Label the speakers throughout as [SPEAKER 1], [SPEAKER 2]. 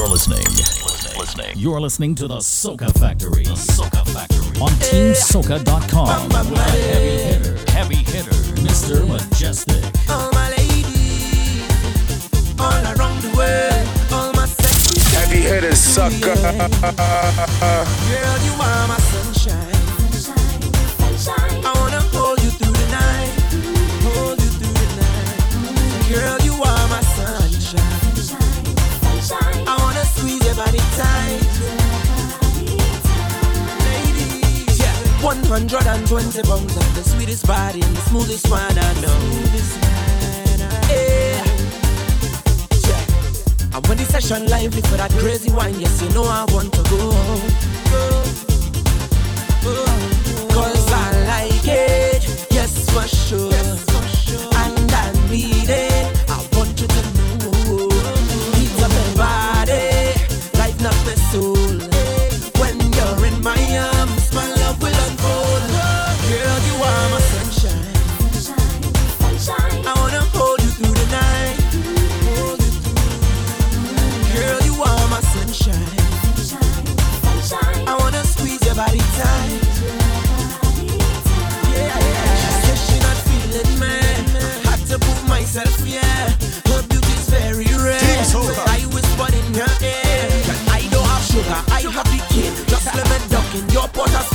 [SPEAKER 1] You're listening. listening. You're listening to the Soca Factory. The Soca Factory. On TeamSoca.com. With the heavy hitter, heavy hitter, Mr. Mejustik.
[SPEAKER 2] All my ladies, all around the world, all my sexy.
[SPEAKER 3] Heavy hitters, sucker.
[SPEAKER 2] Girl, you are my 120 pounds of the sweetest body and the smoothest one I know. Yeah. Yeah. And when the session lively for that crazy wine, yes, you know I want to go. Cause I like it, yes for sure.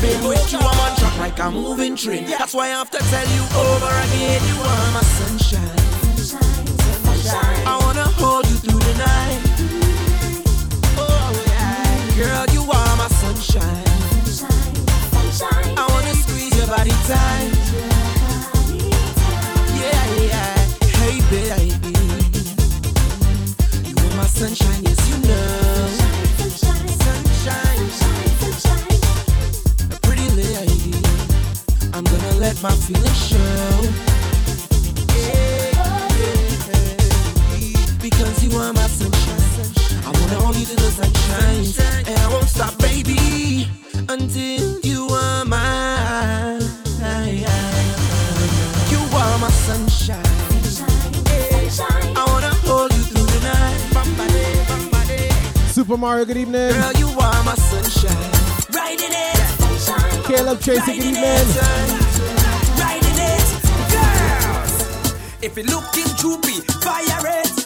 [SPEAKER 2] With you, I'm on track like a moving train. That's why I have to tell you over again. You are my sunshine. I wanna hold you through the night. Oh yeah, girl, you are my sunshine. I wanna squeeze your body tight. Yeah, yeah. Hey, baby. Let my feelings show. Because you are my sunshine. I wanna hold you to the sunshine. And I won't stop, baby, until you are mine. You are my sunshine. I wanna hold you through the night. Bambade, bambade.
[SPEAKER 4] Super Mario, good evening.
[SPEAKER 2] Girl, you are my sunshine. Riding it.
[SPEAKER 4] Caleb Tracy, good evening.
[SPEAKER 2] If you're looking droopy, fire it.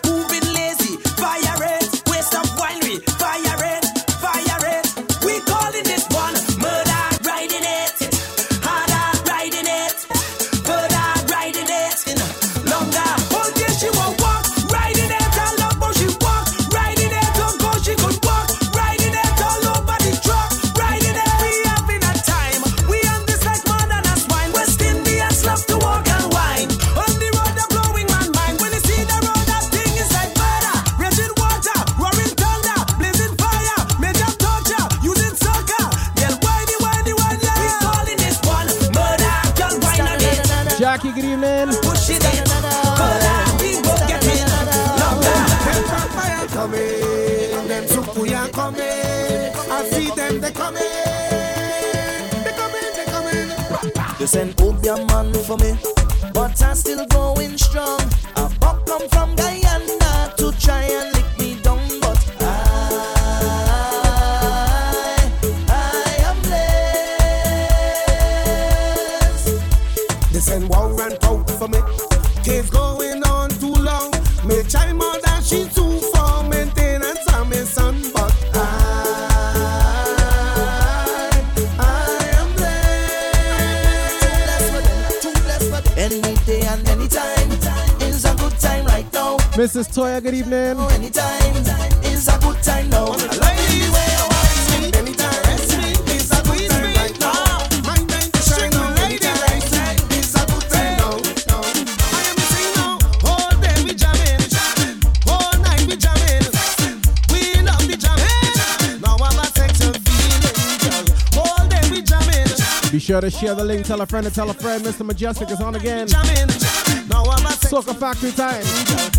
[SPEAKER 5] Send Obeah man for me, but I'm still going
[SPEAKER 4] Toya, good evening.
[SPEAKER 5] Oh, anytime is a good time now. I like the way you want me.
[SPEAKER 6] Anytime, a good time right now. My time to shine now. Anytime, it's a good time now. I am missing now. All day we jamming, all night we jamming. We love the jamming. Now I'm a sexual feeling, girl. All day we jamming,
[SPEAKER 4] Be sure to share the link, tell a friend to tell a friend. Mr. Mejustik is on again.
[SPEAKER 6] jamming. Now I'm a sexual
[SPEAKER 4] Soca Factory time.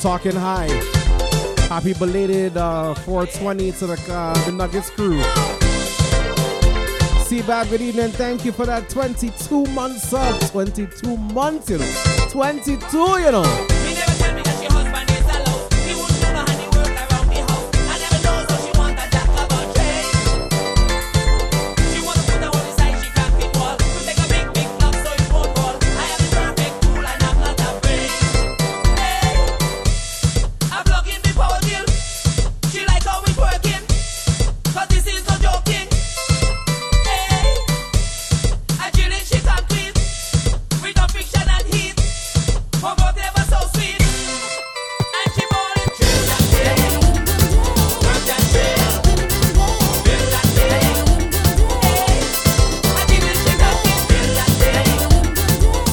[SPEAKER 7] Talking High. Happy belated uh, 420 to the, uh, the Nuggets crew. back good evening. Thank you for that 22 month sub. 22 months, you know. 22, you know.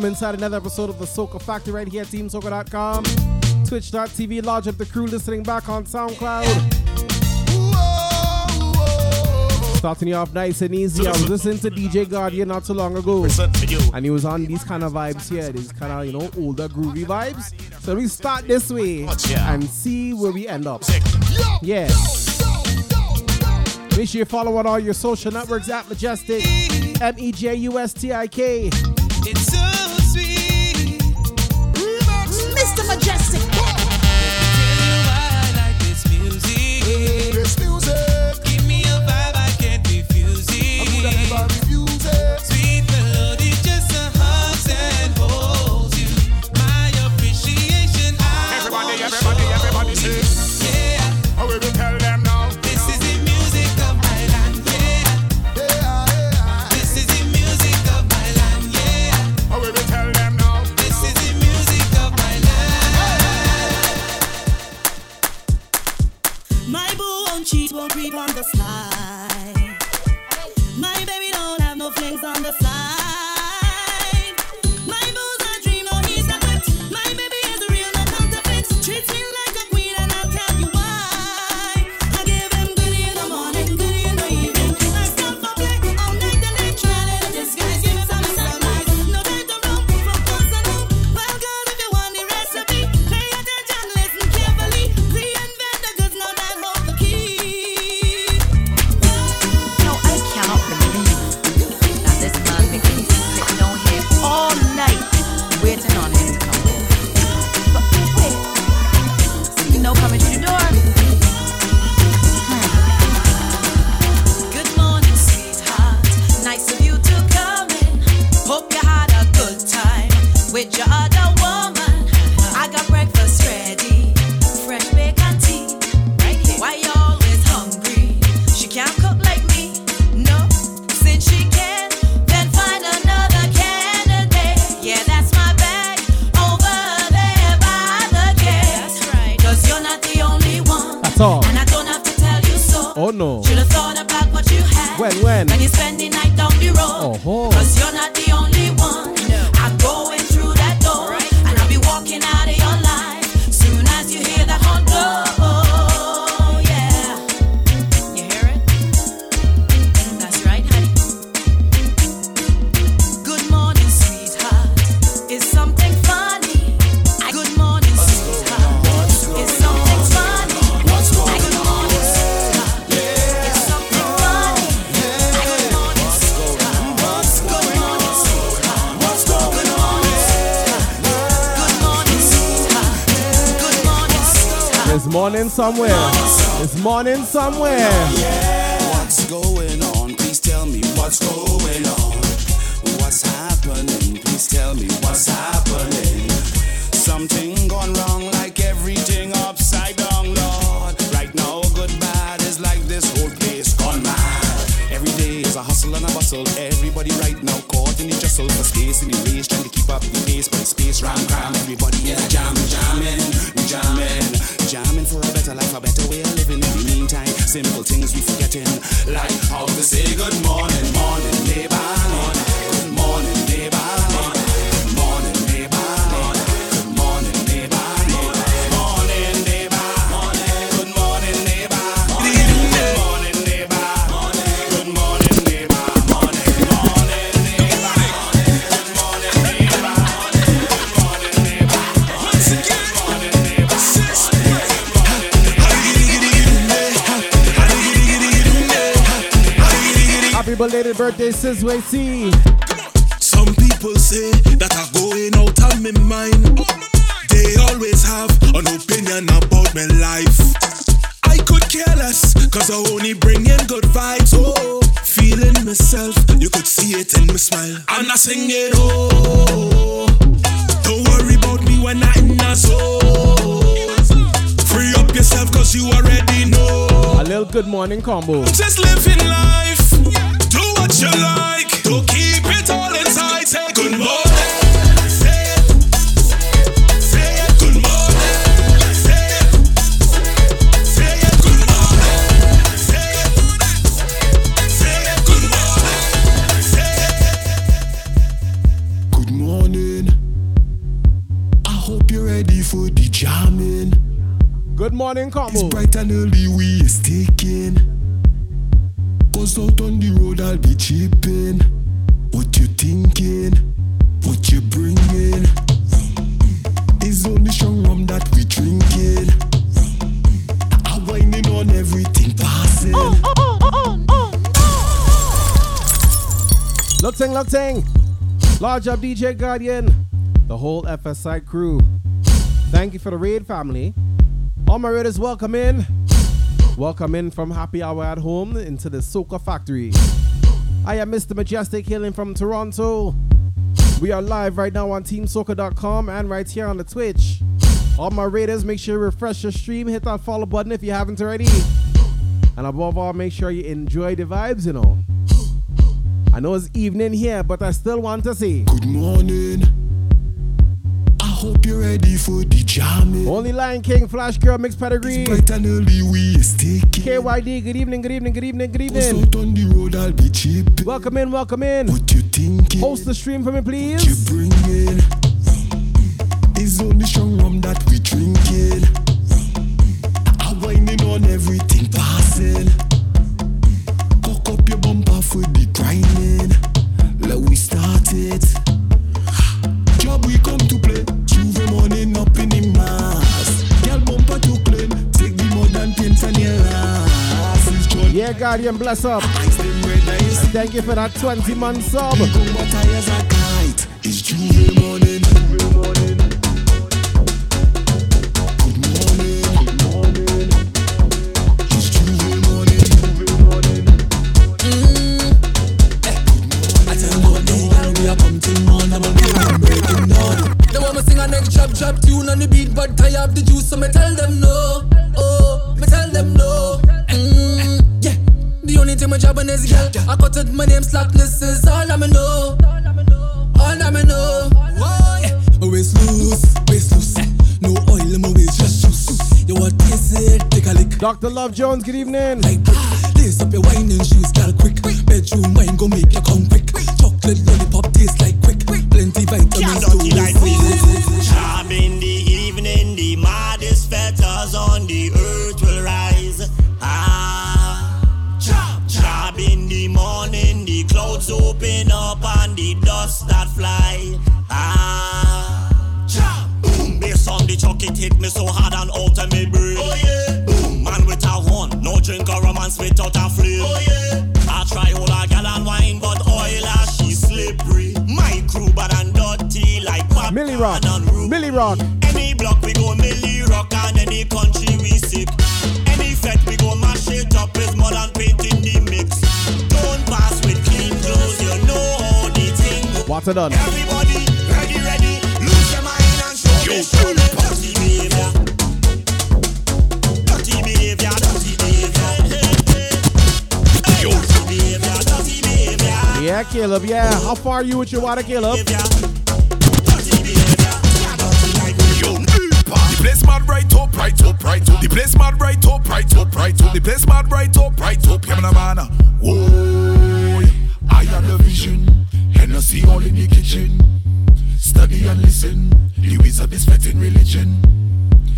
[SPEAKER 7] Welcome inside another episode of the Soca Factory right here at TeamSoca.com, Twitch.tv, Lodge of the Crew, listening back on SoundCloud.
[SPEAKER 8] Starting you off nice and easy. I was listening to DJ Guardian not so long ago, and he was on these kind of vibes here, these kind of you know older groovy vibes. So we start this way and see where we end up. Yeah. Make sure you follow on all your social networks at Mejustik M E J U S T I K.
[SPEAKER 9] this
[SPEAKER 4] way,
[SPEAKER 8] see.
[SPEAKER 10] Some people say that I'm going out of my mind. They always have an opinion about my life. I could care less, cause I only bring in good vibes. Oh, feeling myself, you could see it in my smile. I'm not singing. oh. Don't worry about me when I'm in a soul. Free up yourself, cause you already know.
[SPEAKER 8] Good Morning Combo.
[SPEAKER 10] Just living life, do what you like, do keep it all inside, say good morning. Good morning,
[SPEAKER 8] Combo.
[SPEAKER 10] It's bright and early, we is taking.
[SPEAKER 11] Cause out on the road, I'll be chipping. What you thinking? What you bringing? It's only strong rum that we drinking. I'm winding on everything passing.
[SPEAKER 4] Oh, oh, oh, oh, oh Look ting, look ting. Large up DJ Guardian, the whole FSI crew. Thank you for the raid, family. All my raiders, welcome in. Welcome in from happy hour at home into the Soca Factory. I am Mr. Mejustik hailing from Toronto. We are live right now on teamsoca.com and right here on the Twitch. All my raiders, make sure you refresh your stream, hit that follow button if you haven't already. And above all, make sure you enjoy the vibes, you know. I know it's evening here, but I still want to see.
[SPEAKER 11] Good morning. Hope you're ready for the jamming.
[SPEAKER 4] Only Lion King, Flash Girl, Mixed Pedigree.
[SPEAKER 11] Bright and early we is taking.
[SPEAKER 4] KYD, good evening, good evening, good evening, good evening.
[SPEAKER 11] out on the road, I'll be chipping.
[SPEAKER 4] Welcome in, welcome in.
[SPEAKER 11] What you thinking?
[SPEAKER 4] Host the stream for me, please.
[SPEAKER 11] What you bringing? It's only strong rum that we drinking. I'm whining on everything passing. Cock up your bumper for the grinding. Let we start it. Job we come to play. Tuesday morning up in mass. Girl bumper to clean. Take the mud and paint on your ass. It's John.
[SPEAKER 4] Yeah, Guardian, bless up.
[SPEAKER 11] Ice them red eyes.
[SPEAKER 4] Thank you for that 20 month sub.
[SPEAKER 11] On
[SPEAKER 12] the beat, but I have the juice, so me tell them no. Oh, me tell them no. Mm, yeah, the only thing my job on is girl. I got it, my name slackness is all I me know. All I me know. Yeah, my waist loose, waist loose. No oil in my waist, just juice. You want taste it? Take a lick.
[SPEAKER 4] Dr. Love Jones, good evening.
[SPEAKER 12] Like brick. Lace up your wine and shoes, girl, quick. Bedroom wine go make you come quick. Chocolate lollipop taste like quick. Plenty vitamins to resist.
[SPEAKER 13] Job in the evening, the maddest on the earth will rise. Ah, job, job in the morning, the clouds open up and the dust start fly. Ah, job, boom, bass on the chuck, it hit me so hard and out of me brain. Oh yeah, boom, man with a horn, no drink or romance without a flame. Oh yeah, I try hold a gal and wine, but oil as she slippery. My crew bad and dirty like
[SPEAKER 4] Millie Rock. Millie Rock.
[SPEAKER 13] Any block we go Millie Rock and any country we sick. Any fete we go mash it up with mud and paint in the mix. Don't pass with clean clothes, you know how the thing go.
[SPEAKER 4] What's it done?
[SPEAKER 13] Everybody ready, ready, lose your mind and show me, show me dirty behavior. Dirty behavior, dirty behavior. Dirty behavior, dirty behavior.
[SPEAKER 4] Yeah, Caleb, yeah. How far are you with your water, Caleb?
[SPEAKER 11] Yo, place mad right up, right up, right up. The place mad right up, right up, right up. The place mad right up, right up. Yeah, man, man. Whoa, oh, I have the vision. Hennessy all in the kitchen. Study and listen. The wizard is fed religion.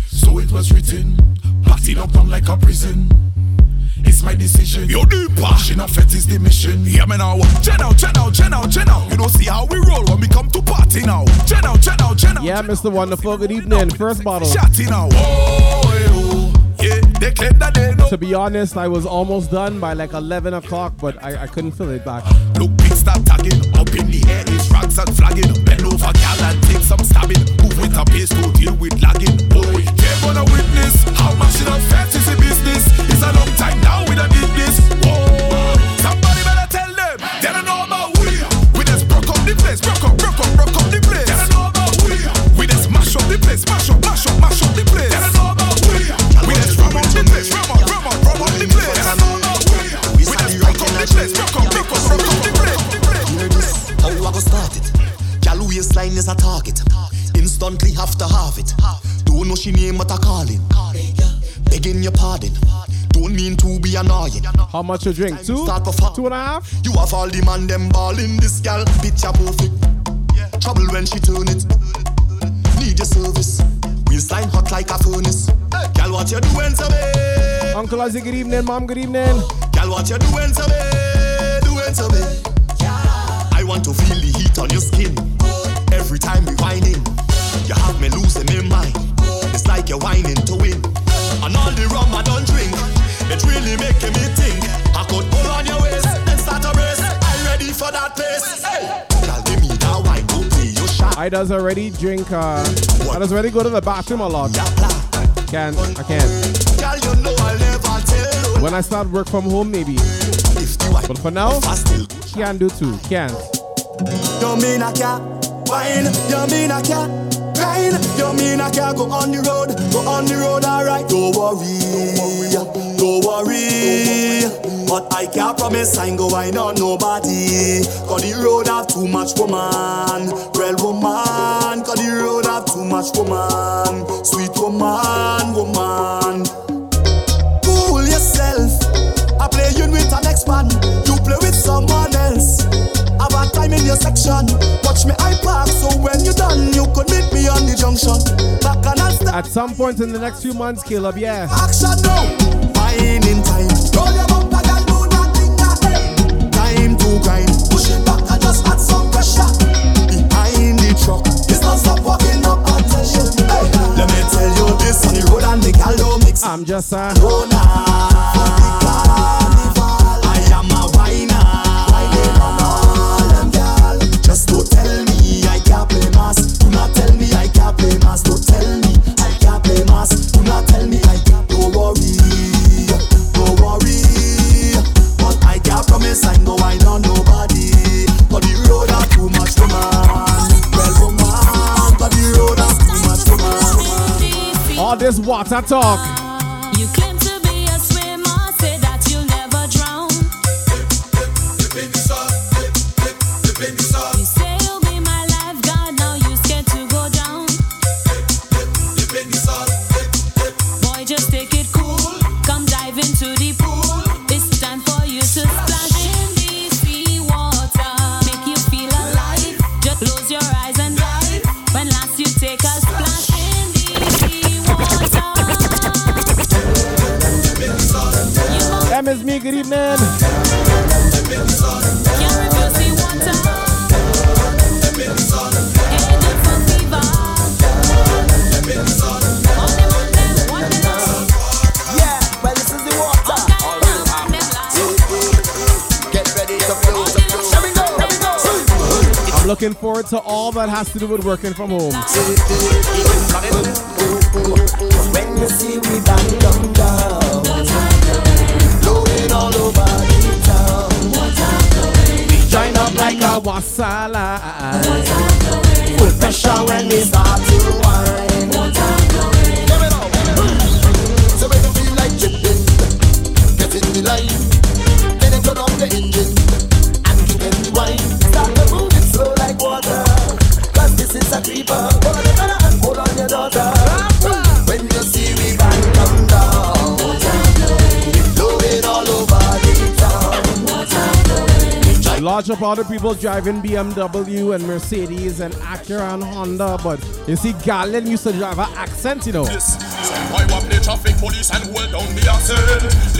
[SPEAKER 11] So it was written. Party locked down like a prison. It's my decision. Yo, the passion of it is the mission. Hear me now. Chen out, chen out, chen out, chen out. You don't see how we roll when we come to party now. Chen out, chen out, chen out.
[SPEAKER 4] Yeah, Mr. Wonderful, good evening. First bottle.
[SPEAKER 11] Shotty now. Oh, yeah. They claim that they know.
[SPEAKER 4] To be honest, I was almost done by like 11 o'clock, but I, I couldn't fill it back.
[SPEAKER 11] Look, big start tagging. Up in the air is and flagging. Bend over, gal, and take some stabbing. Move with a pace to deal with lagging. Boy, they're gonna witness how mashing up fantasy business. It's a long time now we done did this. Whoa, somebody better tell them. They don't know about we. We just broke up the place, broke up, broke up, broke up the place. They don't know about we. We just mash up the place, mash up, mash up, mash up the place. They don't know about we. We just rum up the place, rum up, rum up, rum up the place. They don't know about we. We just broke up the place, broke up, broke up, broke up the place.
[SPEAKER 14] How I go start it. Gal waistline is a target. Instantly have to have it. Don't know she name but I call it. Begging your pardon. Don't mean to be annoying.
[SPEAKER 4] How much you drink? Two?
[SPEAKER 14] Start for
[SPEAKER 4] Two and a half?
[SPEAKER 14] You have all the man them ball in this gal. Picture perfect. Trouble when she turn it. Need your service. Waistline hot like a furnace. Gal, what you doing to me?
[SPEAKER 4] Uncle Ozzy, good evening. Mom, good evening.
[SPEAKER 14] Gal,
[SPEAKER 15] what you doing to me? Doing to me? I want to feel the heat on your skin. Every time we whining, you have me losing my mind. It's like you're whining to win. And all the rum I don't drink, it really making me think. I could pull on your waist and start a race. I'm ready for that place. Hey, girl, give me that wine, go play your shot.
[SPEAKER 16] I does already drink. Uh, I does already go to the bathroom a lot. Can I can.
[SPEAKER 15] Girl, you know I'll never tell.
[SPEAKER 16] When I start work from home, maybe. But for now, can't do too. Can.
[SPEAKER 15] You mean I can't wine? You mean I can't grind? You mean I can't go on the road? Go on the road, alright. Don't worry, don't worry. But I can't promise I ain't go wine on nobody. Cause the road have too much woman, real woman. Cause the road have too much woman, sweet woman, woman. Cool yourself. I play you with an ex man. You play with someone else. Have time in your section. Watch me I park so when you're done, you could meet me on the junction. Back and I'll start
[SPEAKER 16] At some point in the next few months, Caleb, yeah.
[SPEAKER 15] action now. Fine in time. Roll your bumper, girl, do nothing ahead. Time to grind. Push it back and just add some pressure. Behind the truck, it's not stop walking up attention. Hey, let me tell you this on the road and the gal don't mix.
[SPEAKER 16] I'm just a.
[SPEAKER 15] Oh,
[SPEAKER 16] This water talk.
[SPEAKER 4] To
[SPEAKER 16] all that has to do with working from home.
[SPEAKER 17] When you see we back down, down, blowing all over the town.
[SPEAKER 16] We join up like a wasala.
[SPEAKER 17] Put pressure when we start to whine.
[SPEAKER 16] Other people driving BMW and Mercedes and Acura and Honda, but you see, Galen used to drive an accent, you know.
[SPEAKER 11] Why want the traffic police and down the accent?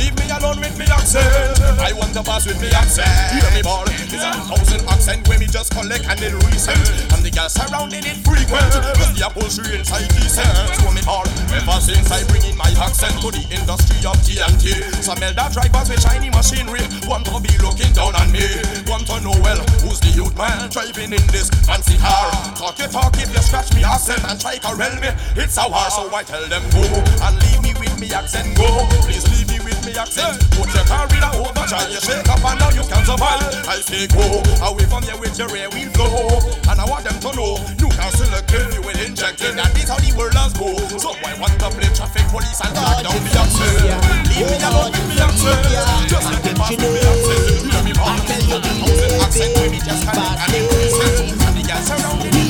[SPEAKER 11] Alone with me accent. I want to pass with me accent. Hear me, ball. It's a thousand accent where me just collect and then resend. And the girls surrounding it frequent. Cause the upholstery inside decent. So me. Ever since I bring in my accent to the industry of TNT. Some elder drivers with shiny machinery want to be looking down on me. Want to know well who's the youth man driving in this fancy car. Talk your talk if you scratch me accent and try to corral me. It's a war, so I tell them go and leave me with me accent. Go, please me me accent. Put your car in a overdrive, you shake up and now you can survive. I say go away from there with your rear wheel flow, and I want them to know you can still kill you with injecting. That is how the world has go. So I want to play traffic police and track down the accent. Leave me alone with me accent. Just let me pass me accent. You know me, man. Accent with me just of and increase it. And the girls surrounding me.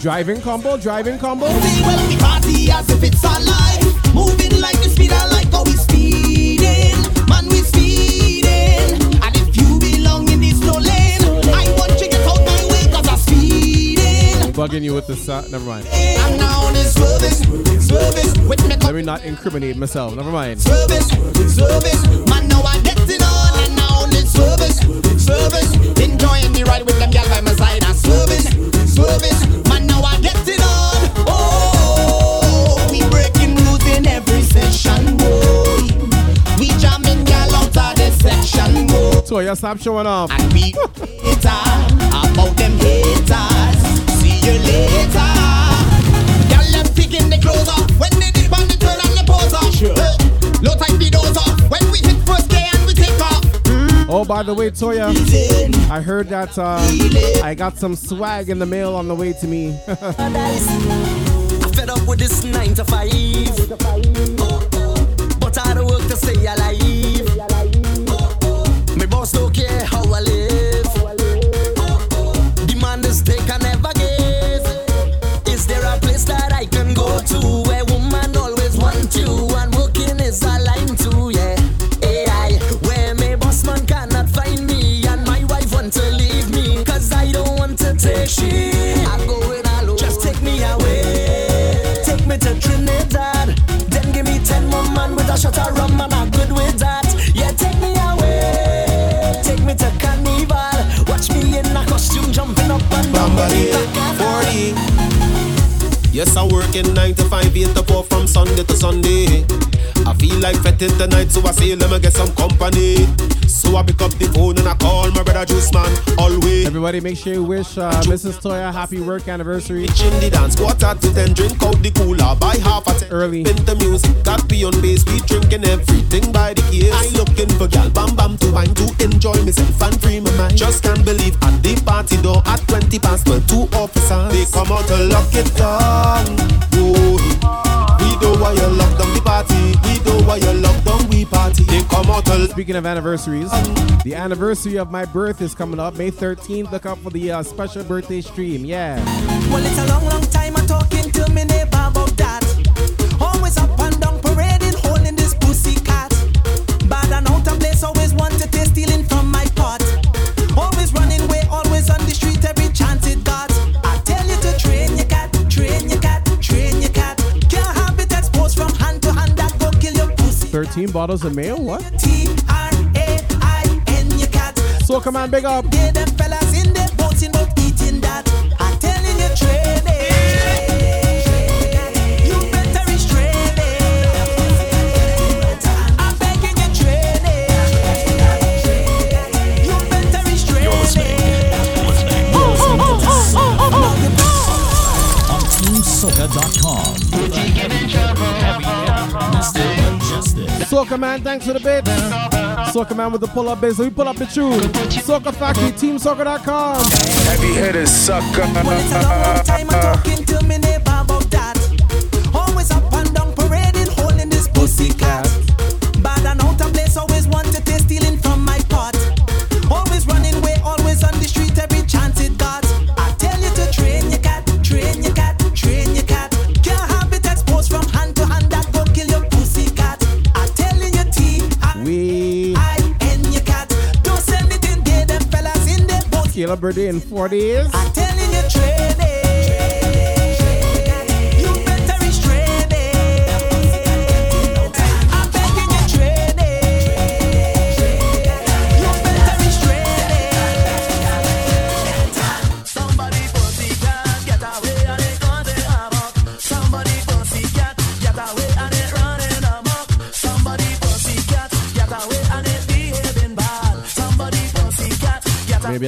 [SPEAKER 16] Driving combo, driving combo.
[SPEAKER 18] We party as if it's alive. Moving like the speed, I like how we speeding. Man, we speeding. And if you belong in this slow lane, I want you to get out my way, cause I'm speeding.
[SPEAKER 4] Bugging you with the sound. Never mind.
[SPEAKER 18] I'm now on this swerving, swerving with me
[SPEAKER 4] Let me not incriminate myself. Never mind.
[SPEAKER 18] swerving, swerving. Man, now I'm getting on and now on this swerving, swerving. Enjoying the ride with them gal by my side and swerving, swerving.
[SPEAKER 4] So you stop showing off.
[SPEAKER 18] And we hater about them haters. See you later. Gal them picking the clothes off when they dip on the turn and the pose off. Sure. Low videos off when we hit first and we take off.
[SPEAKER 4] Oh, by the way, Toya, I heard that uh, I got some swag in the mail on the way to me.
[SPEAKER 17] I fed up with this nine to five. I'm
[SPEAKER 19] working 9 to 5, 8 to 4 from Sunday to Sunday. I feel like fetting tonight, so I say, let me get some company. So I pick up the phone and I call my brother Juice Man always.
[SPEAKER 4] Everybody, make sure you wish uh, Mrs. Toya happy work anniversary.
[SPEAKER 19] In the dance, quarter to 10, drink out the cooler, buy half a 10.
[SPEAKER 4] Early.
[SPEAKER 19] Spin the music, got be on bass, we drinking everything by the case. I looking for gal, bam bam to wine, to enjoy myself and free my mind. Just can't believe at the party door at 20 past 12, two officers, they come out to lock it down. Know why you lock down the party, we know why you lock down we party. They come out to
[SPEAKER 4] Speaking of anniversaries, the anniversary of my birth is coming up May 13th. Look out for the uh, special birthday stream. Yeah.
[SPEAKER 17] Well, it's a long, long time I'm talking to me neighbor about that. Always up
[SPEAKER 4] 13 bottles of mayo? What?
[SPEAKER 17] T R A I N your cat.
[SPEAKER 4] So come on, big up.
[SPEAKER 20] Soca
[SPEAKER 4] Man, thanks for the bit. Soca Man with the pull up biz. We pull up the tune. Soca Factory, TeamSoca.com.
[SPEAKER 21] Heavy hitters, sucker.
[SPEAKER 4] Birthday in four days.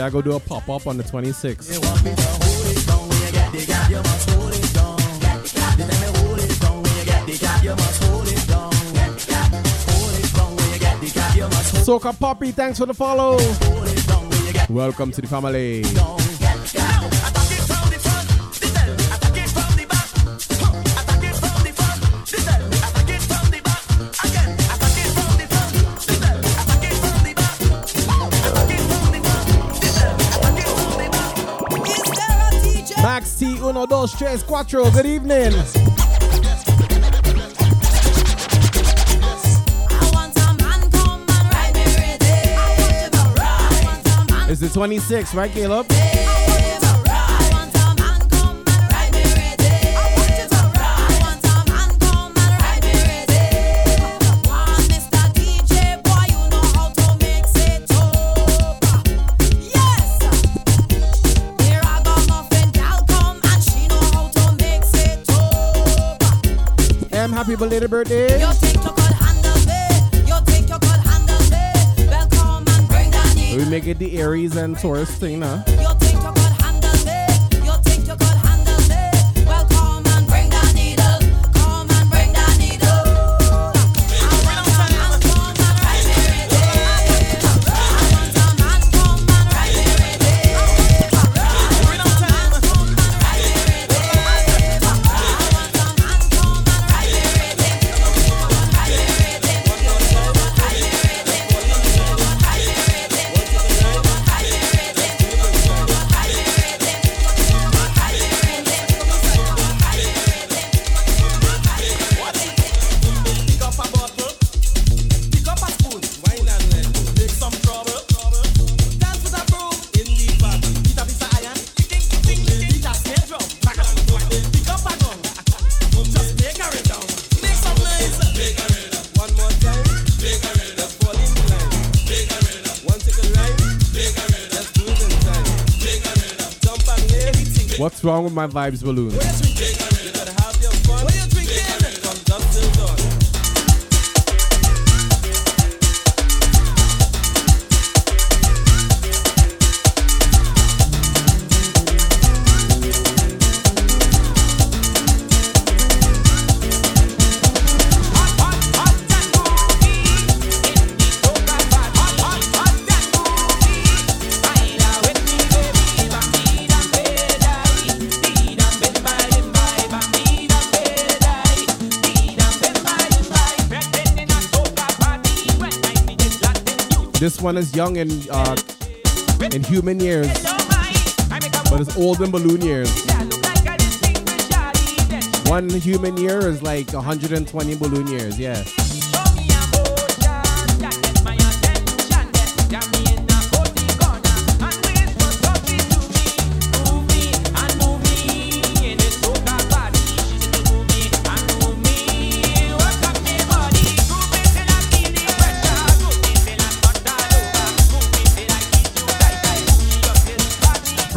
[SPEAKER 4] Maybe I go do a pop up on the 26th. Soca Poppy, thanks for the follow. Welcome to the family. Uno, dos, tres, cuatro. Good evening. It's the 26th, right, Caleb? birthday. We make it the Aries and Taurus thing, huh? my vibes balloon. This one is young in uh, in human years, but it's old in balloon years. One human year is like 120 balloon years, yeah.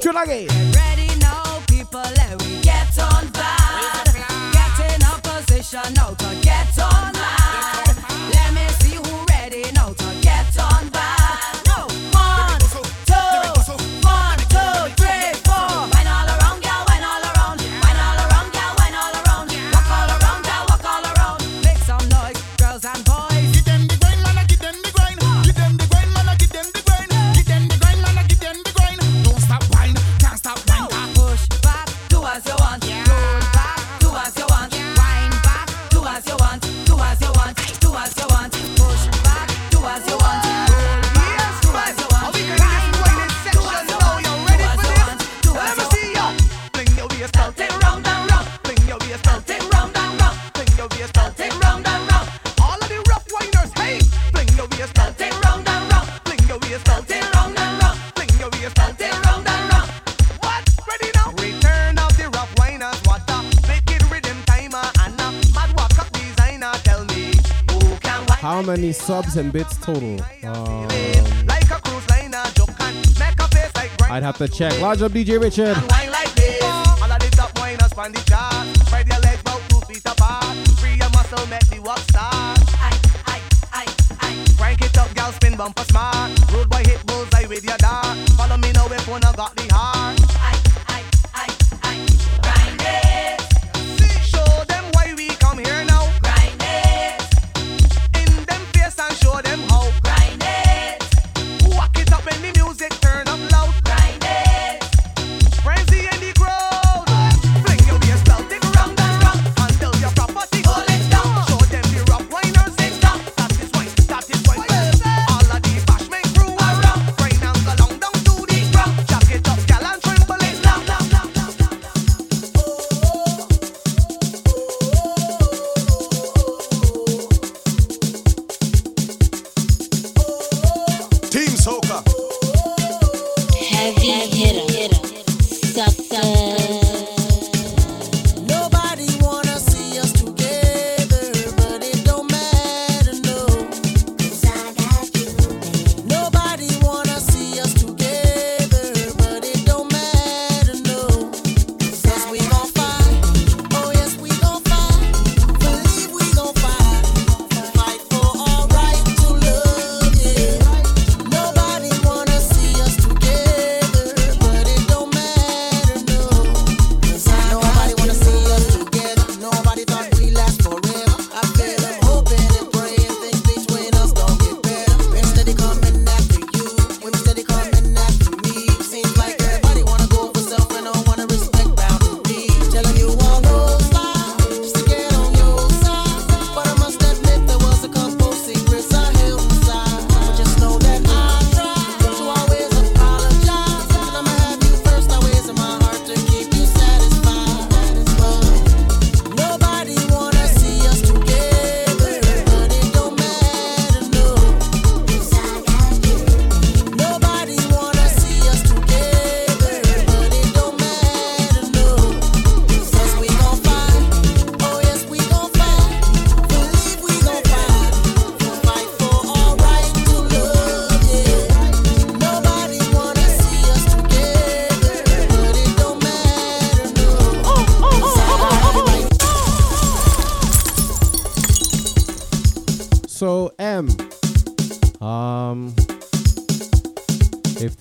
[SPEAKER 4] Tune again.
[SPEAKER 8] Ready now, people.
[SPEAKER 4] subs and bits total. Um, I'd have to check. Lodge up DJ Richard.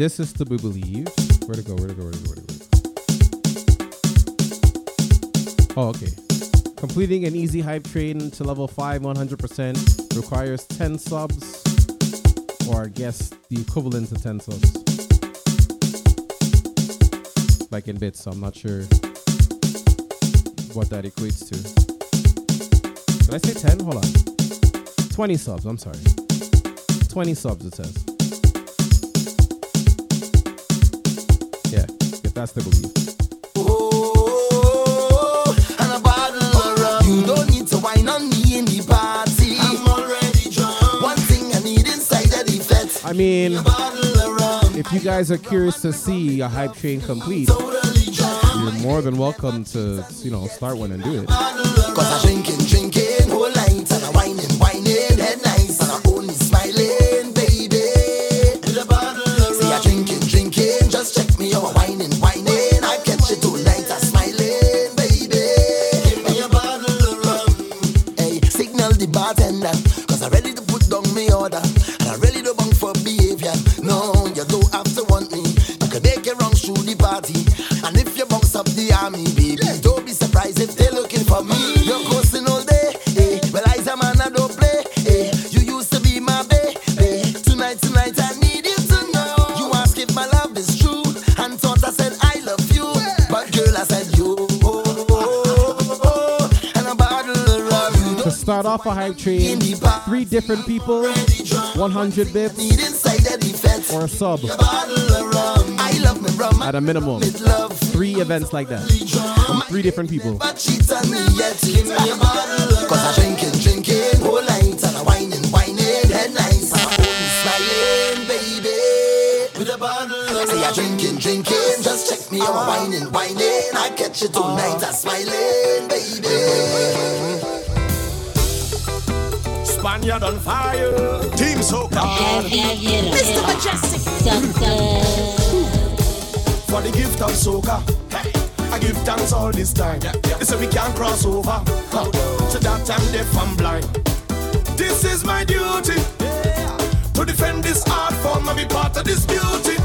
[SPEAKER 6] This is
[SPEAKER 4] to
[SPEAKER 17] be believed, where to go? Where to go? Where to go? Where to go? Oh, okay. Completing an easy hype train to level five, 100% requires 10 subs, or I guess the equivalent to 10 subs, like in bits. So I'm not sure what that equates to. Did I say 10? Hold on. 20 subs, I'm sorry. 20 subs, it says.
[SPEAKER 22] Drunk. One thing I need inside of the fete.
[SPEAKER 17] I mean,
[SPEAKER 22] bottle of rum.
[SPEAKER 17] if you guys are curious to see a hype train complete, you're more than welcome to, you know, start one and do it. Off a hype train, three different people, 100 bits, or a sub at a minimum. Three events like that. From three different people.
[SPEAKER 22] I drinking, Just check me whining, whining I catch you tonight, I smiling, baby
[SPEAKER 11] Spaniard on fire. Team Soca.
[SPEAKER 23] Mr.
[SPEAKER 11] Mejustik. For the gift of soca. Hey, I give thanks all this time. They say we can't cross over. Huh. So that I'm deaf and blind. This is my duty. To defend this art form and be part of this beauty.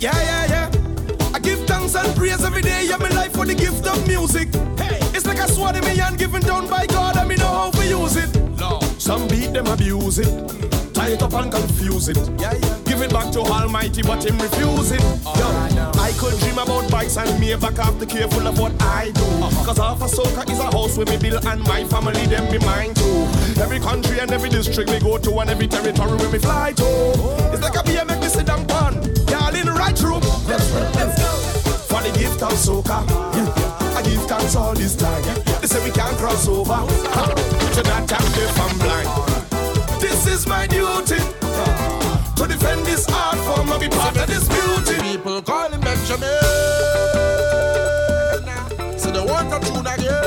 [SPEAKER 11] Yeah, yeah, yeah. I give thanks and praise every day of my life for the gift of music. Hey, it's like a sword in my hand given down by God and me know how to use it. Some beat them abuse it. Tie it up and confuse it. yeah Give it back to Almighty, but him refuse it. Oh, Yo, I could dream about bikes and me back after careful of what I do. Uh-huh. Cause half a soca is a house where me build and my family them be mine too. Every country and every district we go to and every territory where we fly to. Oh. It's like a beer make me sit down pun. Y'all in the right room. Let's go. Let's go. For the gift of soca. Yeah. I give thanks all this time say we can't cross over. Ha, to blind. This is my duty to defend this art form and be part of this beauty.
[SPEAKER 24] People calling Benjamin, so they want tune again.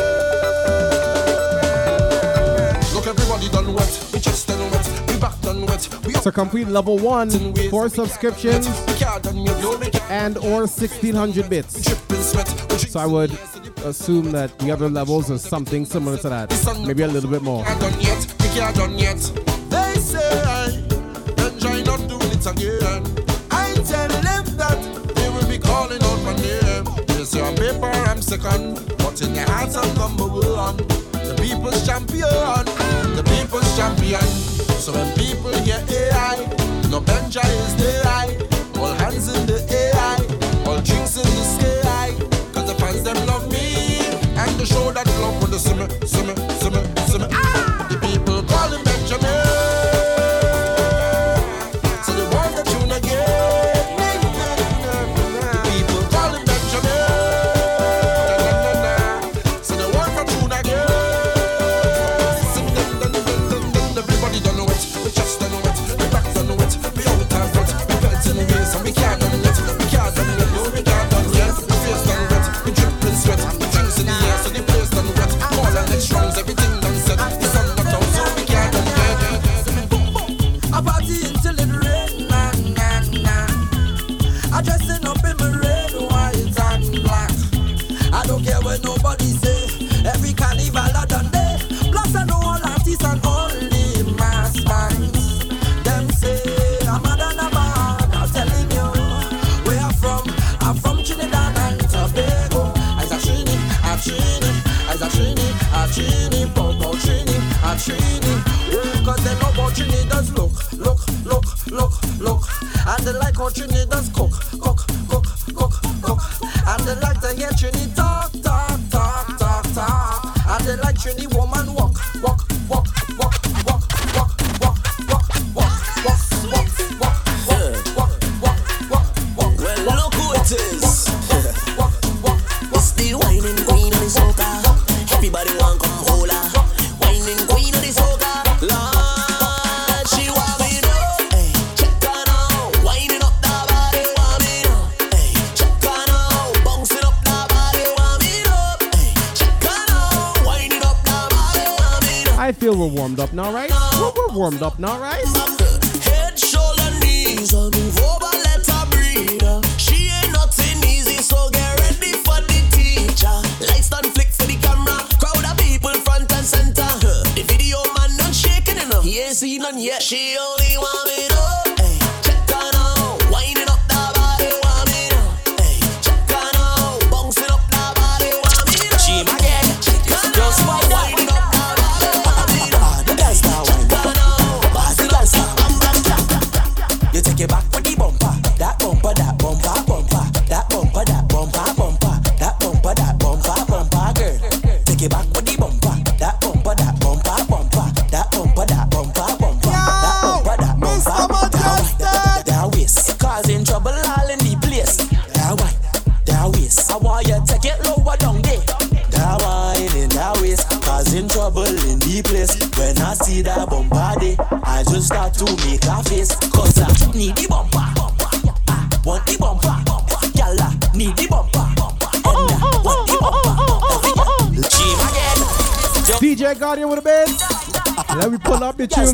[SPEAKER 24] Look, everybody
[SPEAKER 6] done wet, we just done wet, we back done wet.
[SPEAKER 4] So complete level one four subscriptions and or 1600 bits. So I would assume that the other levels are something similar to that, maybe a little bit more.
[SPEAKER 6] They say, enjoy not doing it again. Second, but in hearts I'm number one. The people's champion, the people's champion. So when people hear AI, no Benjai is
[SPEAKER 25] the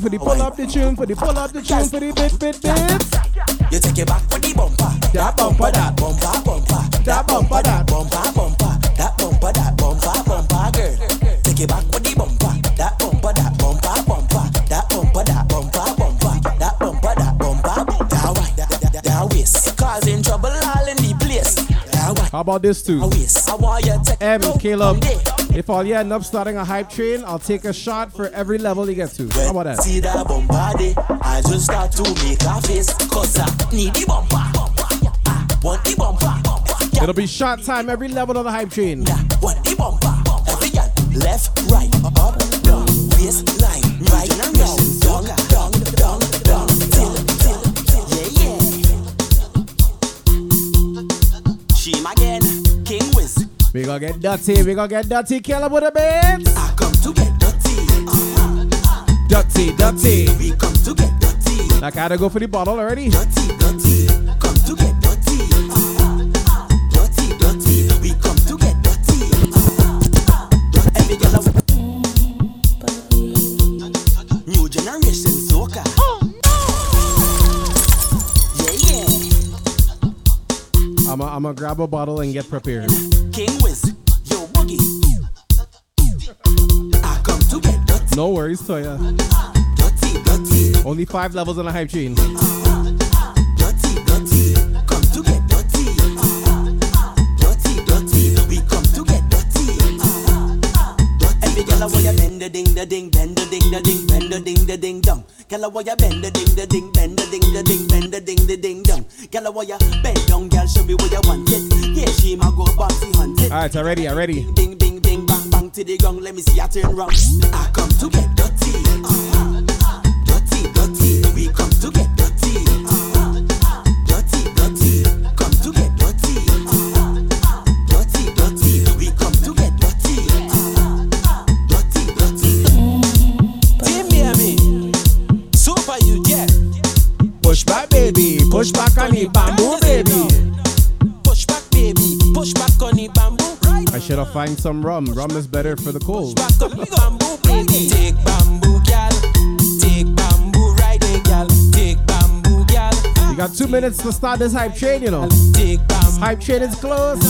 [SPEAKER 25] for the
[SPEAKER 4] pull up the tune, for the pull up the tune, for the bit bit bit.
[SPEAKER 25] You take it back for the bumper,
[SPEAKER 4] that bumper, that
[SPEAKER 25] bumper, bumper,
[SPEAKER 4] that bumper, that
[SPEAKER 25] bumper, bumper, that bumper, that bumper, bumper, girl. Take it back for the bumper, that bumper, that bumper, bumper, that bumper, that bumper, bumper, that bumper, that bumper, that wine, that that waist, causing trouble all in the place.
[SPEAKER 4] How about this too?
[SPEAKER 25] I
[SPEAKER 4] M Caleb. If all you end up starting a hype train, I'll take a shot for every level you get to. How about that?
[SPEAKER 25] See that bombarde, I just start to make a face, cause I need the bumper. Want the bumper.
[SPEAKER 4] It'll be shot time every level on the hype train.
[SPEAKER 25] Left
[SPEAKER 4] get dirty, we gonna get dirty, kill him with a bit.
[SPEAKER 25] I come to get dirty. Uh-huh.
[SPEAKER 4] Dirty, dirty.
[SPEAKER 25] We come to get dirty.
[SPEAKER 4] I gotta go for the bottle already.
[SPEAKER 25] Dirty, dirty. Come to get dirty. Uh-huh. Dirty, dirty. We come to get dirty. Every girl New generation soca. Oh.
[SPEAKER 4] I'm gonna grab a bottle and get prepared.
[SPEAKER 26] King wizard.
[SPEAKER 4] No worries, Toya.
[SPEAKER 26] dirty, dirty,
[SPEAKER 4] Only five levels on the hype chain.
[SPEAKER 26] a ding the ding, bend the ding the ding, bend the ding the ding dong. Girl a want ya bend the ding the ding, bend the ding the ding, bend the ding the ding dong. Girl a want ya bend down, girl show me what you want it. Yeah, she ma go bouncy hunt.
[SPEAKER 4] Alright, I ready, I ready.
[SPEAKER 26] Bing, to the gong. Let me see ya turn round. I come to get dirty. Dirty, dirty. We come to get dirty. Dirty, dirty. Come to get dirty. Dirty, dirty. We come to get dirty. Dirty, dirty. Team Miami. Super you get.
[SPEAKER 4] Push back, baby. Push back on the bamboo,
[SPEAKER 26] Right.
[SPEAKER 4] I should have find some rum. Rum is better for the cold.
[SPEAKER 26] Back on the bamboo, baby. Take bamboo, gal. Take bamboo, right gal. Take bamboo, gal.
[SPEAKER 4] We got two minutes to start this hype train, you know. Hype train is closed.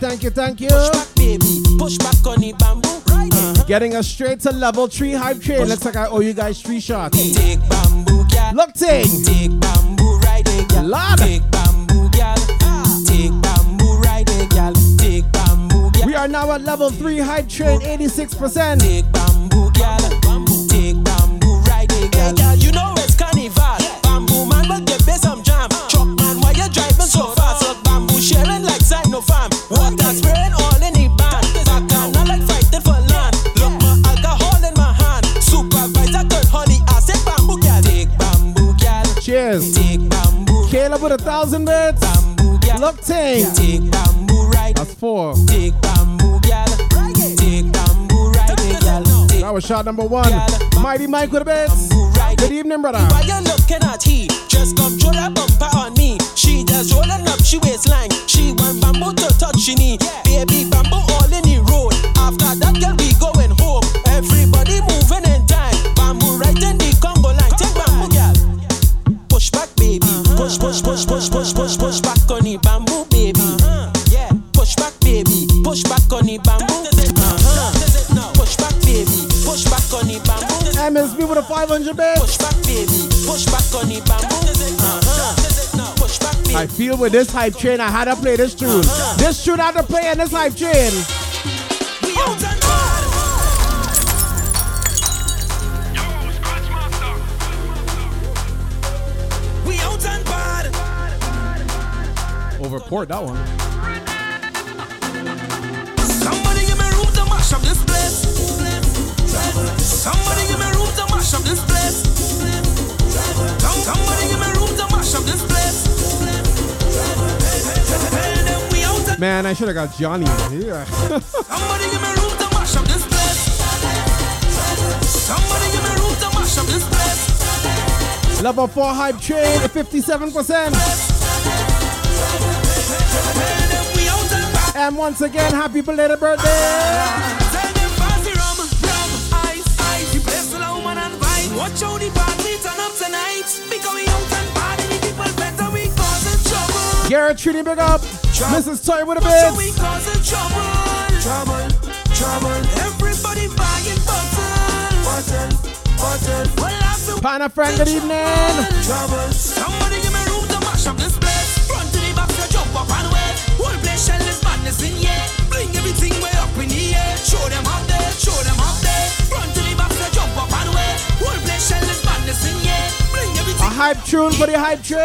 [SPEAKER 4] Thank you, Thank you.
[SPEAKER 26] Push back, baby. Push back on the bamboo. Right there.
[SPEAKER 4] Getting us straight to level three hype train. Looks like I owe you guys three shots.
[SPEAKER 26] Take bamboo.
[SPEAKER 4] Look, ting.
[SPEAKER 26] Take bamboo, right there, gal.
[SPEAKER 4] Lord.
[SPEAKER 26] Take bamboo, gal. Take bamboo, right there, gal. Take bamboo.
[SPEAKER 4] We are now at level three hype train, 86%.
[SPEAKER 26] Take bamboo,
[SPEAKER 4] with a thousand bits. Look, ting.
[SPEAKER 26] Take bamboo, right.
[SPEAKER 4] That's four.
[SPEAKER 26] Take bamboo, gal. Take bamboo, right. Eh, Take
[SPEAKER 4] That was shot number one. Mighty Mike with a
[SPEAKER 26] right.
[SPEAKER 4] Good evening, brother.
[SPEAKER 26] Why you looking at he? Just come throw that bumper on me. She just rolling up, she waistline. She want bamboo to touch she knee. Baby
[SPEAKER 4] MSB with a 500 bits.
[SPEAKER 26] Push back, baby. Push back on the bamboo. Uh-huh. Push back, baby.
[SPEAKER 4] I feel with this hype train, I had to play this tune. This tune I had to play in this hype train.
[SPEAKER 26] We out and hard. We out and bad.
[SPEAKER 4] Overport that one.
[SPEAKER 26] Somebody give me room to mash up this place. Mash up this place. Some- Somebody give me room to mash up this place. Tell them we out and
[SPEAKER 4] Man, I should have got Johnny in here.
[SPEAKER 26] Somebody give me room to mash up this place. Somebody give me room to mash up this place.
[SPEAKER 4] Level 4 hype train 57%.
[SPEAKER 26] And.
[SPEAKER 4] And once again, happy belated birthday.
[SPEAKER 26] Watch how the party turn up tonight. Because we out and party, the people better we causing trouble.
[SPEAKER 4] Garrett Trini, big up. Mrs. Toy with a
[SPEAKER 26] Watch how we
[SPEAKER 4] bit.
[SPEAKER 26] causing trouble. Trouble, trouble. Everybody buying bottle. Bottle, bottle. Well,
[SPEAKER 4] Pana friend, good evening.
[SPEAKER 26] trouble. Somebody give me room to mash up this
[SPEAKER 4] hype tune for the hype train.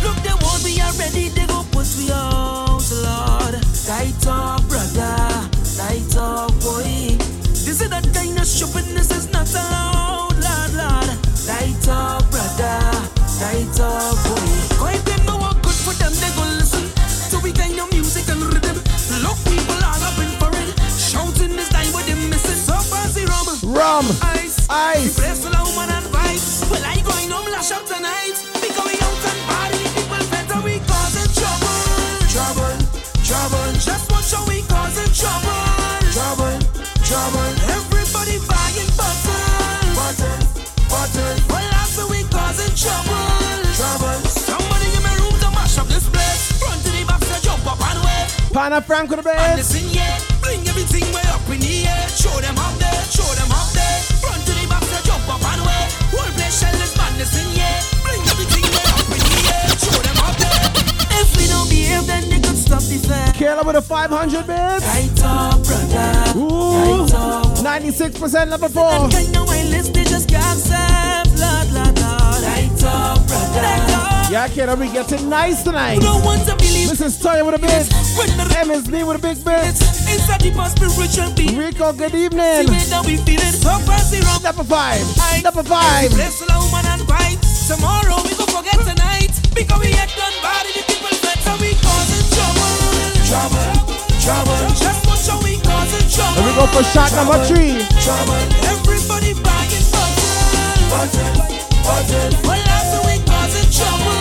[SPEAKER 26] Look, they won't be already, they go push me out, Lord. Tight up, brother, tight up, boy. This is a kind of shopping, this is not allowed, Lord, Lord. Tight up, brother, tight up, boy. Go if them no work good for them, they go listen to we kind of music and rhythm. Look, people are up in for it. Shouting this time, what they missing. So fancy rum, rum, ice, ice. Pana Frank with the we cause troubles troubles somebody you may room the mash up this place. Front to the boxer, jump up And
[SPEAKER 4] bed.
[SPEAKER 26] listen, yeah, bring everything way up in the air. Show them up there, show them up there. Front to the back, say jump up and way. Whole place shell is madness in yeah. Bring everything way up in the air. Show them up there. If we don't behave, then they could stop fair.
[SPEAKER 4] Kayla with a 500 bid.
[SPEAKER 26] Right up, brother.
[SPEAKER 4] Ooh.
[SPEAKER 26] Right up.
[SPEAKER 4] 96% level 4.
[SPEAKER 26] That kind of way they just can't serve. Lord, Lord, Lord. Right up, brother. Right up.
[SPEAKER 4] Yeah, Kayla, we getting nice tonight.
[SPEAKER 26] Don't to believe
[SPEAKER 4] This is Toya with a
[SPEAKER 26] the
[SPEAKER 4] MSB with a big
[SPEAKER 26] beat.
[SPEAKER 4] Rico, good evening. Number 5. Number 5.
[SPEAKER 26] Bless the woman and white. Tomorrow we go forget tonight. Because we had done Trouble, trouble. Just watch how we causing trouble.
[SPEAKER 4] And we go for shot number 3.
[SPEAKER 26] Trouble. Everybody bagging buttons. Buttons, buttons. Well, after we causing trouble.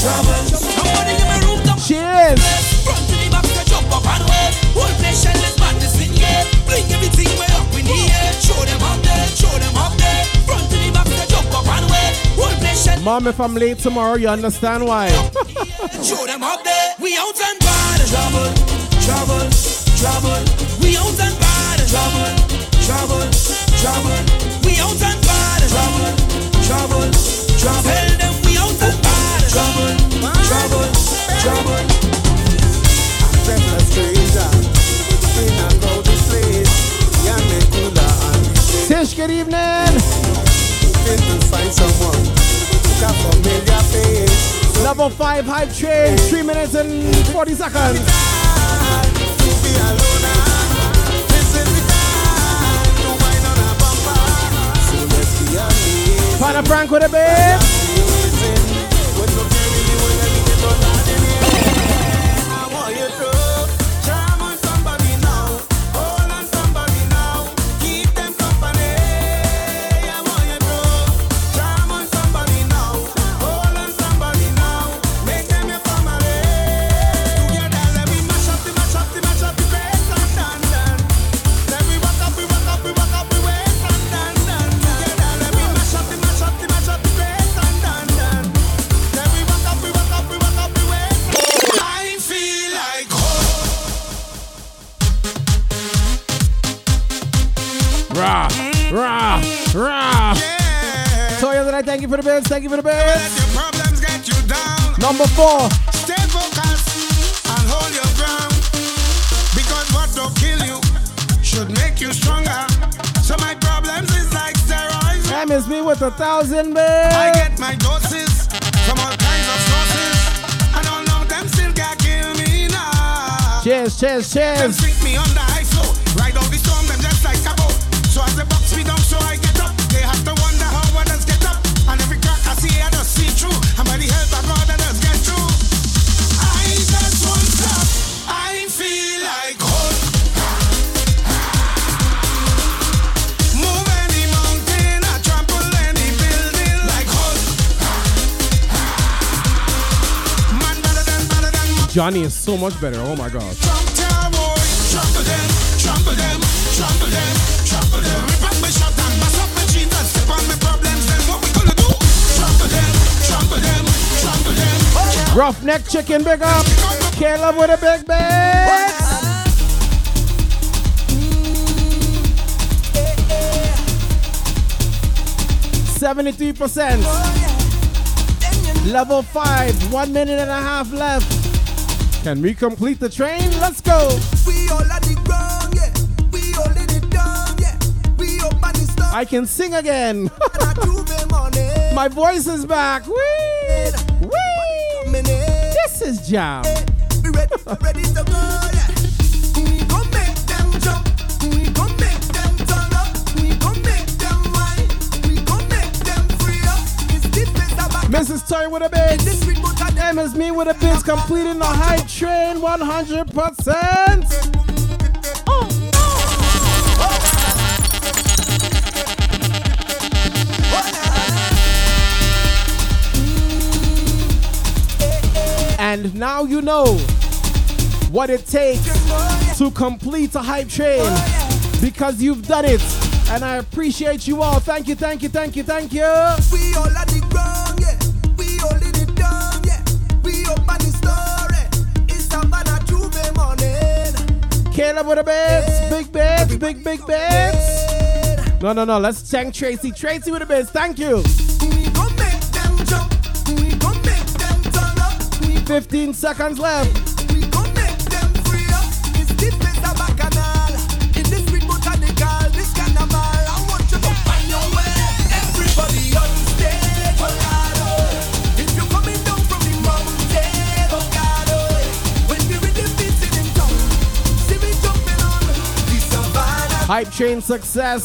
[SPEAKER 26] Trouble. Somebody in my room come
[SPEAKER 4] Cheers.
[SPEAKER 26] Front to the back, say jump up and wave. Whole place shell is madness in yeah. Bring everything
[SPEAKER 4] Mom, if I'm late tomorrow, you understand why.
[SPEAKER 26] Show them up there. We out and bad. Trouble, trouble, trouble. We out and bad. Trouble, trouble, trouble. We out and bad. Trouble, trouble, trouble. Tell them we out and bad. Trouble, trouble, trouble.
[SPEAKER 6] a stranger. Bring and go this place. Yeah, me cooler and
[SPEAKER 4] Tish, good evening.
[SPEAKER 6] Fit to find someone. A.
[SPEAKER 4] Level 5 hype train. 3 minutes and 40 seconds.
[SPEAKER 6] To be alone. This is you
[SPEAKER 4] for the bids. Thank you for the bids.
[SPEAKER 6] problems get you down.
[SPEAKER 4] Number 4.
[SPEAKER 6] Stay focused and hold your ground. Because what don't kill you should make you stronger. So my problems is like steroids.
[SPEAKER 4] MSB with a thousand
[SPEAKER 6] I get my doses from all kinds of sources. And all of them still can't kill me now.
[SPEAKER 4] Cheers, cheers, cheers.
[SPEAKER 6] Gonna so
[SPEAKER 4] much better. Oh my God. Roughneck chicken, big up. Caleb with a big bid. Seventy-three percent. Level five. One minute and a half left. Can we complete the train? Let's go.
[SPEAKER 26] We all at the ground, yeah. We all in it down, yeah. We up on stuff.
[SPEAKER 4] I can sing again.
[SPEAKER 26] and I do me money.
[SPEAKER 4] My voice is back. Whee! Whee! This is jam.
[SPEAKER 26] We ready, ready
[SPEAKER 4] Story with a
[SPEAKER 26] bass.
[SPEAKER 4] Them is me with a bass, completing the high train 100%. Oh. And now you know what it takes to complete a hype train because you've done it. And I appreciate you all. Thank you, thank you, thank you, thank you. Caleb with the bits, big bits, big, big bits. No, no, no. Let's thank Tracy. Tracy with the bits. Thank you.
[SPEAKER 2] We gon' make them jump. We gon' make them turn up.
[SPEAKER 4] 15 seconds left. Hype train success.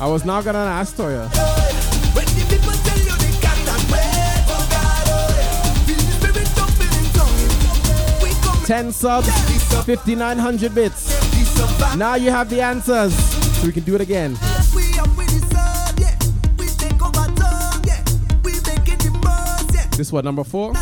[SPEAKER 4] I was not gonna ask Toya. 10 subs, 5,900 bits. Now you have the answers. So we can do it again. This up number the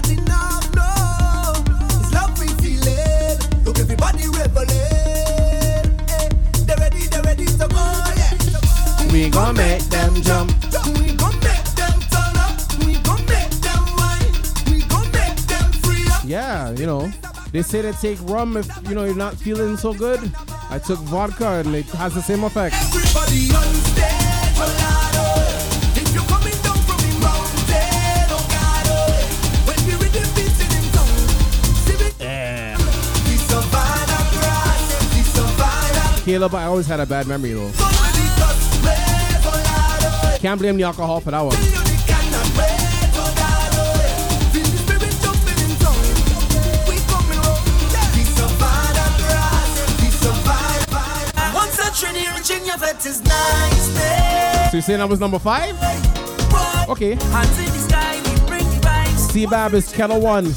[SPEAKER 4] gon' make them jump.
[SPEAKER 2] We gon' make them turn up. We gon' make them wine. We gon' make them free up.
[SPEAKER 4] Yeah, you know. They say to take rum if you know you're not feeling so good. I took vodka and it has the same effect.
[SPEAKER 2] Everybody on stage. If you're coming down from the mountain, oh God, oh. When the beats in in town, see me
[SPEAKER 4] Yeah.
[SPEAKER 2] the savannah grass, the savannah
[SPEAKER 4] Caleb, I always had a bad memory though. Can't blame the alcohol for that one.
[SPEAKER 2] You cannot wait, God. Feel the spirit jumping in town. We coming home, the savannah grass, the savannah. Once a Trinity Virginia vet is nice, babe.
[SPEAKER 4] So you saying that was number five? Okay.
[SPEAKER 2] Hands in the sky, we bring the vibes.
[SPEAKER 4] C-Bab is Keller One.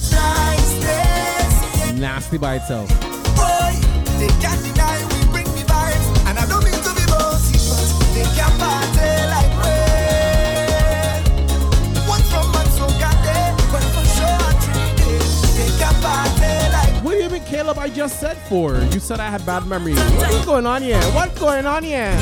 [SPEAKER 4] Nasty by itself. Caleb? I just said four. You said I had bad memory. What's going on here? What's going on here?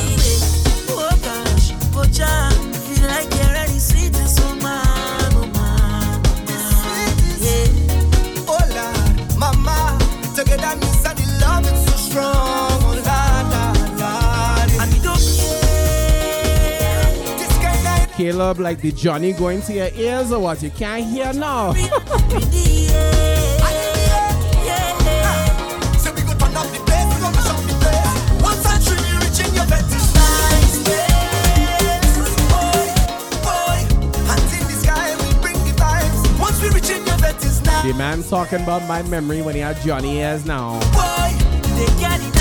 [SPEAKER 4] Caleb, like the Johnny going to your ears or what? You can't hear now.
[SPEAKER 2] the
[SPEAKER 4] man's talking about my memory when he had Johnny ears now.
[SPEAKER 2] Boy,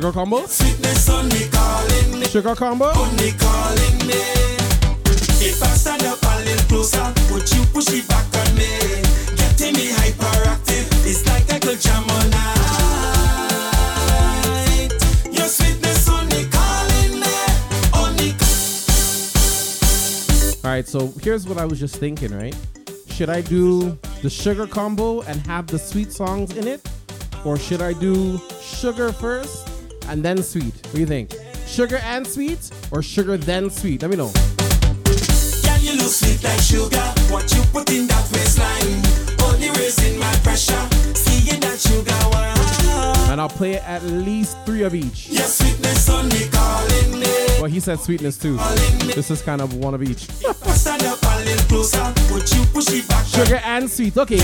[SPEAKER 16] Sugar
[SPEAKER 4] combo?
[SPEAKER 16] Sweetness only calling me,
[SPEAKER 4] Sugar combo?
[SPEAKER 16] only calling me. If I stand up a little closer, would you push it back on me? Getting me hyperactive, it's like jam night. Your sweetness only calling me, only
[SPEAKER 4] All right, so here's what I was just thinking, right? Should I do the sugar combo and have the sweet songs in it? Or should I do sugar first and then sweet? What do you think? Sugar and sweet or sugar then sweet? Let me know.
[SPEAKER 16] Can you look sweet like sugar? What you put in that waistline? Only raising my pressure. Seeing that sugar wine.
[SPEAKER 4] And I'll play at least three of each.
[SPEAKER 16] Your sweetness only calling me.
[SPEAKER 4] Well, he said sweetness too. This is kind of one of each.
[SPEAKER 16] Stand up a little closer. Would you push it back?
[SPEAKER 4] Sugar and sweet. Okay.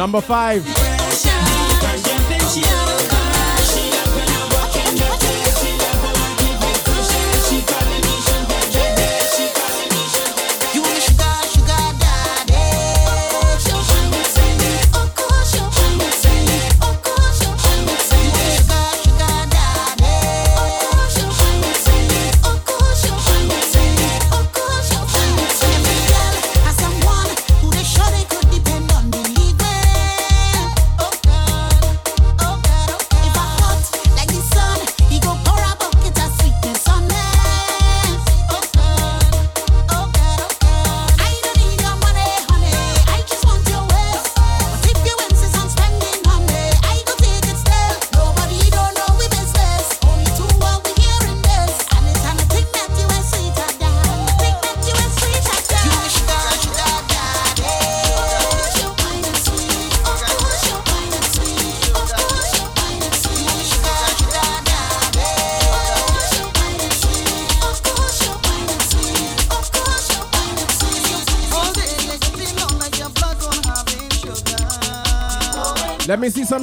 [SPEAKER 8] Number five.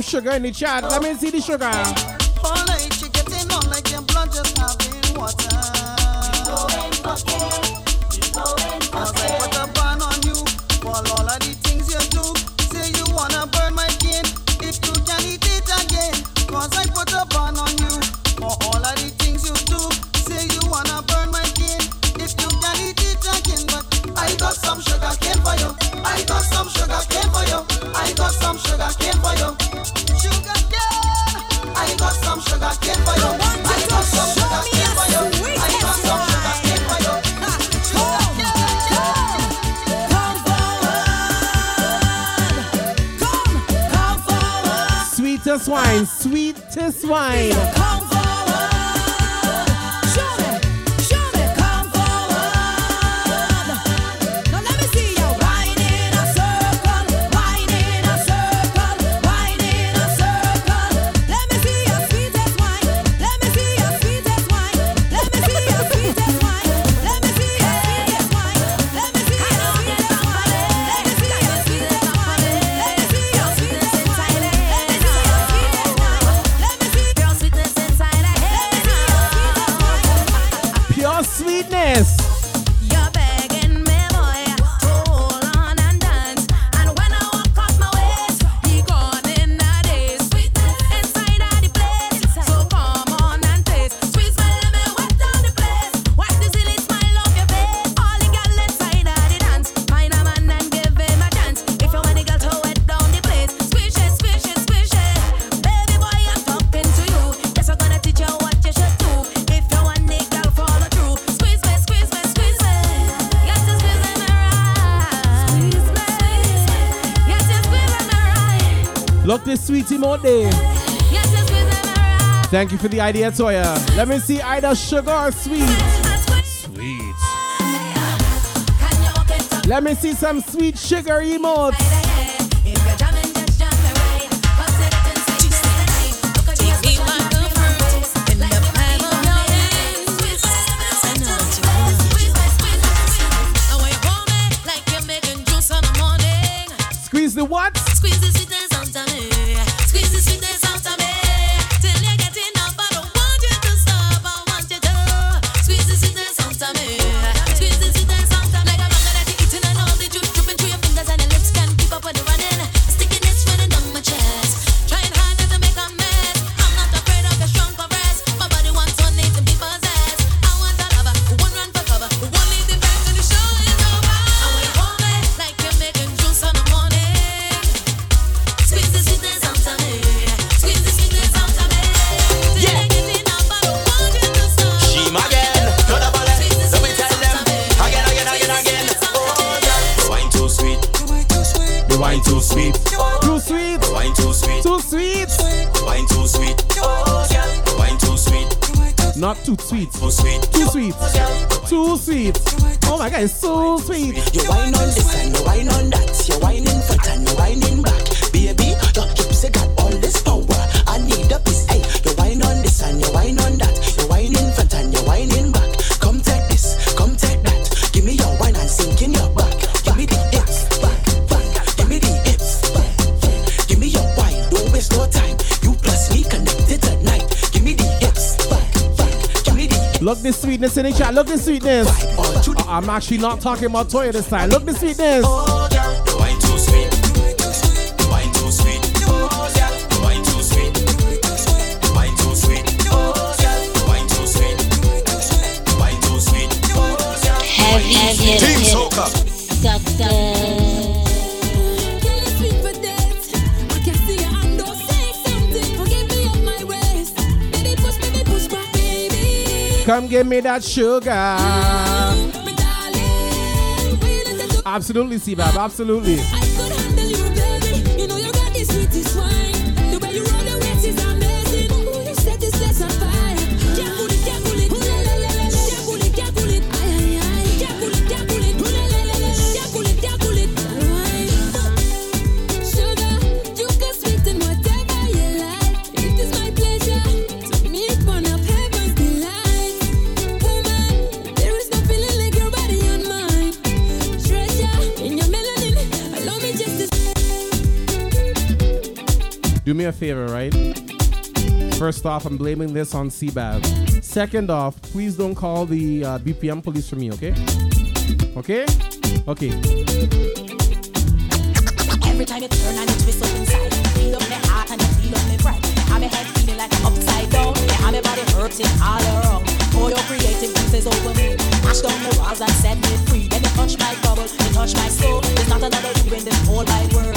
[SPEAKER 27] sugar in
[SPEAKER 8] the chat. Let me see the sugar.
[SPEAKER 25] More.
[SPEAKER 8] Thank you for the idea, Toya. Let me see Ida Sugar Sweet.
[SPEAKER 4] Sweet.
[SPEAKER 8] Let me see some sweet sugar emotes.
[SPEAKER 25] the what? Squeeze the sweetness in
[SPEAKER 28] each other.
[SPEAKER 29] Look the sweetness. Uh-uh, I'm actually not talking about Toya this time. Look the sweetness. Come give me that sugar. Absolutely, Sebab, absolutely. First off, I'm blaming this on CBAB. Second off, please don't call the uh, BPM police for me, okay? Okay? Okay.
[SPEAKER 30] Every time you turn inside, feel up my heart and feel up my. I'm a head feeling like upside down. Yeah, I'm a body hurting all around. All your creative pieces over me. Mash down the walls and set me free. Then you my bubble, you touch my soul. There's not another you in this whole wide world.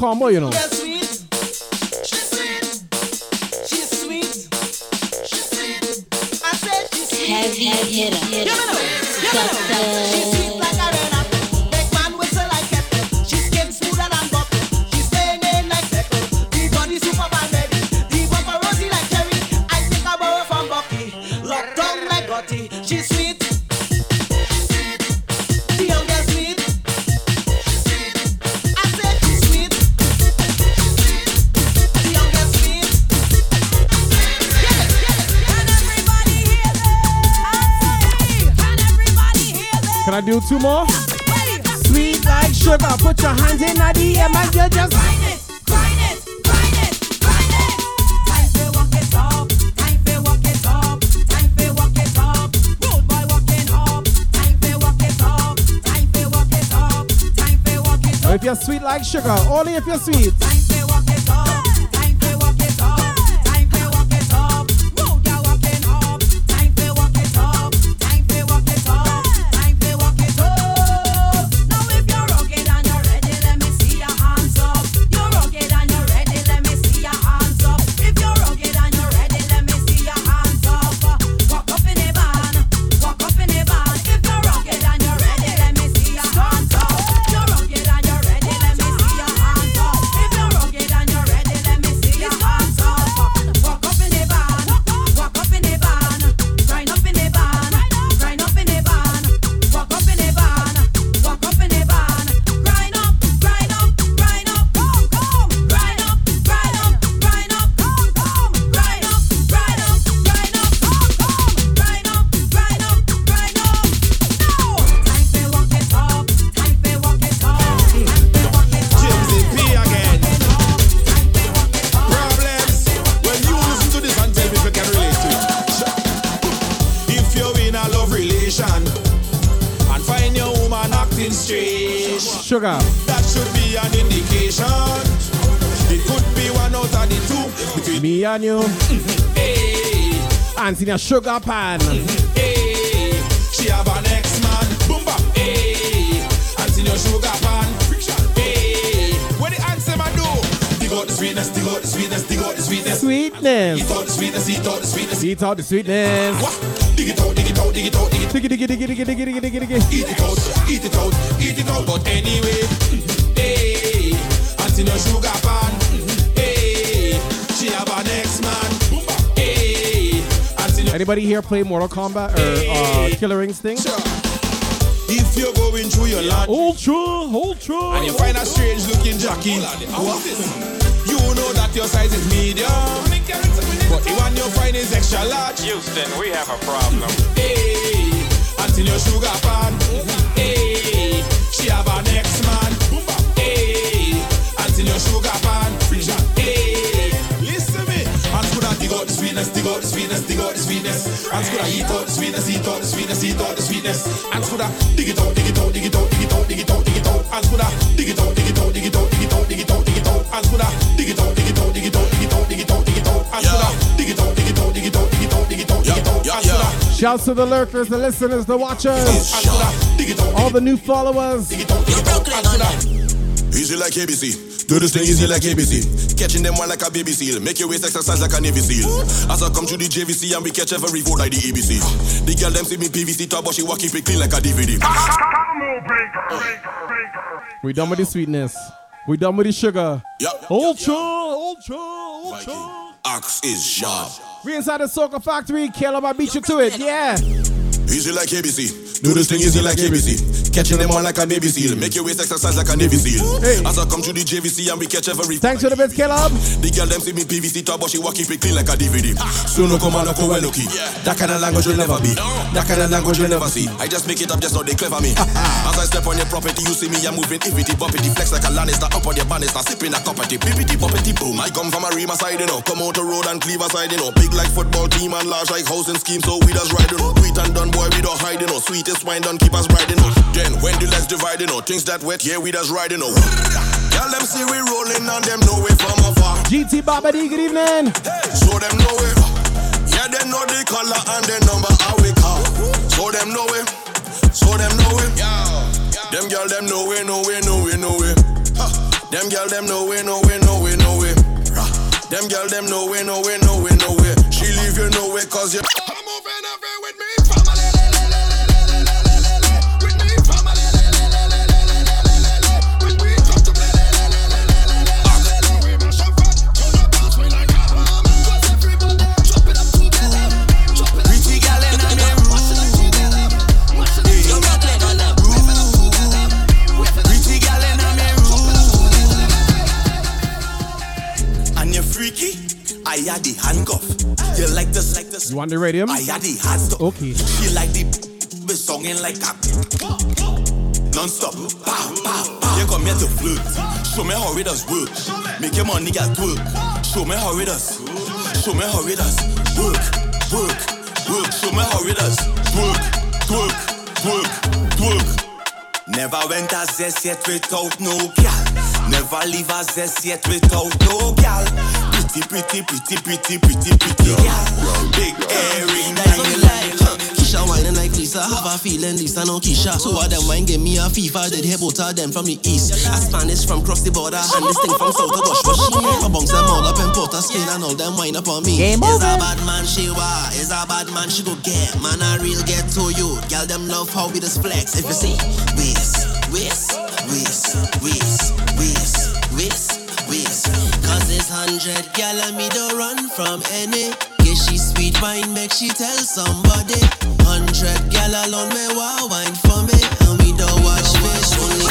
[SPEAKER 4] call you
[SPEAKER 29] know
[SPEAKER 8] If you're sweet like sugar, only if you're sweet. Sugar pan.
[SPEAKER 4] hey, eh, she have an ex-man. Boom bap. Hey, eh, and in your sugar pan. Hey, eh, what the answer man do? Dig out the sweetness, dig out the sweetness, dig out the sweetness.
[SPEAKER 8] Sweetness.
[SPEAKER 4] Eat out the sweetness, eat out the sweetness.
[SPEAKER 8] Eat out the sweetness.
[SPEAKER 4] Dig
[SPEAKER 8] here play Mortal Kombat or uh, Killer Instinct?
[SPEAKER 4] If you're going through your land
[SPEAKER 8] Ultra, Ultra.
[SPEAKER 4] and you find a strange looking Jackie, what? you know that your size is medium. But the one you find is extra large.
[SPEAKER 31] Houston, we have a problem.
[SPEAKER 4] Hey, until your sugar pan. Hey, sweetness, dig out the sweetness. And could I eat out the sweetness, eat out the sweetness, eat out the sweetness. And could I dig it out, dig it out, dig it out, dig it out, dig it out, dig it out. And could I dig it out, dig it out, dig it out, dig it out, dig it out, dig it out. And could I dig it out, dig it out, dig it out, dig it out, dig it out, dig it out. And could I dig it out, dig it out, dig it out, dig it out, dig it out, dig it out. And could I
[SPEAKER 8] Shouts to the lurkers, the listeners, the watchers, all the new followers.
[SPEAKER 14] Easy like ABC. Do this thing easy like ABC. Catching them one like a baby seal. Make your waist exercise like a Navy SEAL. As I come to the JVC and we catch every vote like the ABC. The girl them see me PVC top, but she walk keep it clean like a DVD.
[SPEAKER 8] We done with the sweetness. We done with the sugar.
[SPEAKER 14] Yep.
[SPEAKER 8] Ultra, ultra, ultra.
[SPEAKER 14] Axe is sharp.
[SPEAKER 8] We inside the Soca Factory. Caleb, I beat you to it. Yeah.
[SPEAKER 14] Easy like ABC. Do this thing easy like ABC. Catching them on like a Navy SEAL. Make your waist exercise like a Navy SEAL. As I come to the JVC and we catch every
[SPEAKER 8] Thanks for the best, Caleb.
[SPEAKER 14] The girl them see me PVC top, but she walk keep it clean like a DVD. So no come on, no well lucky. That kind of language will never be. That kind of language will never see. I just make it up, just so they clever me. As I step on your property, you see me, I'm moving iffity, bumpity, flex like a Lannister up on your banister, sipping a cuppity, bippity, bumpity, boom. I come from a Rima side, you know. Come out the road and Cleaver side, you know. Big like football team and large like housing scheme, so we just ride, you know. Sweet and done, boy, we don't hide, you know. Sweetest wine done, keep us riding, you know. Then when the legs divide, you know. Things that wet, yeah, we just ride, you know. Tell them see we rolling and them know it from afar.
[SPEAKER 8] GT Babadi, good evening.
[SPEAKER 14] So them know it. Yeah, they know the color and the number how we call. So them know it. So them know it. Them girl them know it, know it, know it, know it. Huh. Them girl them know it, know it, know it, know it. Rah. Them girl them know it, know it, know it, know it. She leave you know it cause you. I'm moving away with me.
[SPEAKER 25] I had the handcuff. You like this, like this.
[SPEAKER 4] You want the radium?
[SPEAKER 25] I had the hard stuff.
[SPEAKER 4] Okay.
[SPEAKER 25] She like the be songing like a non-stop. Pow, pow, pow. You come here to flirt. Show me how it does work. Make your money get work. Show me how it does. Show me how it does. Work, work, work. Show me how it does. Work, work, work, work. Never went a zest yet without no gal. Never leave a zest yet without no gal. Pretty, pretty, pretty, pretty, pretty, pretty gal. Big earring, tiny line.
[SPEAKER 32] Keisha whining like Lisa, have a feeling Lisa no Keisha. So all them wine give me a FIFA, did hear both of them from the east. A Spanish from cross the border, and this thing from south of Bush. But she ain't a bounce them all up in Port of Spain and all them wine up on me.
[SPEAKER 26] Game
[SPEAKER 32] is
[SPEAKER 26] over.
[SPEAKER 32] a bad man she wa, is a bad man she go get. Man a real get to you, girl them love how we just flex. If you see, waist, waist, waist, waist, waist, hundred gal and me don't run from any. Yeah, she sweet wine, make she tell somebody. Hundred gal alone me wow wine for me, and we don't watch fish only.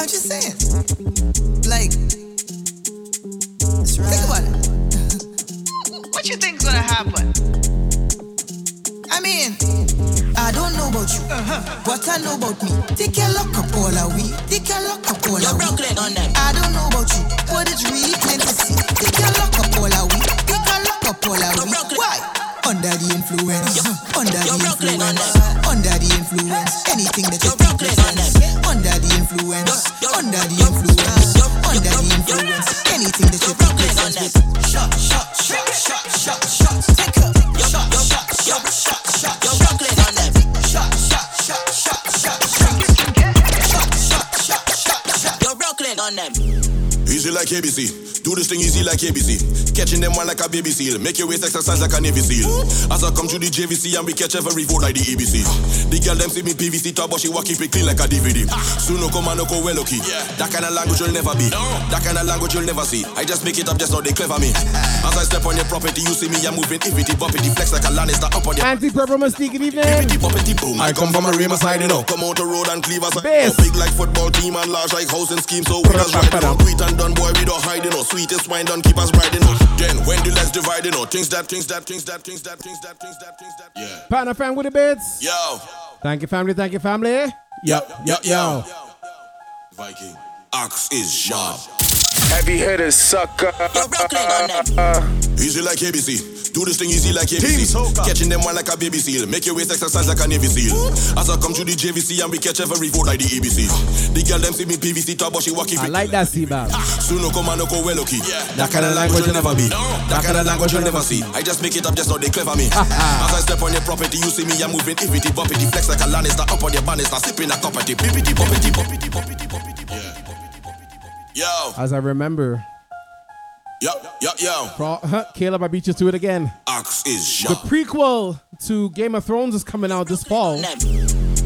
[SPEAKER 33] I'm just saying. Like, think about it. what you think's gonna happen? I mean, I don't know about you, but I know about me. Take your lock up all a we. Take your lock up all a we. I don't know about you, but it's really plain to see. Take your lock up all a we. Take your lock up all a we. Why? Under the influence, under the influence, under the influence. Anything that you think sense. Under the influence, under the influence, under the influence. Anything that you think sense. Shot, shot, shot, shot, shot, shot. Take up. Shot, shot, shot, shot, on them.
[SPEAKER 14] Easy like ABC. Do this thing easy like ABC. Catching them one like a baby seal. Make your waist exercise like a Navy SEAL. As I come to the JVC and we catch every vote like the ABC. The girl them see me PVC top, but she walk keep it clean like a DVD. Soon no come and no go well lucky. That kind of language you'll never be. That kind of language you'll never see. I just make it up just now they clever me. As I step on your property, you see me, I'm moving iffity, bumpity, flex like a Lannister up on your
[SPEAKER 4] Anti-purple mystique, good evening.
[SPEAKER 14] boom. I come from a Rima side, you know. Come out the road and cleave us.
[SPEAKER 4] Bass.
[SPEAKER 14] Big like football team and large like housing scheme. So we just ride, you know. Sweet and done, boy, we don't hide, you know. Sweetest wine done, keep us riding, you know. Then when the let's divide, you know. Things that, things that, things that, things that, things that, things that, things that. Yeah.
[SPEAKER 4] Partner fam with the bits.
[SPEAKER 14] Yo.
[SPEAKER 4] Thank you, family. Thank you, family. Yo, yo, yo.
[SPEAKER 14] Viking. Ox is sharp.
[SPEAKER 21] Heavy hitters, sucker.
[SPEAKER 14] Easy like ABC. Do this thing easy like ABC. Catching them one like a baby seal. Make your waist exercise like a Navy SEAL. As I come to the JVC and we catch every vote like the ABC. The girl them see me PVC top, but she walk keep
[SPEAKER 4] I like that C-Bab.
[SPEAKER 14] Soon no come and no go well lucky. That kind of language you'll never be. That kind of language you'll never see. I just make it up just now they clever me. As I step on your property, you see me, I'm moving iffity, bumpity, flex like a Lannister up on your banister, sipping a cup of tea, bippity, bumpity, bumpity, bumpity, bumpity, Yo,
[SPEAKER 4] As I remember.
[SPEAKER 14] yo, yo, yo.
[SPEAKER 4] Pro- huh, Caleb, I beat you to it again.
[SPEAKER 14] Ox is
[SPEAKER 4] The prequel to Game of Thrones is coming out this fall.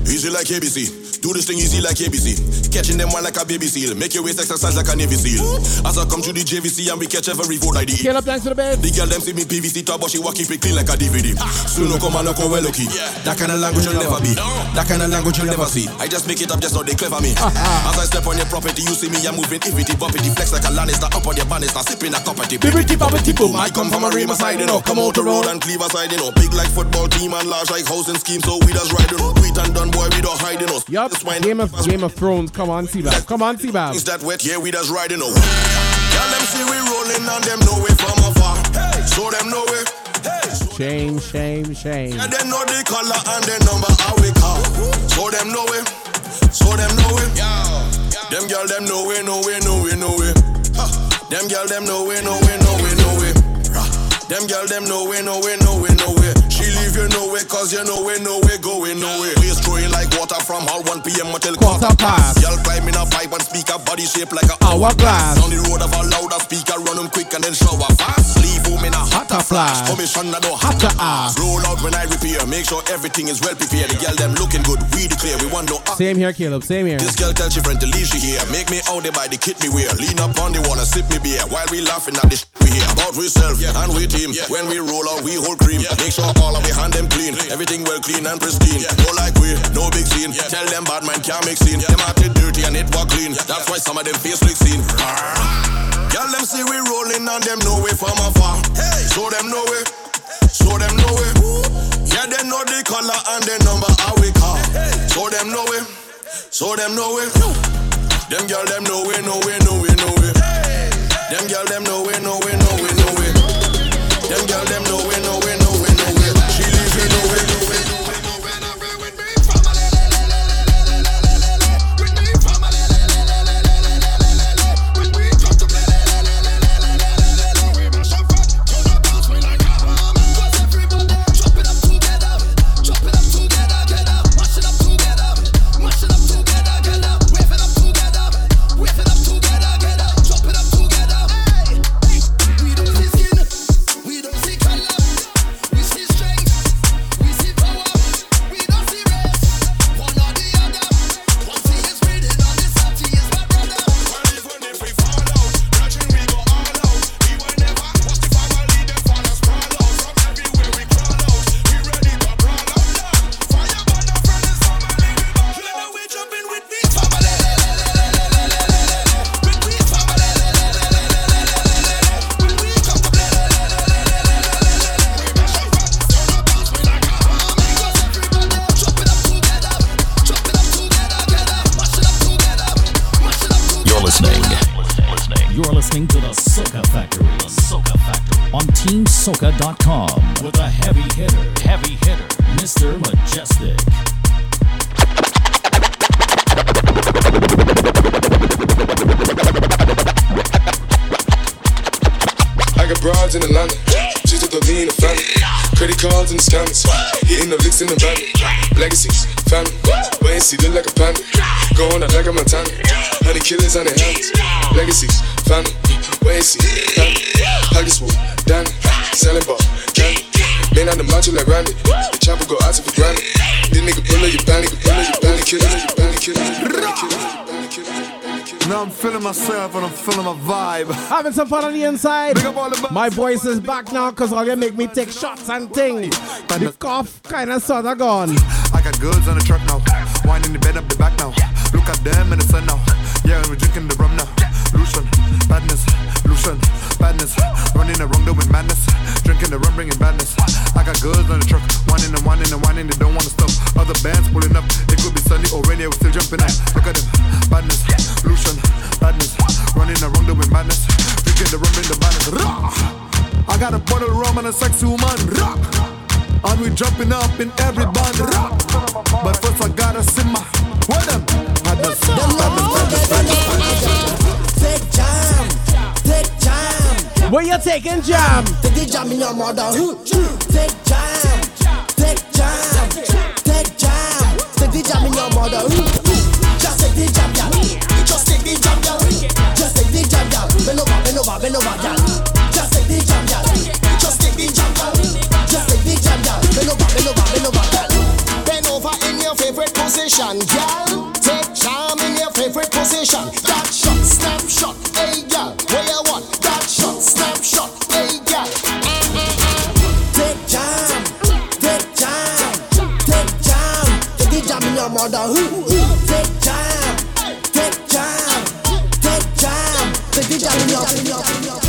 [SPEAKER 14] Easy like ABC. Do this thing easy like ABC. Catching them one like a baby seal. Make your waist exercise like a Navy SEAL. As I come to the JVC and we catch every vote like the
[SPEAKER 4] up, thanks for the bed.
[SPEAKER 14] The girl them see me PVC top, but she walk keep it clean like a DVD. Ah. Soon no come and no go well lucky. That kind of language you'll never be. That kind of language you'll never see. I just make it up just now they clever me. Ah, ah. As I step on your property, you see me, I'm moving iffity, bumpity, flex like a Lannister up on your banister, sipping a cup of tea. Bippity, boppity, boom. I come from a Rima side, you know. Come out the road and cleave side, you know. Big like football team and large like housing scheme, so we just ride, you know. Sweet and done, boy, we don't hide, you know.
[SPEAKER 4] Yup, Game of Game of Thrones. Come on, C-Bab. Come on, C-Bab.
[SPEAKER 14] That wet, yeah, we just riding over. Girl, them see we rolling and them know it from afar. So them know it.
[SPEAKER 4] Shame, shame, shame.
[SPEAKER 14] And them know the color and the number how we call. So them know it. So them know it. Them girl them know it, know it, know it, know it. Them girl them know it, know it, know it, know it. Them girl them know it, know it, know it, know it. Leave you know it, cause you know it, know it, going nowhere. Waves throwing water from all 1 p.m. until
[SPEAKER 4] Quarter past.
[SPEAKER 14] Girl climbing a pipe and speaker, body shape like a
[SPEAKER 4] Hourglass.
[SPEAKER 14] On the road of a louder speaker, run 'em quick and then shower fast. Leave 'em in a hotter
[SPEAKER 4] flash.
[SPEAKER 14] Commission I don't have to ask. Roll out when I repair, make sure everything is well prepared. The girl them looking good, we declare we want no
[SPEAKER 4] Same here, Caleb. Same here.
[SPEAKER 14] this girl tell she friend to leave she here. Make me out there by the kit me wear. Lean up on the wall and sip me beer while we laughing at the shit we hear. About we self and we team. When we roll out, we hold cream. Make sure all of we hand them clean. Everything well clean and pristine. No like we, no big scene. Tell them bad man can't make scene. Them at it dirty and it walk clean. That's why some of them face look seen.
[SPEAKER 34] Girl, them see we rolling and them know we from afar. Hey, so them know it, so them know it. Yeah, they know the color and the number how we call. So them know it, so them know it. Them girl, them know we, know we, know we, know we. Them girl, them know we, know we,
[SPEAKER 1] TeamSoca.com with a heavy hitter, heavy hitter, Mr. Mejustik.
[SPEAKER 21] I got broads in Atlanta, just to me in the family. Credit cards and the scammers, hitting the licks in the van. Legacies, family, wait and see, look like a panda. Going out like a Montana, honey killers on their hands. Legacies, family, wait and see, family. Pockets full, Danny, selling ball, candy. Man on the macho like Randy, the chopper go out to for granted. This nigga pull up your panic, pull up your panic, killer, your panic, killer, your panic, killer.
[SPEAKER 35] Now I'm feeling myself and I'm feeling my vibe.
[SPEAKER 4] Having some fun on the inside. My voice is back now because all you make me take shots and ting. The cough kind of sort of gone.
[SPEAKER 35] I got goods on the truck now. Wine in the bed up the back now. Look at them in the sun now. Yeah, we're drinking the rum now. Lucian, badness, Lucian, badness. Running around doing madness. Drinking the rum, bringing badness. I got goods on the truck. Whining and whining and whining, they don't wanna stop. Other bands pulling up. It could be sunny or rainy, we're still jumping out. Look at them, badness, Lucian, badness. Running around doing madness. Drinking the rum, bringing the badness. I got a bottle of rum and a sexy woman. Rah! And we jumping up in every band. Rah! But first I gotta simmer. What them? Badness, badness, badness,
[SPEAKER 4] Where you taking jam?
[SPEAKER 36] Take the jam in your mother. Take jam, take jam, take jam. Take the jam in your mother. Just take the jam, girl. Just take the jam, girl. Just take the jam, girl. Bend over, bend over, bend over, girl. Just take the jam, girl. Just take the jam, girl. Just take the jam, girl. Bend over,
[SPEAKER 17] in your favorite position, girl. Take charm in your favorite position.
[SPEAKER 36] In your. Take jam, take jam, take in in in your-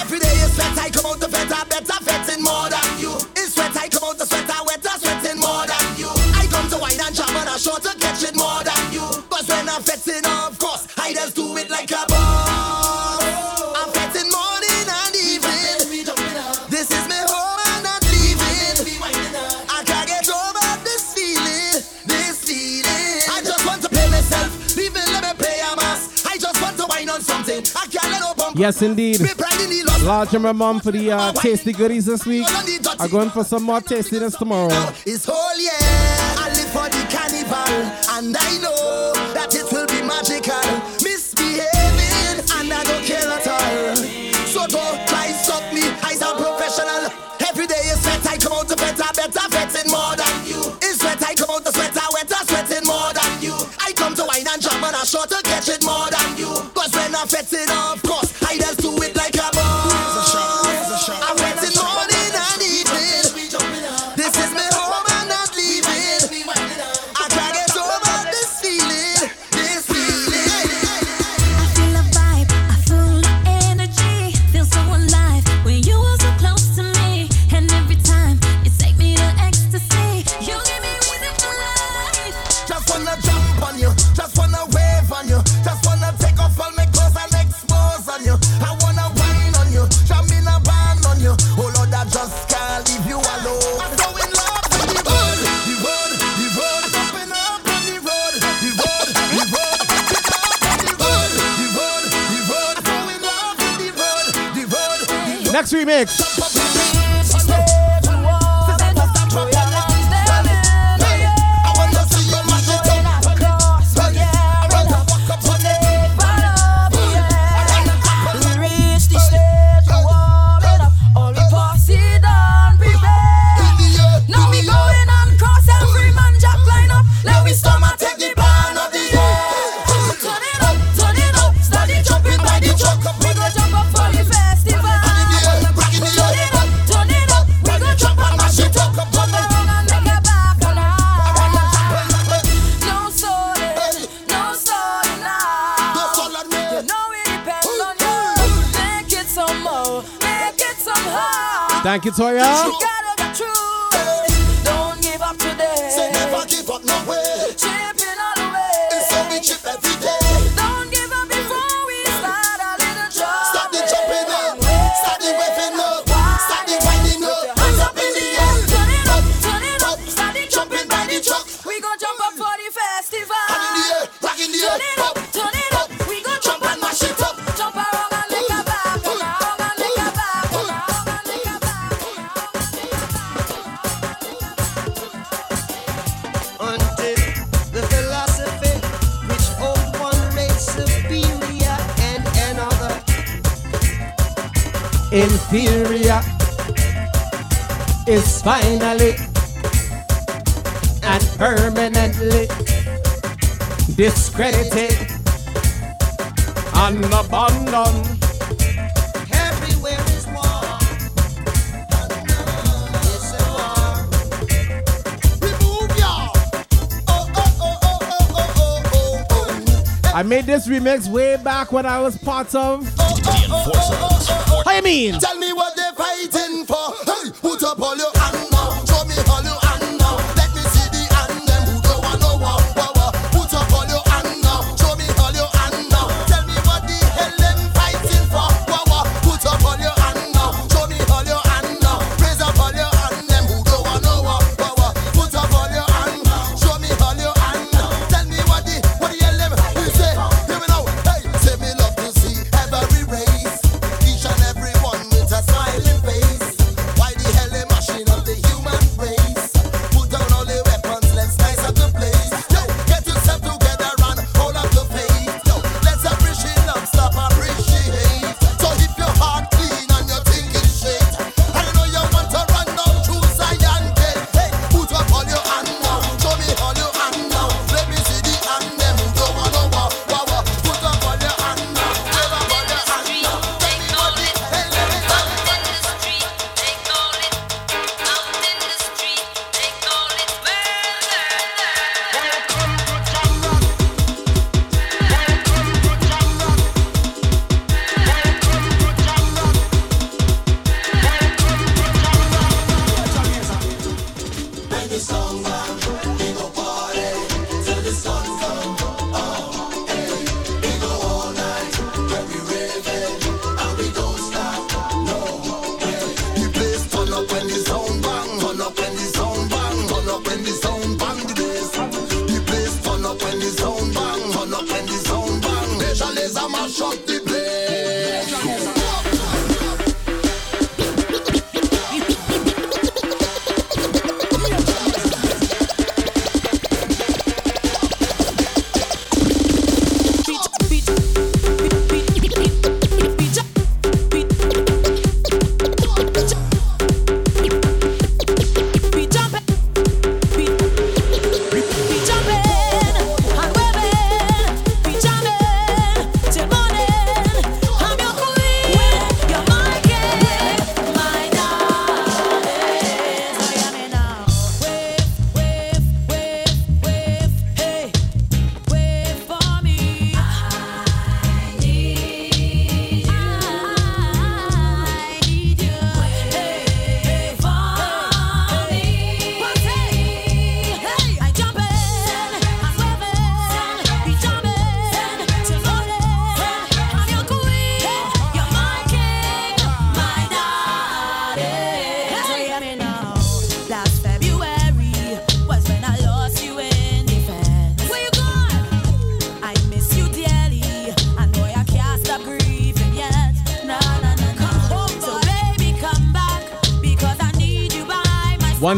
[SPEAKER 17] Every day is sweat, I come out the better, better fetting more than you. It's sweat, I come out the sweater, wetter, sweating more than you. I come to wine and jam and I sure to catch it more than you. Cause when I'm fetting, of course, I just do
[SPEAKER 4] Yes, indeed. Large my mom for the uh, tasty goodies this week. I'm going for some more tastiness tomorrow.
[SPEAKER 17] It's whole year. I live for the carnival, and I know that it will be magical. Misbehaving, and I don't care at all. So don't try stop me. I sound professional. Every day is sweat. I come out to better, better fetting more than you. It's sweat. I come out to sweater, wetter, sweating more than you. I come to wine and jam, and I sure to catch it more than you. Cause when I'm fetting, of
[SPEAKER 4] made this remix way back when I was part of. Oh, oh, oh, How you mean?
[SPEAKER 17] Tell me what they're fighting for. Hey, put up all your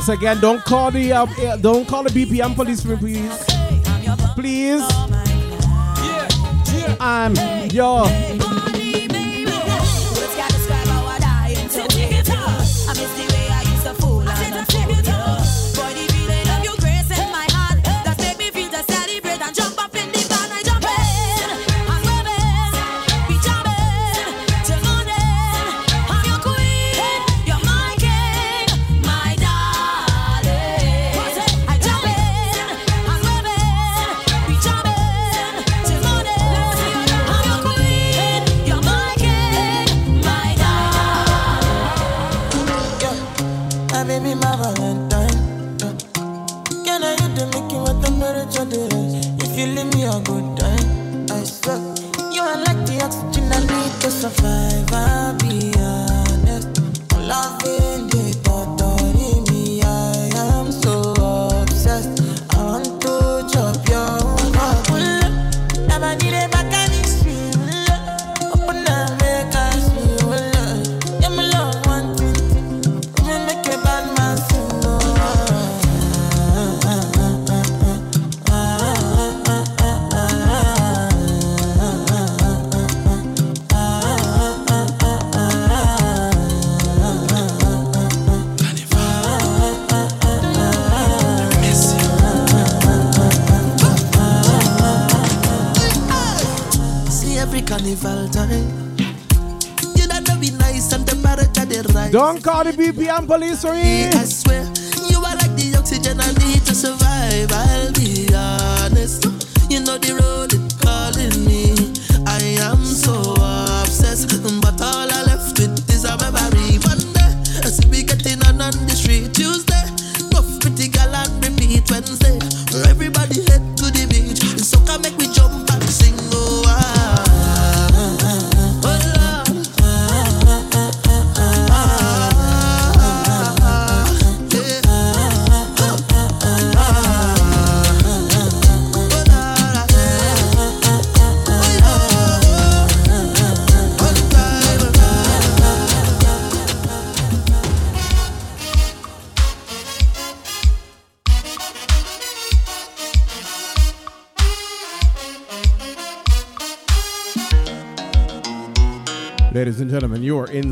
[SPEAKER 8] once again, don't call the uh, don't call the BPM police for me, please. Please. I'm your Don't call the BPM police for it.
[SPEAKER 2] I swear, you are like the oxygen I need to survive. I'll be all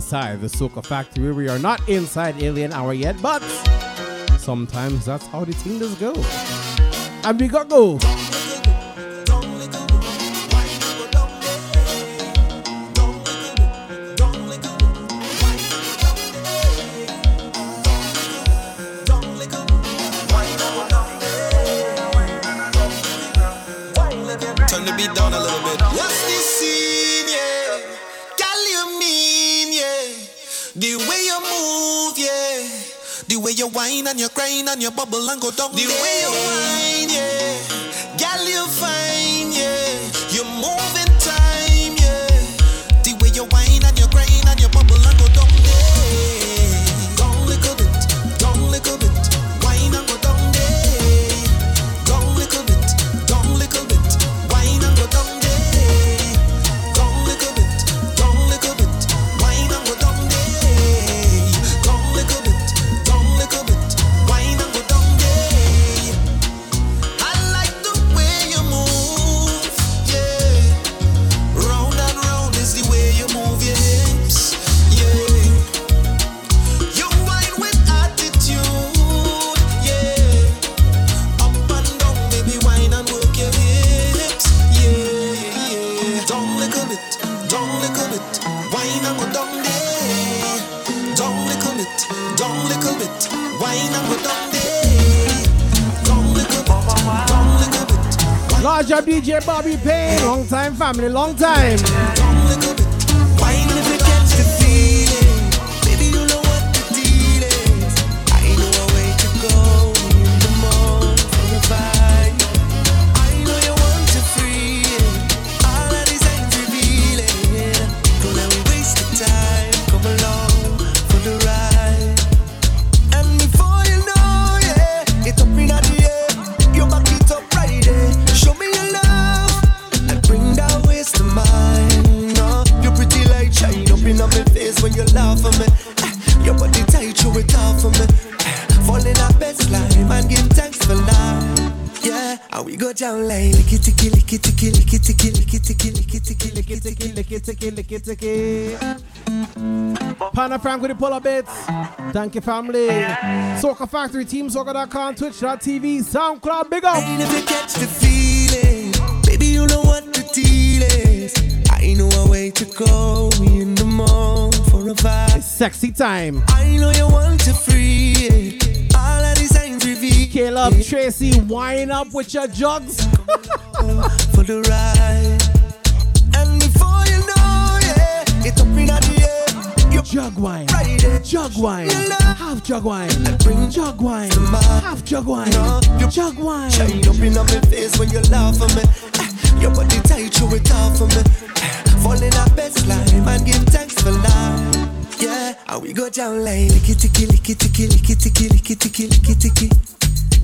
[SPEAKER 8] inside the Soca Factory. We are not inside Alien Hour yet, but sometimes that's how the things go. And we got go.
[SPEAKER 4] wine and your crane and your bubble and go down. The way you wine.
[SPEAKER 8] family, long time.
[SPEAKER 4] Pana Frank with the pull up bits. Thank you, family. Soca Factory, TeamSoca.com, Twitch.tv, SoundCloud, big up.
[SPEAKER 2] I never catch the feeling. Baby, you know what the deal is. I know a way to go in the morning for a vibe.
[SPEAKER 4] Sexy time.
[SPEAKER 2] I know you want to free it. All of these signs reveal.
[SPEAKER 4] Caleb, Tracy, wind up with your jugs.
[SPEAKER 2] for the ride. And before you know, yeah, it's up in the.
[SPEAKER 4] Jug wine, jug wine, half jug wine, bring jug wine, half jug wine, jug wine.
[SPEAKER 2] Shine up in my face when you laugh at me. Eh, Your body tight, you it off for me. Eh, Fall in our best line and give thanks for life. Yeah, and we go down like licky ticky licky ticky licky ticky licky ticky licky ticky.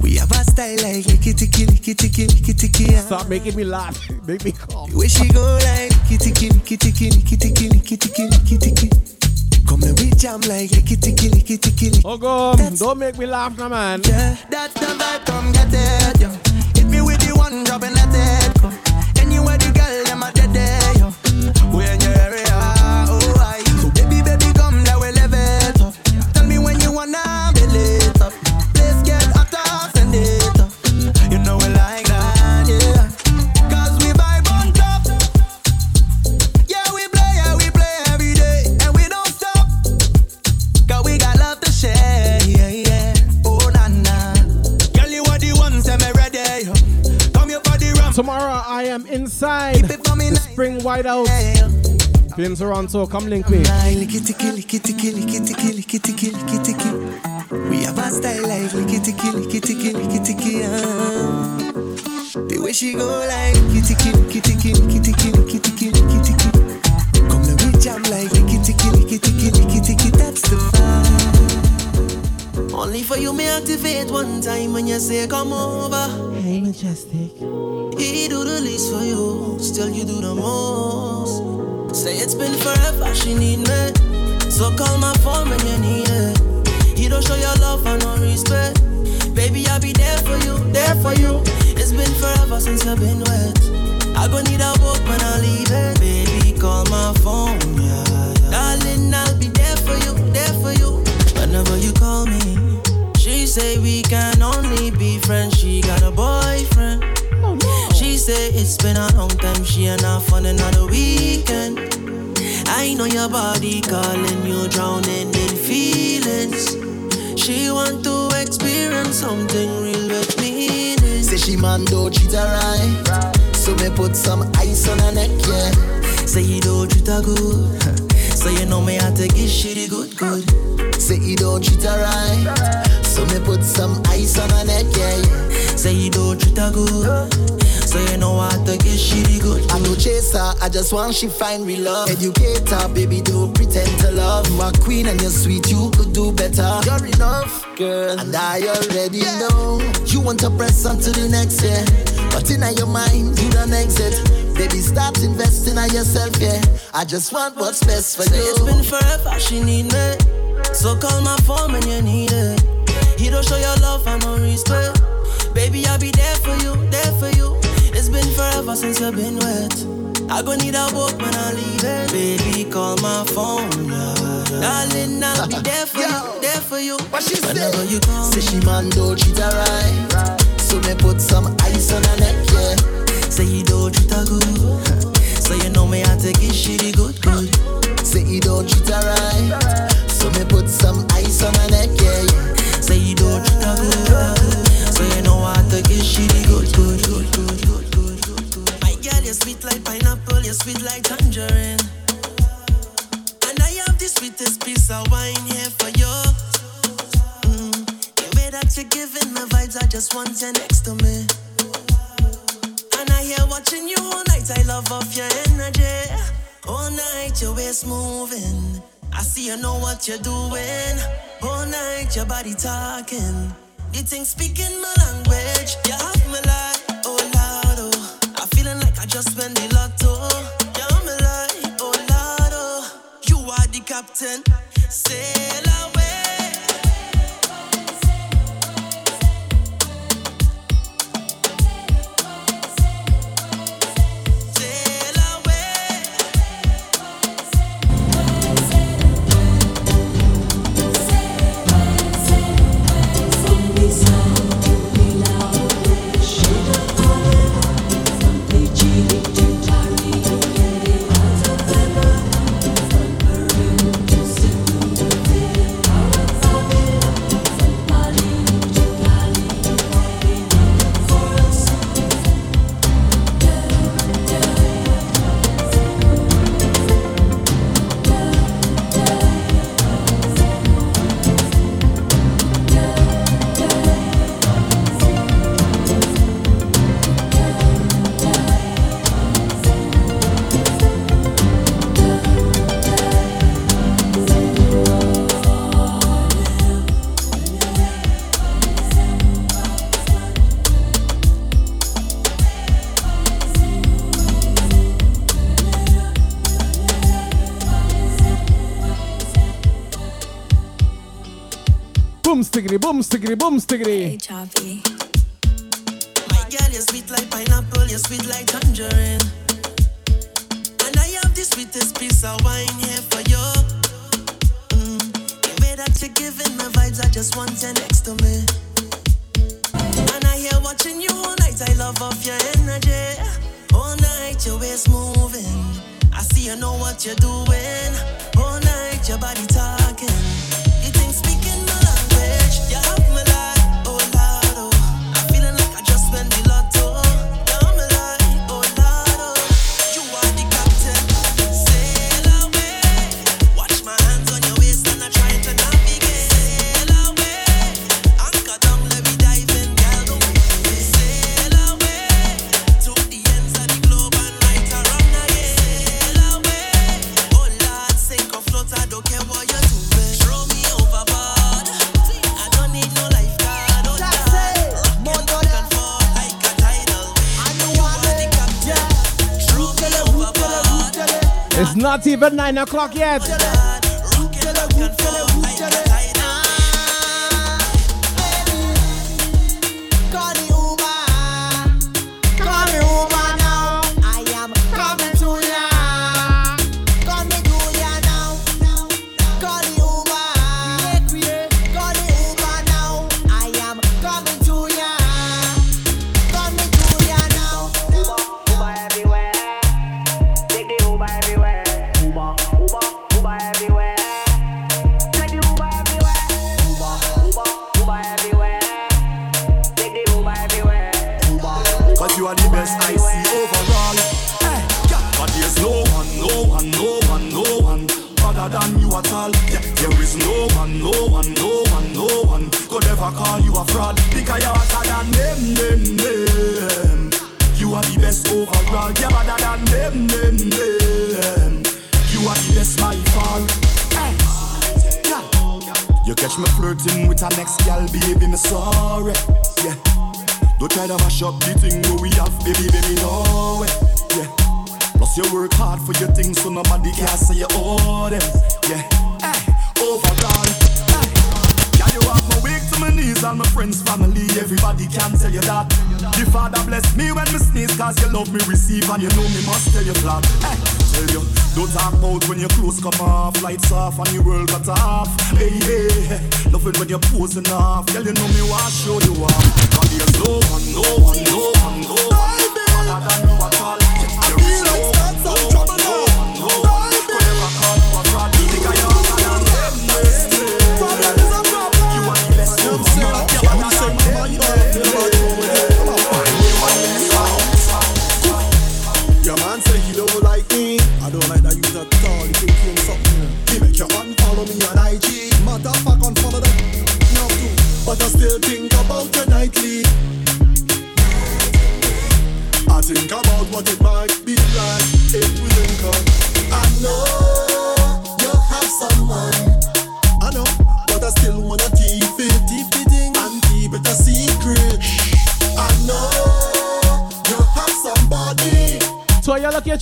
[SPEAKER 2] We have a style like licky ticky licky ticky licky ticky.
[SPEAKER 4] Stop making me laugh. Make me calm.
[SPEAKER 2] Way she go like licky ticky licky ticky licky ticky licky ticky licky ticky. Come and we jam like licky ticky licky ticky licky.
[SPEAKER 4] Oh, go. Don't make me laugh, now, man.
[SPEAKER 2] Yeah, that's the vibe, come get it, yo. Licky ticky, licky ticky, licky ticky, licky ticky. We have a style like licky ticky, licky ticky, licky ticky. The way she go like licky ticky, licky ticky, licky ticky. Come and we jam like licky ticky, licky ticky, licky ticky. That's the vibe. Only for you me activate one time when you say come over.
[SPEAKER 4] Hey, Mejustik.
[SPEAKER 2] He do the least for you, still you do the most. Say it's been forever, she need me. So call my phone when you need it. He don't show your love and no respect. Baby, I'll be there for you, there for you. It's been forever since you've been wet. I gon' need a book when I leave it. Baby, call my phone, yeah. Say we can only be friends. She got a boyfriend. Oh, she say it's been a long time. She and I fun another weekend. I know your body calling you, drowning in feelings. She want to experience something real with me.
[SPEAKER 17] Say she man don't treat her right. So me put some ice on her neck, yeah.
[SPEAKER 2] Say you don't treat her good. So you know me I take it shitty good, good.
[SPEAKER 17] Say he don't treat her right. So me put some ice on her neck, yeah, yeah.
[SPEAKER 2] Say you don't treat her good. So you know I take it shitty good.
[SPEAKER 17] I'm no chaser, I just want she find real love. Educate her, baby, don't pretend to love. You are queen and you're sweet, you could do better. You're enough, girl, and I already know. You want to press on to the next, yeah. But in your mind, you don't exit. Baby, start investing in yourself, yeah. I just want what's best for
[SPEAKER 2] Say
[SPEAKER 17] you.
[SPEAKER 2] it's been forever, she need me. So call my phone when you need it. He don't show your love and no respect. Baby, I'll be there for you, there for you. It's been forever since you've been wet. I gon' need a book when I leave it. Baby, call my phone. Darling, I'll be there for you, there for you.
[SPEAKER 17] What she
[SPEAKER 2] Whenever
[SPEAKER 17] say?
[SPEAKER 2] you call
[SPEAKER 17] Say she man don't treat her right. So me put some ice on her neck, yeah.
[SPEAKER 2] Say you don't treat her good. So you know me, I take it shitty good, good.
[SPEAKER 17] Say he don't treat her right. So me put some ice on her neck, yeah, yeah.
[SPEAKER 2] Say you don't treat her good. So you know I take it shitty good, good, good, good, good, good, good, good. My girl, you're sweet like pineapple, you're sweet like tangerine. And I have the sweetest piece of wine here for you. Mm. The way that you're giving me vibes, I just want you next to me. And I hear watching you all night, I love off your energy. All night, your waist moving. I see you know what you're doing. All night, your body talking. You think speaking my language. You have me like, oh Lord, oh. I'm feeling like I just won the lotto. You have me like, oh Lord, oh. You are the captain.
[SPEAKER 37] stickity, boom, stickity, boom, stickity. Hey.
[SPEAKER 2] My girl, you're sweet like pineapple, you're sweet like tangerine. And I have the sweetest piece of wine here for you. Mm. The way that you're giving me vibes, I just want you next to me. And I hear watching you all night, I love off your energy. All night, your waist moving. I see you know what you're doing. All night, your body talking.
[SPEAKER 37] It's not even 9 o'clock yet.
[SPEAKER 34] talk about when your clothes come off, lights off, and your world cut off. Hey, hey, nothing when you're posing off. Girl, you know me, why show you off. And there's no one, no one, no one, no one.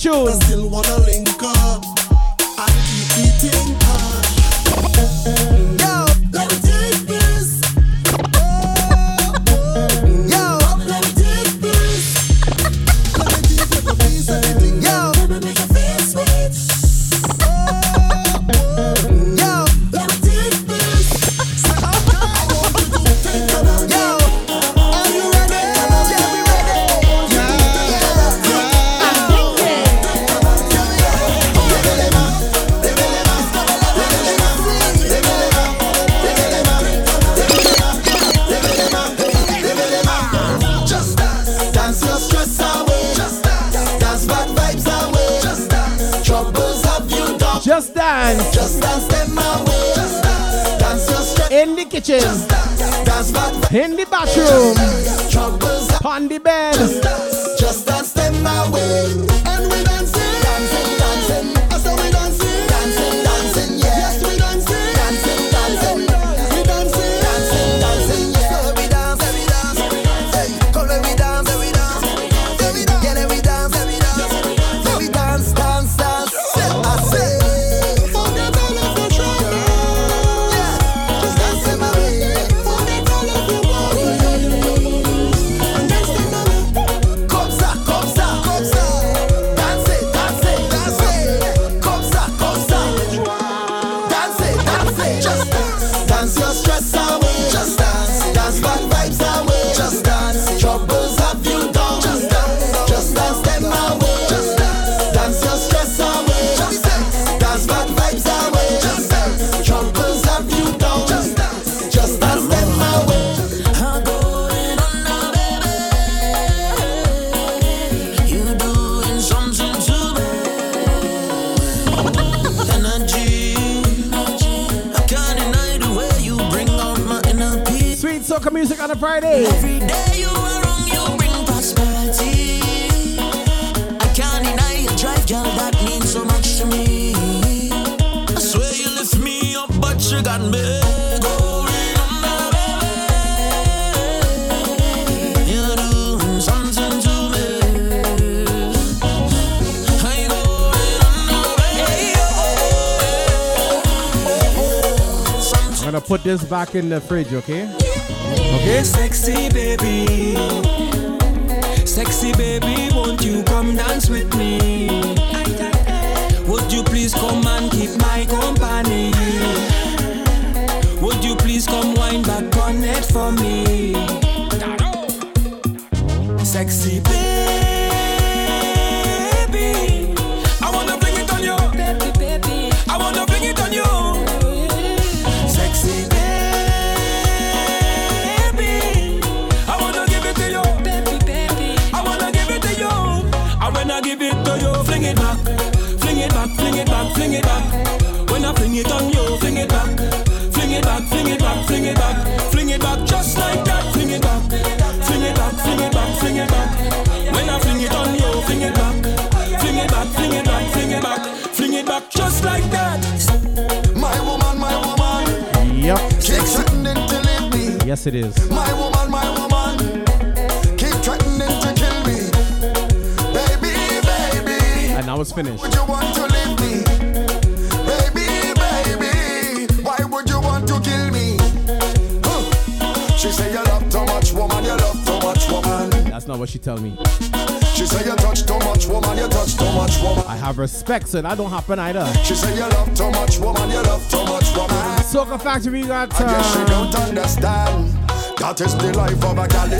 [SPEAKER 37] tune.
[SPEAKER 38] This
[SPEAKER 4] back in the fridge, okay? Okay?
[SPEAKER 39] Sexy baby, sexy baby, won't you come dance with me? Would you please come and keep my company? Would you please come wind back on it for me? Sexy baby,
[SPEAKER 4] Yes, it is.
[SPEAKER 34] My woman, my woman, keep threatening to kill me. Baby, baby,
[SPEAKER 4] And now it's finished.
[SPEAKER 34] would you want to leave me? Baby, baby, why would you want to kill me? Huh. She say you love too much, woman, you love too much, woman.
[SPEAKER 4] That's not what she tell me.
[SPEAKER 34] She say you touch too much, woman, you touch too much, woman.
[SPEAKER 4] I have respect, so that don't happen either.
[SPEAKER 34] She say you love too much, woman, you love too much, woman.
[SPEAKER 4] Soca Factory got
[SPEAKER 34] I guess she
[SPEAKER 4] uh,
[SPEAKER 34] don't understand. That is the life of a galley.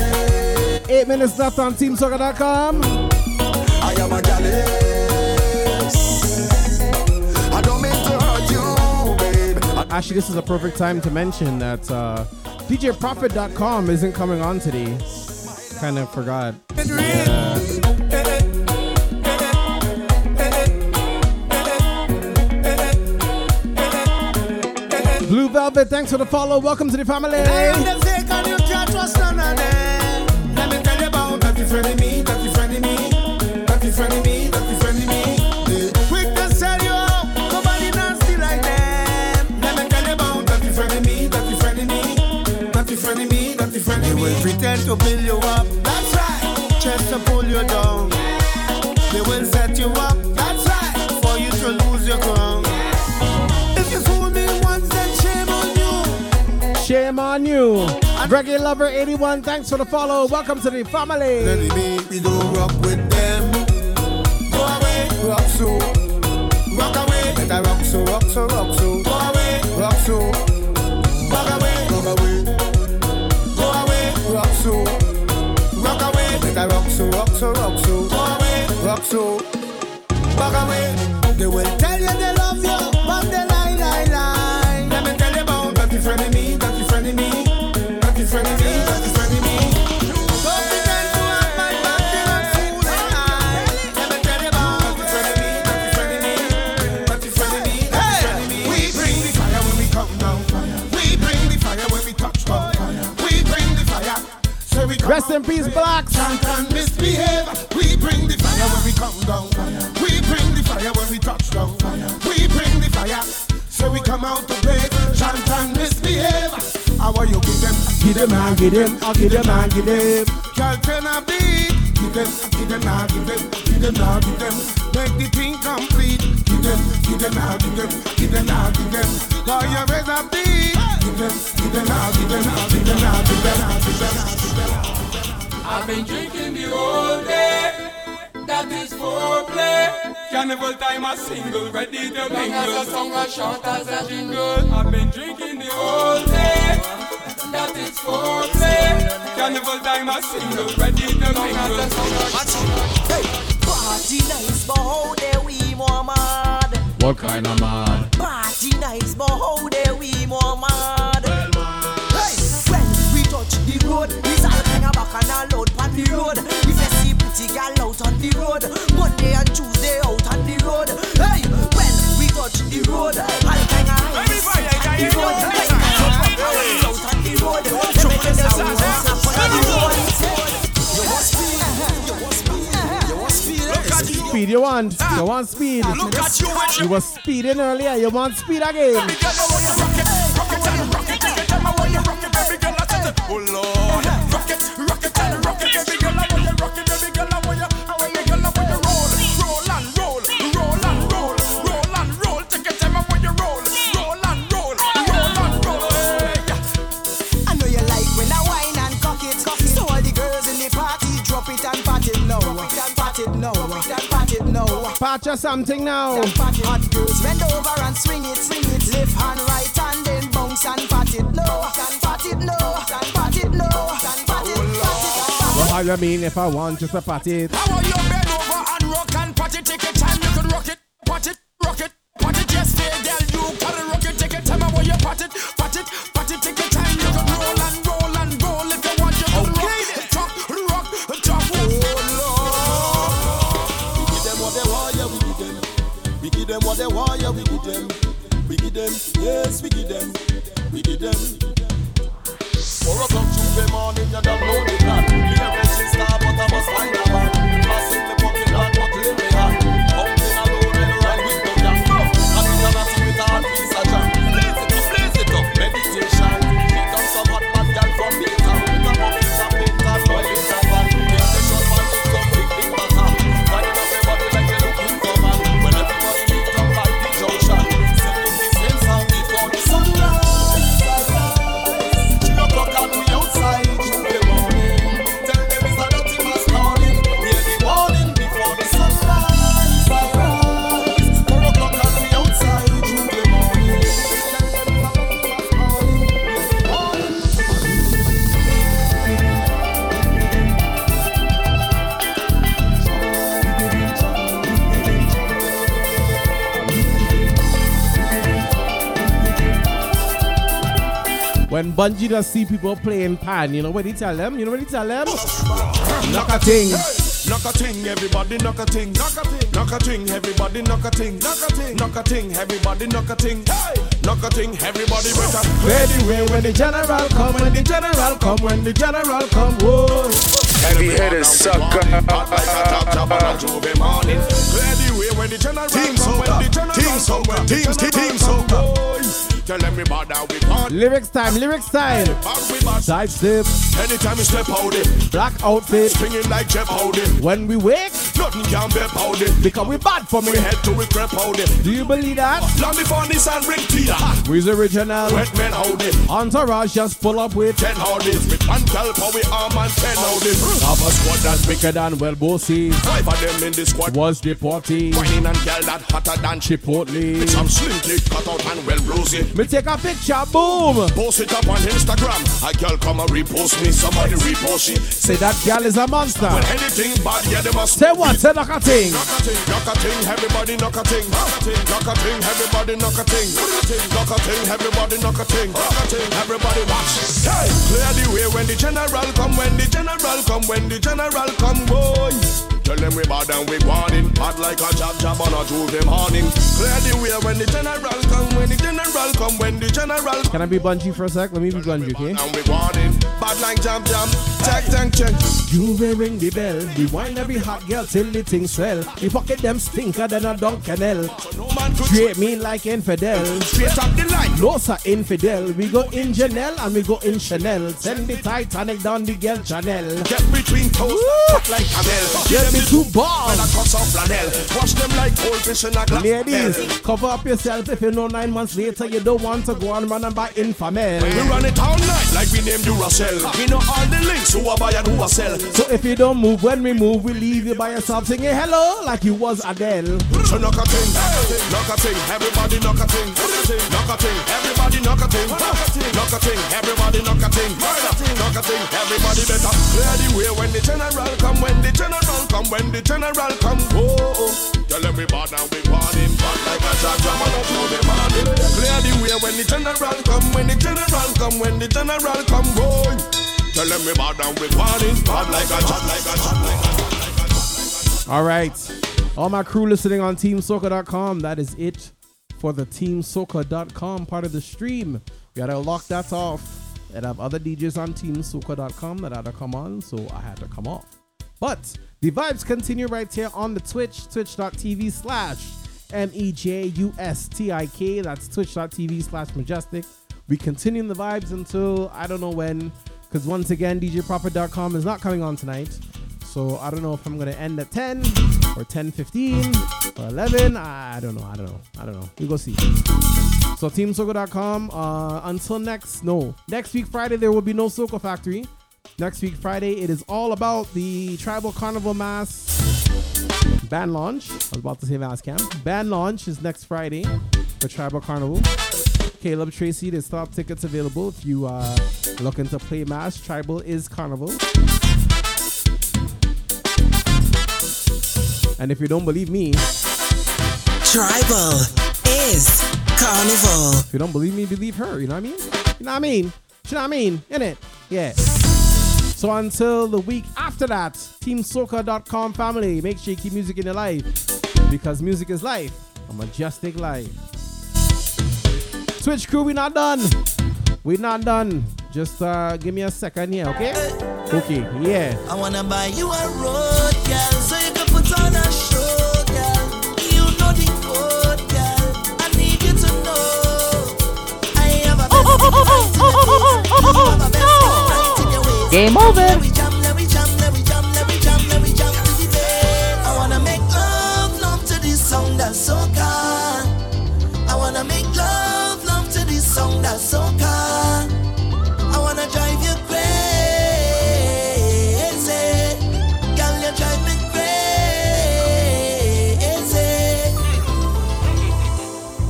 [SPEAKER 4] eight minutes left on TeamSoca.com.
[SPEAKER 34] I am a galley. I don't mean to hurt you, babe.
[SPEAKER 4] Actually, this is a perfect time to mention that uh, DJProfit.com isn't coming on today. Kind of forgot. Yeah. Blue Velvet, thanks for the follow. Welcome to the family.
[SPEAKER 6] I am the fake and you can't trust none of them. Let me tell you about that you friend me, that you friend me, that you friend me, that you friend me. Quick to sell you out, nobody nasty like them. Let me tell you about that you friend me, that you friend me, that you friend me, that you friend me. They will pretend to build you up, that's right, just to pull you down.
[SPEAKER 4] Reggae Lover 81, thanks for the follow. Welcome to the family.
[SPEAKER 6] We don't rock with them. Go away, rock so. Rock away, better rock so, rock so, rock so. Go away, rock so. Rock away, rock away. Go away, rock so. Rock away, better rock so, rock so, rock so. Go away, rock so. Rock away. They will tell you they love
[SPEAKER 4] Rest in peace, Blacks.
[SPEAKER 6] Chant and misbehave. We bring the fire when we come down. We bring the fire when we touch down. We bring the fire. So we come out to play. Chant and misbehave. How are you give them?
[SPEAKER 4] Give them and give them, I'll give them and give them.
[SPEAKER 6] Girl, turn a beat. Give them, give them, now give them, give them, now give them. Make the thing complete. Give them, give them, now give them, give them, now give them. Call your raise a beat. Give them, give them, now give them, give them, now give them, now give them.
[SPEAKER 39] I've been drinking the whole day. That is foreplay. Carnival time a single, ready to mingle. Long as a song as short as a jingle. I've been drinking the whole day. That is foreplay. Carnival time a single, ready to mingle.
[SPEAKER 33] Hey, party nice, but how dare we more mad?
[SPEAKER 4] What kind of man?
[SPEAKER 33] Party nice, but how dare we more mad? Hey, when we touch the road, it's walk and all out on the road. If you see pretty gal out on the road, Monday and Tuesday out on the road. Hey, when we touch the road, all kind of eyes on the road. Out on the road, out on
[SPEAKER 4] the road. You want speed?
[SPEAKER 40] You
[SPEAKER 4] want speed? You want speed?
[SPEAKER 40] Look at you. Speed you want? You want speed? Look at you.
[SPEAKER 41] You were speeding earlier. You want speed
[SPEAKER 4] again? Or something now.
[SPEAKER 41] Hot girls bend over and swing it, swing it. Left hand, right hand, then bounce and pat it low. Pat it low. Pat it low. Pat it,
[SPEAKER 4] Well, how you mean if I want just to pat it?
[SPEAKER 40] I want you
[SPEAKER 34] them what they want, yeah, we give them. We give them, yes, we give them. We give them. Four o'clock Tuesday morning, you don't know the plan. Me a star, but I must find a When
[SPEAKER 4] Bunji does see people playing pan, you know what he tell them? You know what he tell them? Knock a thing.
[SPEAKER 14] Knock a ting, everybody knock a ting. Knock a ting, knock a ting, everybody knock a ting. Knock a ting, knock a ting, everybody knock a ting. Knock a ting, everybody better.
[SPEAKER 4] Clear the way when the general come, when the general come, when the general come. Whoa.
[SPEAKER 14] Heavy headed sucker. Hot like a top job on a Tuesday morning. Clear the way when the general team come, when the general team come, when team team team so Tell everybody we on.
[SPEAKER 4] Lyrics time, lyrics time. Side step.
[SPEAKER 14] Anytime we step out it,
[SPEAKER 4] black outfit,
[SPEAKER 14] swinging like Jeff Howdy.
[SPEAKER 4] When we wake,
[SPEAKER 14] nothing can be powdy.
[SPEAKER 4] Because we bad for me.
[SPEAKER 14] We head to we crap howdy.
[SPEAKER 4] Do you believe that?
[SPEAKER 14] Long before this and ring Peter.
[SPEAKER 4] We's original.
[SPEAKER 14] Wet men howdy.
[SPEAKER 4] Entourage just full up with
[SPEAKER 14] ten howdies. With one for we arm and ten howdies.
[SPEAKER 4] Have a squad that's bigger than well bossy.
[SPEAKER 14] Five of them in the squad
[SPEAKER 4] was deported.
[SPEAKER 14] Whining and gal that hotter than
[SPEAKER 4] Chipotle.
[SPEAKER 14] With some slim cut out and well rosy.
[SPEAKER 4] Me take a picture, boom.
[SPEAKER 14] Post it up on Instagram. A girl come and repost me. Somebody repost she.
[SPEAKER 4] Say that girl is a monster.
[SPEAKER 14] When anything bad, yeah, they must.
[SPEAKER 4] Say what? Say knock a thing.
[SPEAKER 14] Knock a ting, knock a ting, everybody knock a ting. Knock a ting, knock a ting, everybody knock a ting. Knock a ting, knock a ting, everybody knock a ting. Knock a ting, everybody watch. Hey, clear the way when the general come, when the general come, when the general come, boy. Tell them we bad and we warning. Hot like a jab jab on a Tuesday morning. Clear the way when the general come When the general come When the general
[SPEAKER 4] Can I be Bunji for a sec? Let me be Bunji, okay?
[SPEAKER 14] And we warning. Bad like jam jam. Check check check.
[SPEAKER 4] You may ring the bell. We wine every hot girl till the thing swell. We pocket them stinker than a Duncanel Straight me like infidel.
[SPEAKER 14] Straight up the line
[SPEAKER 4] sir infidel. We go in Janelle and we go in Chanel. Send the Titanic down the girl Chanel.
[SPEAKER 14] Get between toes. Like camel
[SPEAKER 4] Get me two balls
[SPEAKER 14] And a cross of flannel Wash them like goldfish in a glass
[SPEAKER 4] Ladies, cover up yourself if you know nine months later you don't want to go and run and buy Infamel.
[SPEAKER 14] We run it all night like we named you Russell. We know all the links who are buy and who are sell.
[SPEAKER 4] So if you don't move when we move, we leave you by yourself singing hello like you was Adele.
[SPEAKER 14] So knock a thing, knock a thing, everybody knock a thing, knock a thing, everybody knock a thing, knock a thing, everybody knock a thing, knock a thing, everybody better clear the way when the general come, when the general come, when the general come. Oh, oh. tell everybody now we want him back like a jab on a Tuesday morning. Clear the way when the general come, when the general come, when the general come. Boy, tell them we bow down with warning, bad like a jab, like a jab, like a
[SPEAKER 4] All right. All my crew listening on TeamSoca.com, that is it for the TeamSoca.com part of the stream. We gotta lock that off. And have other DJs on TeamSoca.com that had to come on, so I had to come off. But The vibes continue right here on the Twitch, twitch.tv slash M E J U S T I K. That's twitch.tv slash Mejustik. We continue the vibes until I don't know when, because once again, DJProper.com is not coming on tonight. So I don't know if I'm gonna end at 10 or 10:15 or 11. I don't know. I don't know. I don't know. We go see. So TeamSoca.com. Uh, until next, no, next week Friday there will be no Soca Factory. Next week Friday it is all about the Tribal Carnival Mass band launch. I was about to say mass camp. Band launch is next Friday for Tribal Carnival. Caleb Tracy, there's stop tickets available if you uh, looking to play mass. Tribal is Carnival. And if you don't believe me,
[SPEAKER 42] Tribal is Carnival.
[SPEAKER 4] If you don't believe me, believe her. You know what I mean? You know what I mean? You know what I mean? In it? Yeah. So until the week after that, TeamSoca.com family, make sure you keep music in your life because music is life, a Mejustik life. Switch crew, we not done. We not done. Just uh, give me a second here, okay? Okay, yeah.
[SPEAKER 43] I wanna buy you a road, girl, so you can put on a you drive me crazy.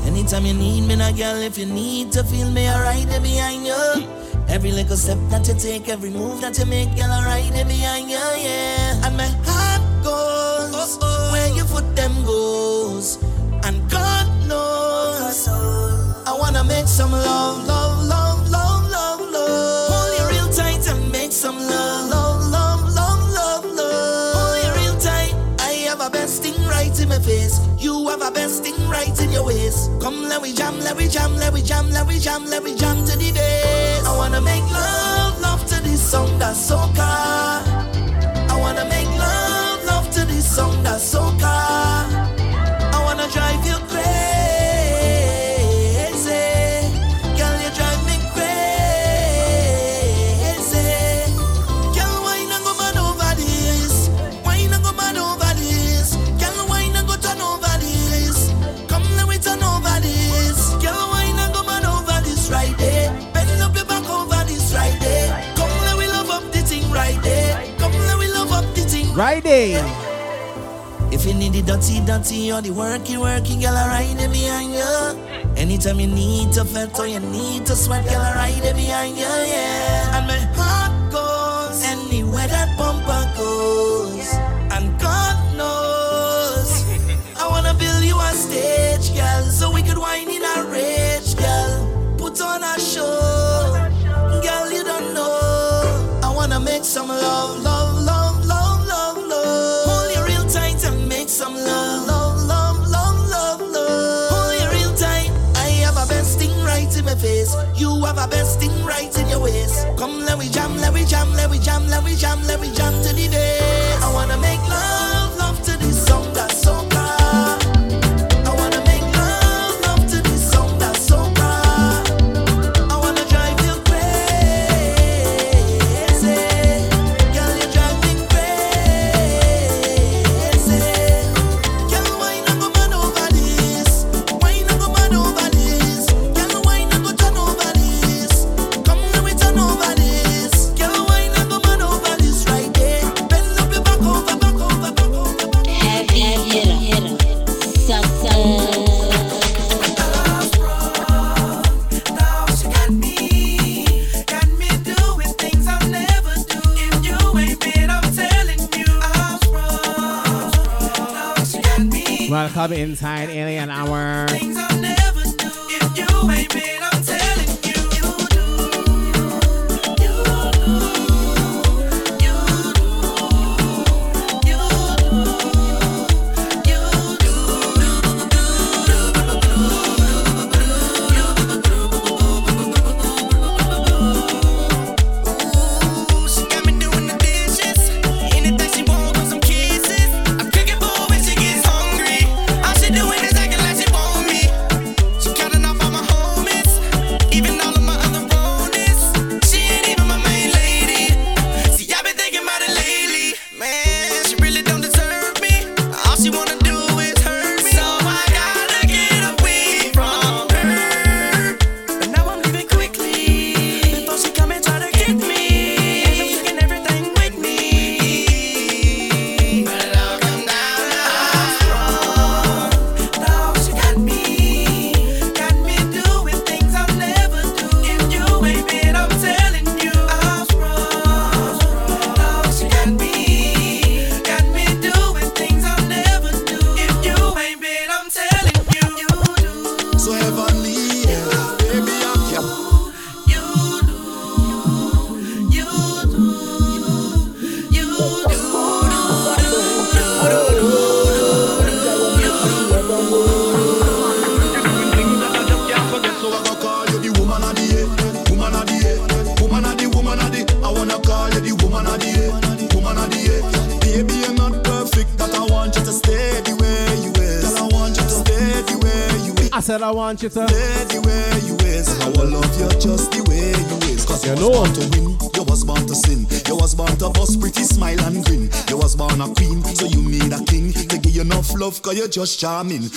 [SPEAKER 43] Anytime you need me, now, girl, if you need to feel me, I ride there behind you. Every little step that you take, every move that you make, girl, I ride there behind you, yeah. And my heart goes where your foot them goes. And God knows I wanna make some love, love, love, love, love, love. Hold you real tight and make some love, love, love, love, love, love. Hold you real tight. I have a best thing right in my face. Thing right in your waist. Come, let we jam, let we jam, let we jam, let we jam, let we jam to the bass. I wanna make love, love to this song that's so car. I wanna make love, love to this song that's so there. if you need the dirty, dirty, or the worky, worky, girl, I ride it behind you. Anytime you need to fret or you need to sweat, girl, I ride it behind you, yeah. And my heart goes anywhere that bumper we jam, let we jam, let we jam, let we jam to the bass. I wanna make love,
[SPEAKER 4] Welcome inside Alien Hour.
[SPEAKER 44] Just charming.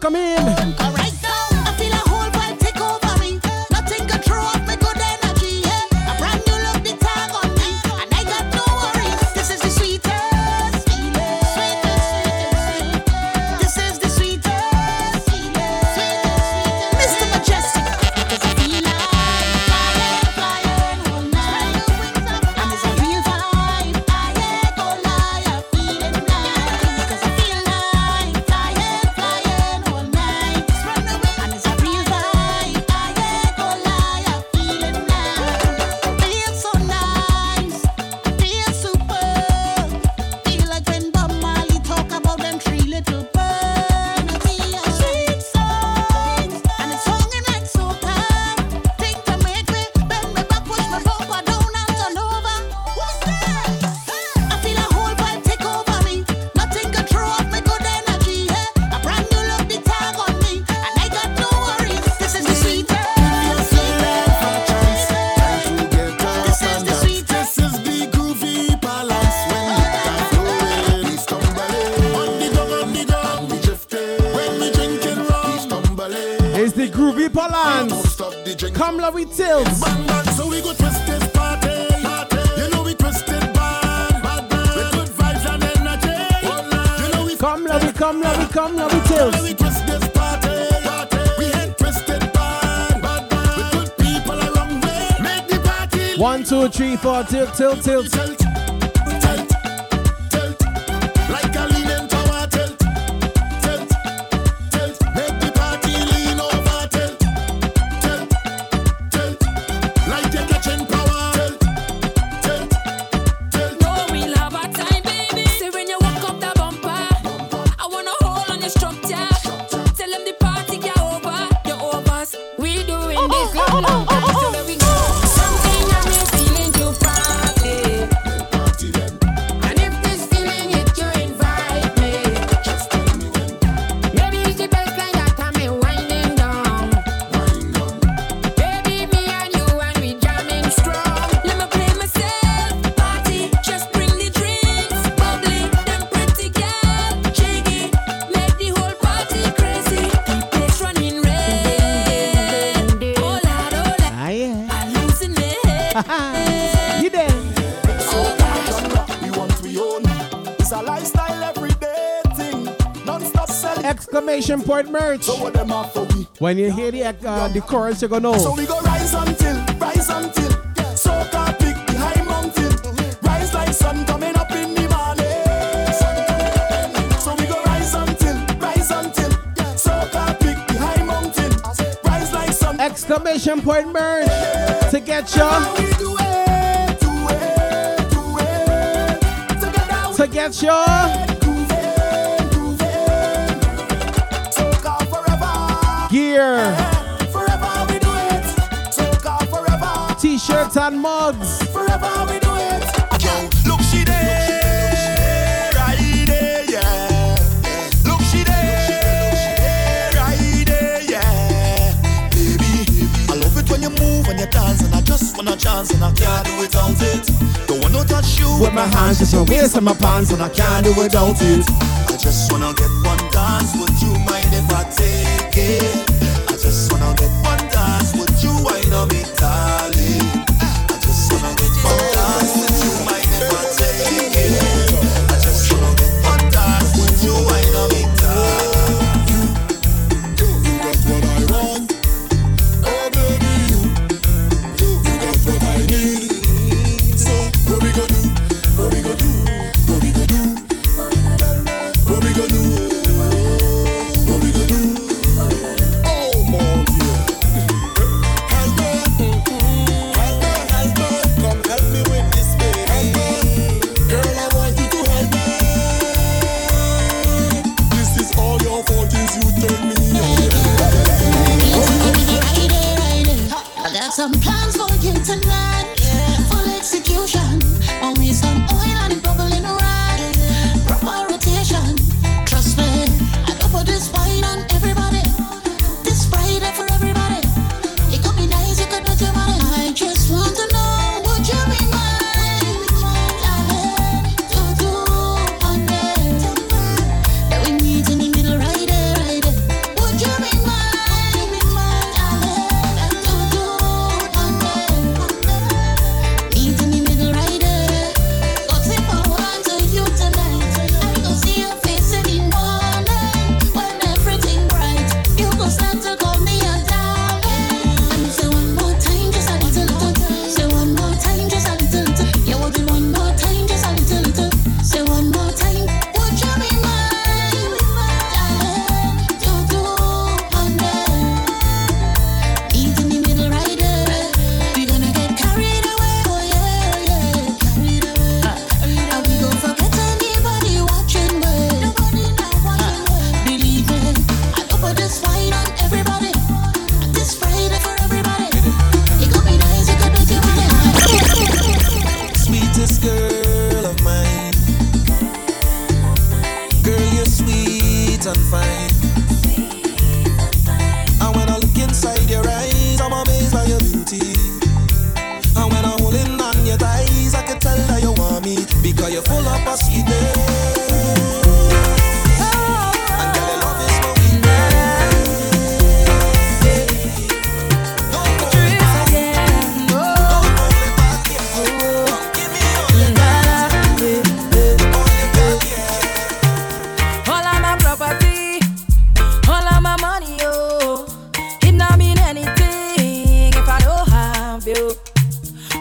[SPEAKER 4] Welcome in,
[SPEAKER 45] on,
[SPEAKER 44] tilt, tilt, tilt. Point merch.
[SPEAKER 15] So what them for we?
[SPEAKER 44] When you hear the, uh, the chorus, you're gonna know.
[SPEAKER 15] So we go rise until, rise until, yeah. so can behind the high mountain. rise like sun coming up in the morning. So we go rise until, rise until, yeah. so the high mountain, rise like sun.
[SPEAKER 44] Exclamation point merch yeah. to get you. To get you. and mugs.
[SPEAKER 15] Forever we do it. Look she there, right there, yeah. Look she there, right there, yeah. Baby, I love it when you move and you dance, and I just wanna chance, and I can't do without it. Don't want no touch you
[SPEAKER 44] with my hands, just your waist and my pants, and I can't do without it.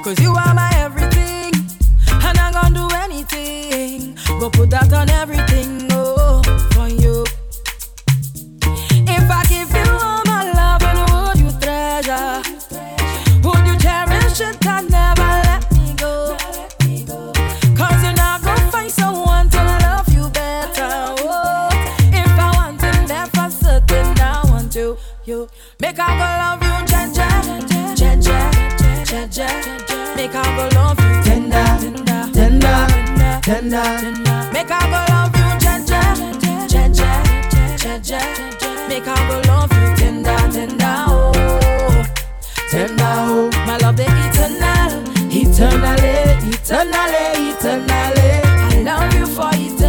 [SPEAKER 15] Cause you
[SPEAKER 46] are my everything. And
[SPEAKER 47] I'm gonna do anything.
[SPEAKER 48] Go put that on everything. Tender. Make I go love you, Jaja, Jaja, Jaja. Make I go love you, tender, tender, oh, tender, oh. My love, the eternal, eternally, eternally, eternally. I love you for eternity.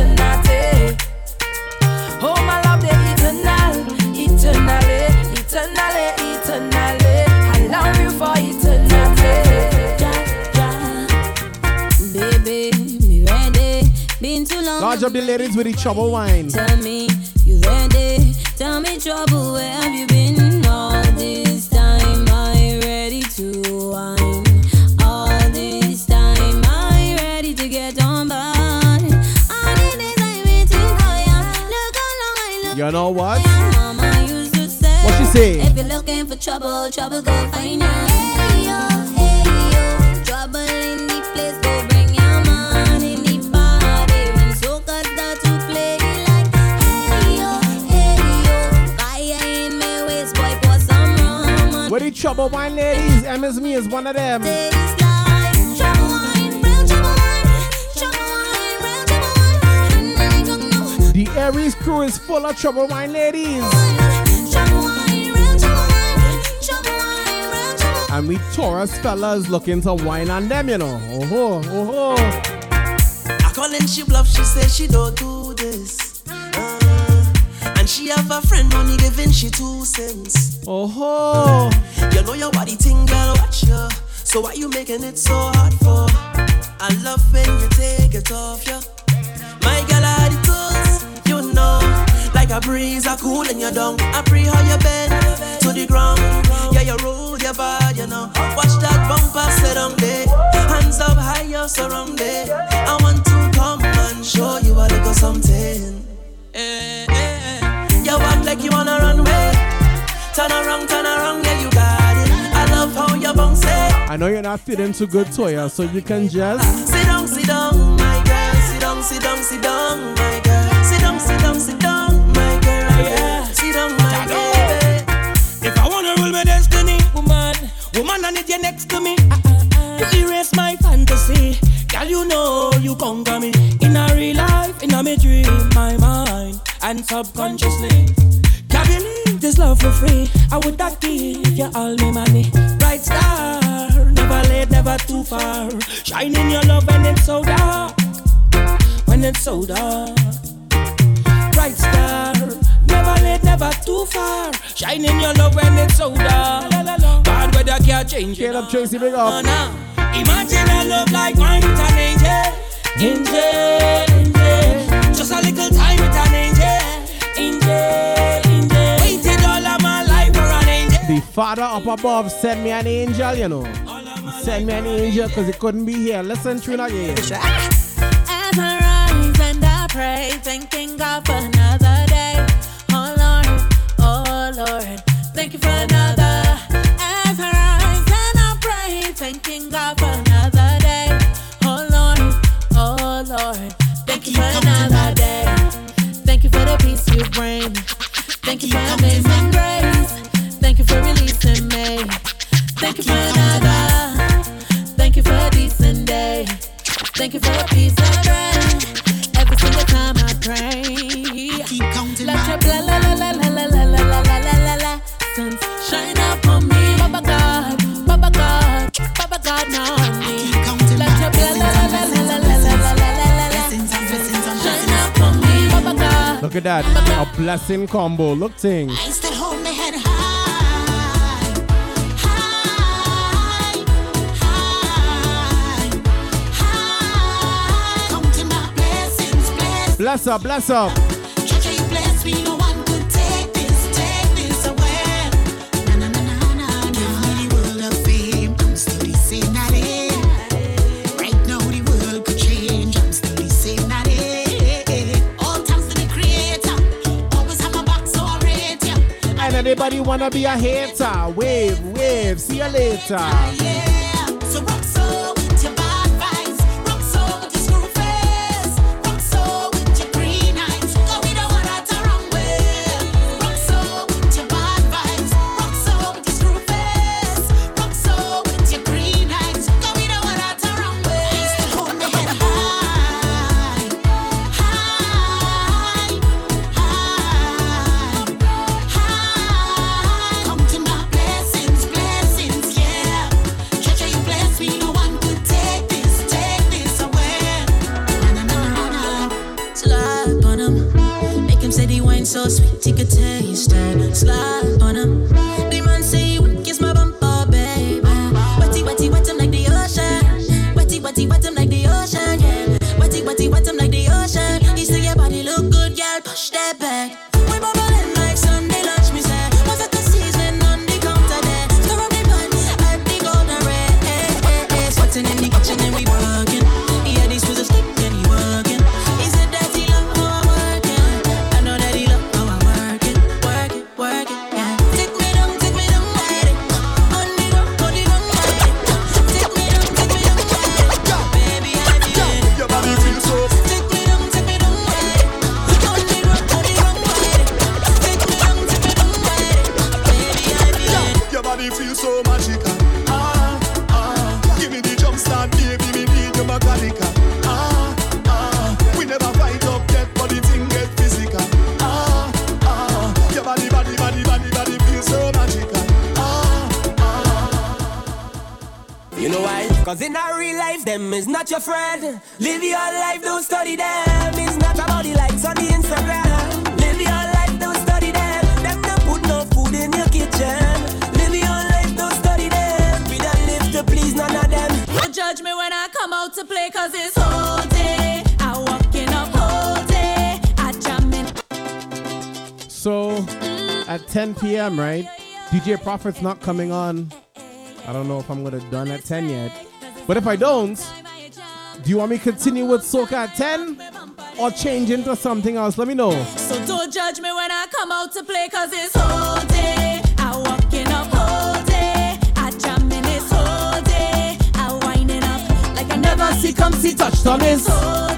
[SPEAKER 29] Too
[SPEAKER 4] up the ladies with the trouble wine.
[SPEAKER 29] Tell me you ready. Tell me trouble, where have you been all this time? I ready to wine. All this time I ready to get on board. All the days I waiting for ya. Look how long I look.
[SPEAKER 4] You know what?
[SPEAKER 29] Mama used to say.
[SPEAKER 4] What she say?
[SPEAKER 29] If you're looking for trouble, trouble go find ya. Trouble
[SPEAKER 4] wine ladies, MS Me is one of them. The Aries crew is full of trouble wine ladies. And we Taurus fellas looking to wine on them, you know. Oh ho, oh ho.
[SPEAKER 2] I call and she bluff, she say she don't do this. Uh, and she have a friend only giving she two cents.
[SPEAKER 4] Oh ho.
[SPEAKER 2] You know your body thing, girl, watch you. So why you making it so hard for? I love when you take it off, yeah. My girl, I the tools, you know. Like a breeze, I cool in your dung. I pray how you bend to the ground. Yeah, you roll your body, you know. Watch that bumper sit on there. Hands up high, you're surrounded. I want to come and show you a little something. Eh, eh, eh. You act like you wanna run away. Turn around, turn around, yeah, you got it. I love how you bounce it.
[SPEAKER 4] I know you're not feeling too good, Toya, so you can just.
[SPEAKER 2] Sit down, sit down, my girl. Sit down, sit down, sit down, my girl. Sit down, sit down, sit down, my girl. Yeah, sit down, my baby.
[SPEAKER 49] If I wanna rule my destiny, woman, woman, I need you next to me. Ah, ah, ah. You erase my fantasy, girl. You know you conquer me in a real life, in a me dream, my mind, and subconsciously. Can't believe this love for free. I would not give you all my money. Bright star, never late, never too far. Shining your love when it's so dark, when it's so dark. Bright star, never late, never too far. Shining your love when it's so dark. Bad weather can't change it.
[SPEAKER 4] Get up, Tracy, big up.
[SPEAKER 49] Imagine a love like mine with an angel, angel, angel. Just a little time with an angel, angel.
[SPEAKER 4] The Father up above send me an angel, you know. Send me an angel because he couldn't be here. Listen it again.
[SPEAKER 29] As I rise and I pray, thanking God for another day. Oh Lord, oh Lord, thank you for another. Thank you for a piece of bread. Every single time I pray. Keep counting. Let your blah la la la la la la la la la la la la Sun shine upon me. Baba God, Baba God, Baba God, now on me. Let your blah la la la la la la la la la la la Shine upon me. Baba God.
[SPEAKER 4] Look at that. A blessing combo. Look thing.
[SPEAKER 50] Bless
[SPEAKER 4] up, bless up.
[SPEAKER 49] Anybody wanna be a hater? Wave, wave, see you later.
[SPEAKER 39] not your friend. Live your life, don't study them. It's not about the likes on the Instagram. not study don't
[SPEAKER 16] judge me when I come out to play, cause it's whole day. I walk in a whole day. I jam in.
[SPEAKER 49] So, at 10 p.m., right? DJ Prophet's not coming on. I don't know if I'm gonna done at 10 yet. But if I don't, do you want me to continue with Soca 10 or change into something else? Let me know.
[SPEAKER 16] So don't judge me when I come out to play, cause it's whole day. I walk in up whole day. I jam in this see come see touched on this.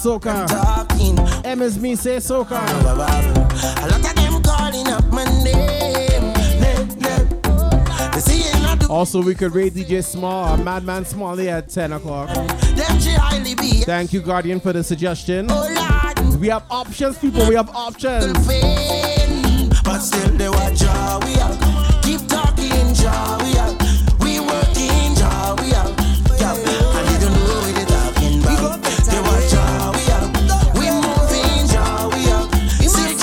[SPEAKER 49] soca.
[SPEAKER 36] Talking.
[SPEAKER 49] MSB say soca.
[SPEAKER 36] A.
[SPEAKER 49] Also, we could rate DJ Small, uh, Madman Smalley at 10 o'clock. Thank you, Guardian, for the suggestion.
[SPEAKER 36] Oh,
[SPEAKER 49] we have options, people. We have options.
[SPEAKER 36] But still, they were jaw. We have keep talking jaw.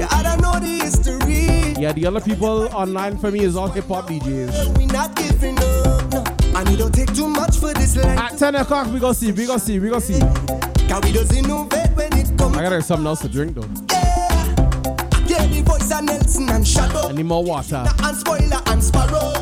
[SPEAKER 36] Yeah, I
[SPEAKER 51] don't
[SPEAKER 36] know the.
[SPEAKER 4] Yeah, other people online for me is all hip hop DJs.
[SPEAKER 36] We not giving up, no. And it don't take too much for this life.
[SPEAKER 4] At 10 o'clock, we go see, we go see, we go see.
[SPEAKER 36] Cause we just innovate when it comes.
[SPEAKER 4] I gotta get something else to drink though.
[SPEAKER 36] Yeah, the voice of Nelson and Shadow.
[SPEAKER 4] I need more water.
[SPEAKER 36] And spoiler and sparrow.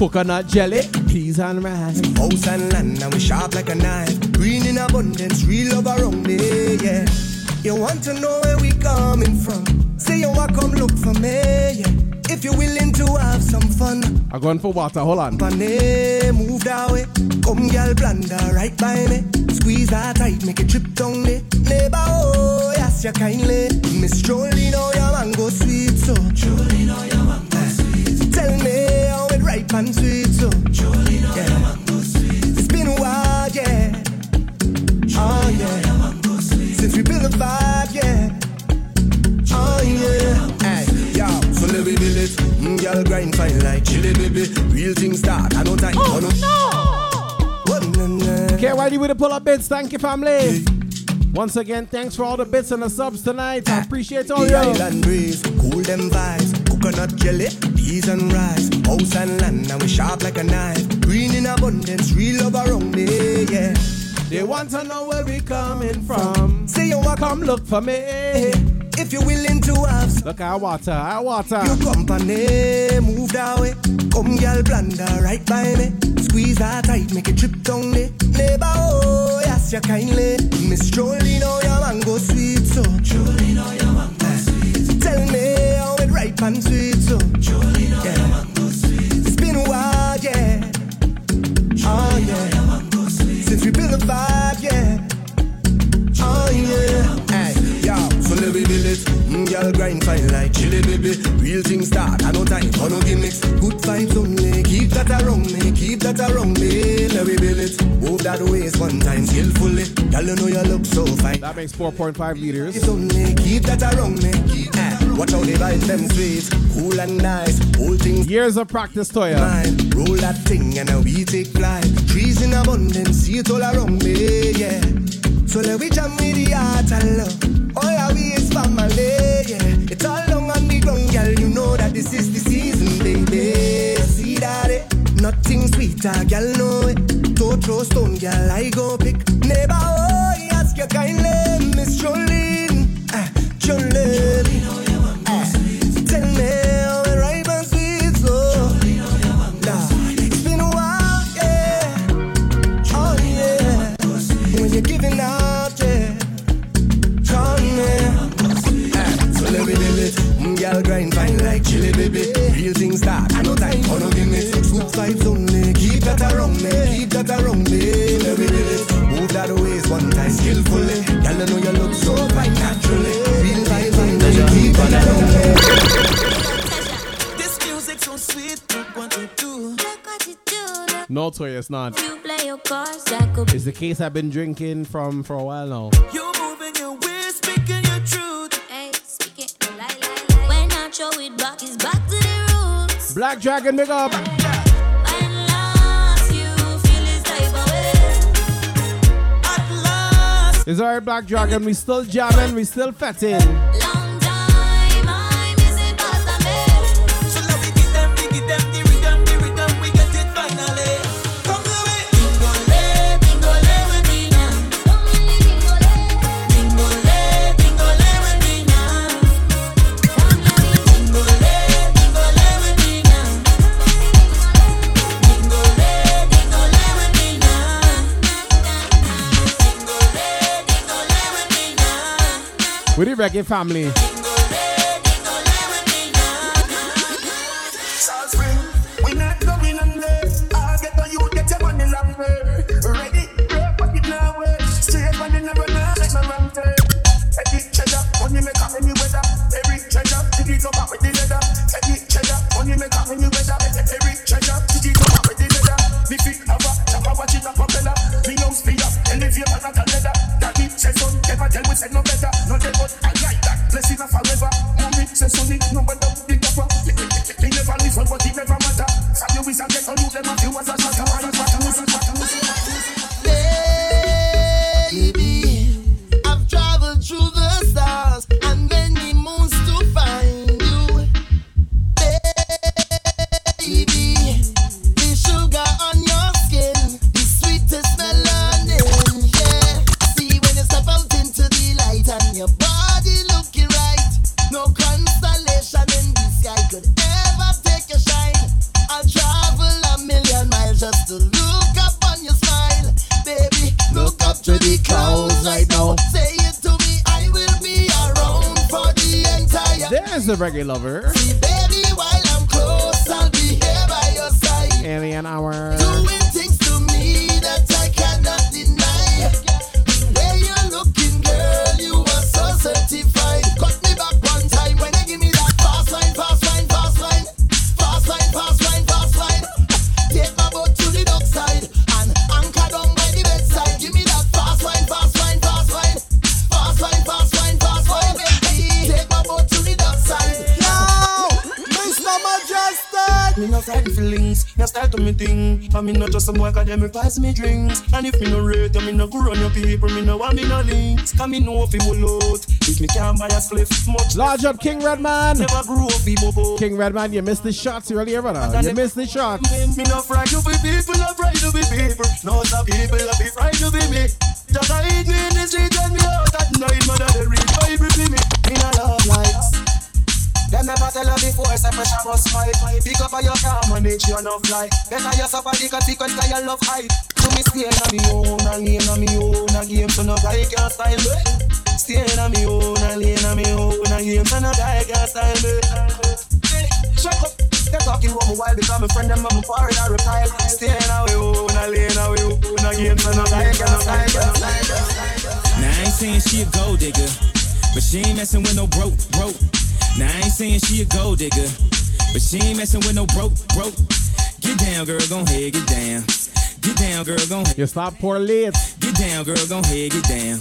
[SPEAKER 4] Coconut jelly, peas and rice.
[SPEAKER 36] House and land, and we sharp like a knife. Green in abundance, real love around me, yeah. You want to know where we coming from? Say you want come look for me, yeah. If you're willing to have some fun,
[SPEAKER 4] I'm going for water, hold on.
[SPEAKER 36] Pane, move that way. Come, girl, blunder right by me. Squeeze that tight, make it trip down there. Neighbor, oh, yes, you kindly. Miss Jolene, oh, your mango sweet, so. Jolene, oh, and sweet, so. Jolene, your mango sweet. It's been a while, yeah. Oh, yeah. Since we built a vibe, yeah. Oh, yeah. Hey, yo, so let me build it. Mm, girl, grind fine like chili, baby. Real things start. I know time. Oh, no. What, na, na.
[SPEAKER 4] Okay, Whitey with the pull up bits. Thank you, family. Once again, thanks for all the bits and the subs tonight. I ah. appreciate all
[SPEAKER 36] The
[SPEAKER 4] you.
[SPEAKER 36] island breeze, cool them vibes. Coconut jelly, peas and rice. House and land, and we sharp like a knife. Green in abundance, real love around me, yeah.
[SPEAKER 4] They want to know where we coming from.
[SPEAKER 36] Say you want
[SPEAKER 4] come look for me.
[SPEAKER 36] If you're willing to have some.
[SPEAKER 4] Look, I water, I water.
[SPEAKER 36] Your company, move that way. Come, girl, blunder right by me. Squeeze that tight, make it trip down there. Neighbor, oh, yes, you kindly. Miss Jolene, oh, your mango sweet, so. Jolene, oh, your mango sweet. Tell me ripe and sweet, so. Jolene, your sweet. It's been a while, yeah. Oh, yeah. Since we built a vibe, yeah. Oh, yeah. Hey, yo, so let me build it. Mm, girl, grind fine like chili, baby. Real things start, I no time for no gimmicks. Good vibes only, keep that around me, keep that around me. Let me build it. Move that waist one time skillfully. Girl, you know you look so fine.
[SPEAKER 4] That makes 4.5 liters.
[SPEAKER 36] It's only keep that around me. Eh, watch how they vibes them sweet, cool and nice. Whole things
[SPEAKER 4] Years of practice, Toya.
[SPEAKER 36] mine. Roll that thing and now we take flight. Trees in abundance, see it all around me, yeah. So let we jam with the heart and love. All our we is family, yeah. It's all long on the ground, girl. You know that this is the season, baby. See that it? Nothing sweeter, girl, know it. Don't throw stone, girl. I go pick. Neighbor, oh, ask your kindly, Miss Jolene. Ah, Jolene. Real things start. I no time for no gimmicks. Good vibes only. Keep that around me. Keep that around me. Let me build. Move that waist one time skillfully. Girl, I know you look so fine naturally. Real vibes only. Keep that around me.
[SPEAKER 25] This music so sweet, look what you do.
[SPEAKER 4] No, Toya, it's not.
[SPEAKER 8] You play your cards, that could
[SPEAKER 4] It's the case I've been drinking from for a while now.
[SPEAKER 25] You moving your ways, speaking your truth.
[SPEAKER 8] Hey, speak it, lie, lie, lie. When I throw it back, it's back to the roots.
[SPEAKER 4] Black Dragon, big up.
[SPEAKER 8] When last you feel this type of way.
[SPEAKER 25] At last,
[SPEAKER 4] It's alright, Black Dragon. We still jamming, we still fetting.
[SPEAKER 8] With
[SPEAKER 4] the reggae family.
[SPEAKER 15] Me
[SPEAKER 52] drinks. And if me no rate you, me no go run your people. Me no want me no links. Cause me know if he will out. If me can't buy a spliff, much
[SPEAKER 4] Large up King Redman.
[SPEAKER 52] Never grew up, he bobo.
[SPEAKER 4] King Redman, you missed the shots earlier, brother. You missed the shots.
[SPEAKER 52] Me no frightened to be people, no frightened to be people. No some people, I be frightened to be me. Just a hit me in the street and me out at night. Mother, they read Bible to me. Me no love likes. Them never tell her before, say pressure must fight. Pick up on your car, manage your enough life. Better you suffer the consequence of your love height. Me stay on me own, and lane on me own, a game so no guy can style me. Stay on me own, and lane on me own, a game so no guy can style me. Shut up. They're talking about me while become a friend, them I'm foreign or reptile. Stay on me own, and lane on me own, a game so no guy can style me.
[SPEAKER 53] Now I ain't saying she a gold digger, but she ain't messing with no broke, broke. Now I ain't saying she a gold digger, but she ain't messing with no broke, broke. Get down, girl, gon' head, get down. Get down, girl, gon' head.
[SPEAKER 4] You stop poor lips.
[SPEAKER 53] Get down, girl, gon' head, get down.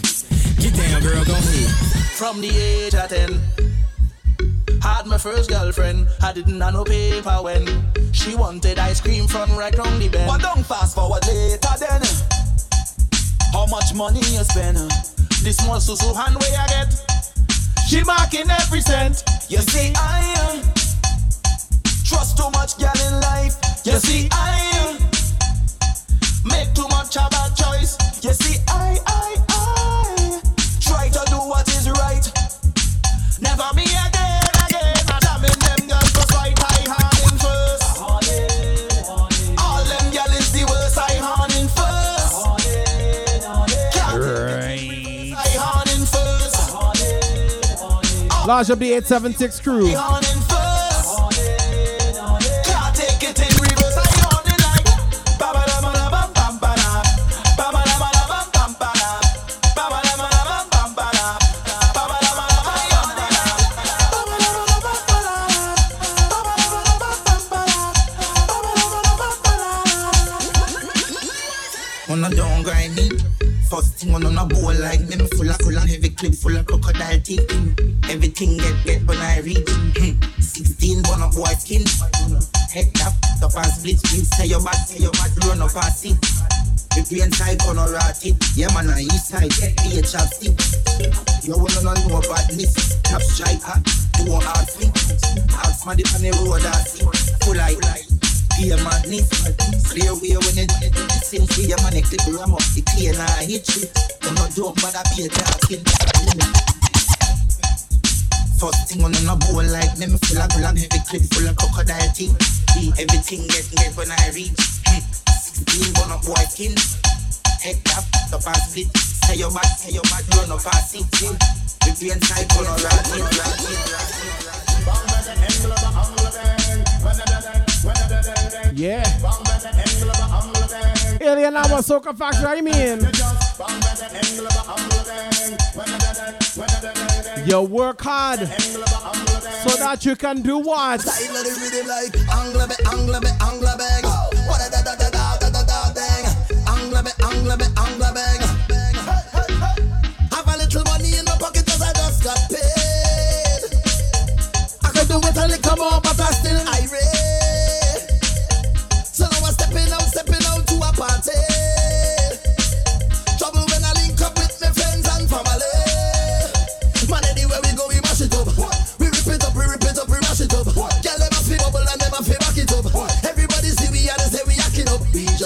[SPEAKER 53] Get down, girl, gon' head.
[SPEAKER 2] From the age of 10, had my first girlfriend. I didn't have no paper when she wanted ice cream from right round the bend. But don't fast forward later then. How much money you spend? This small susu hand way I get. She marking every cent. You see, I uh, trust too much girl in life. You see, I uh, make too much of a choice. You see, I, I, I try to do what is right. Never me again, again. I'm jamming them girls just right. I hand in first. All them is the worst. I hand in first.
[SPEAKER 4] Right.
[SPEAKER 2] I hand in first.
[SPEAKER 4] Large up the 876 crew.
[SPEAKER 2] First
[SPEAKER 54] thing on on a bowl like me, me full of full and heavy clip full of crocodile teeth. Everything get get when I reach. Hmm. Sixteen bun of white skin. Head tap, top and split split. Say your bad, say your bad, run up and sit. The green side gonna rot it. Yeah man, on east side get be a chopstick. You wanna know no badness? Top striker, do a hard swing. Hard smaddy on the road and see. Full like. Be a madness, clear way when it it seems be a man a clip ram up the clear and I hit you. I'm not dumb, but I be a talking. First thing on a bowl like them full of and heavy clip full of crocodile teeth. Everything get get when I reach. Sixteen up white skin. Head tap, top and split. Say your bad, say your run up and sit in. The brain side gonna rat it, rat it, rat
[SPEAKER 4] yeah. Alien Hour Soca Factory, I mean. You work hard so that you can do what?
[SPEAKER 34] Have a little money in my I just got paid. I could do with a little more, but I still irate.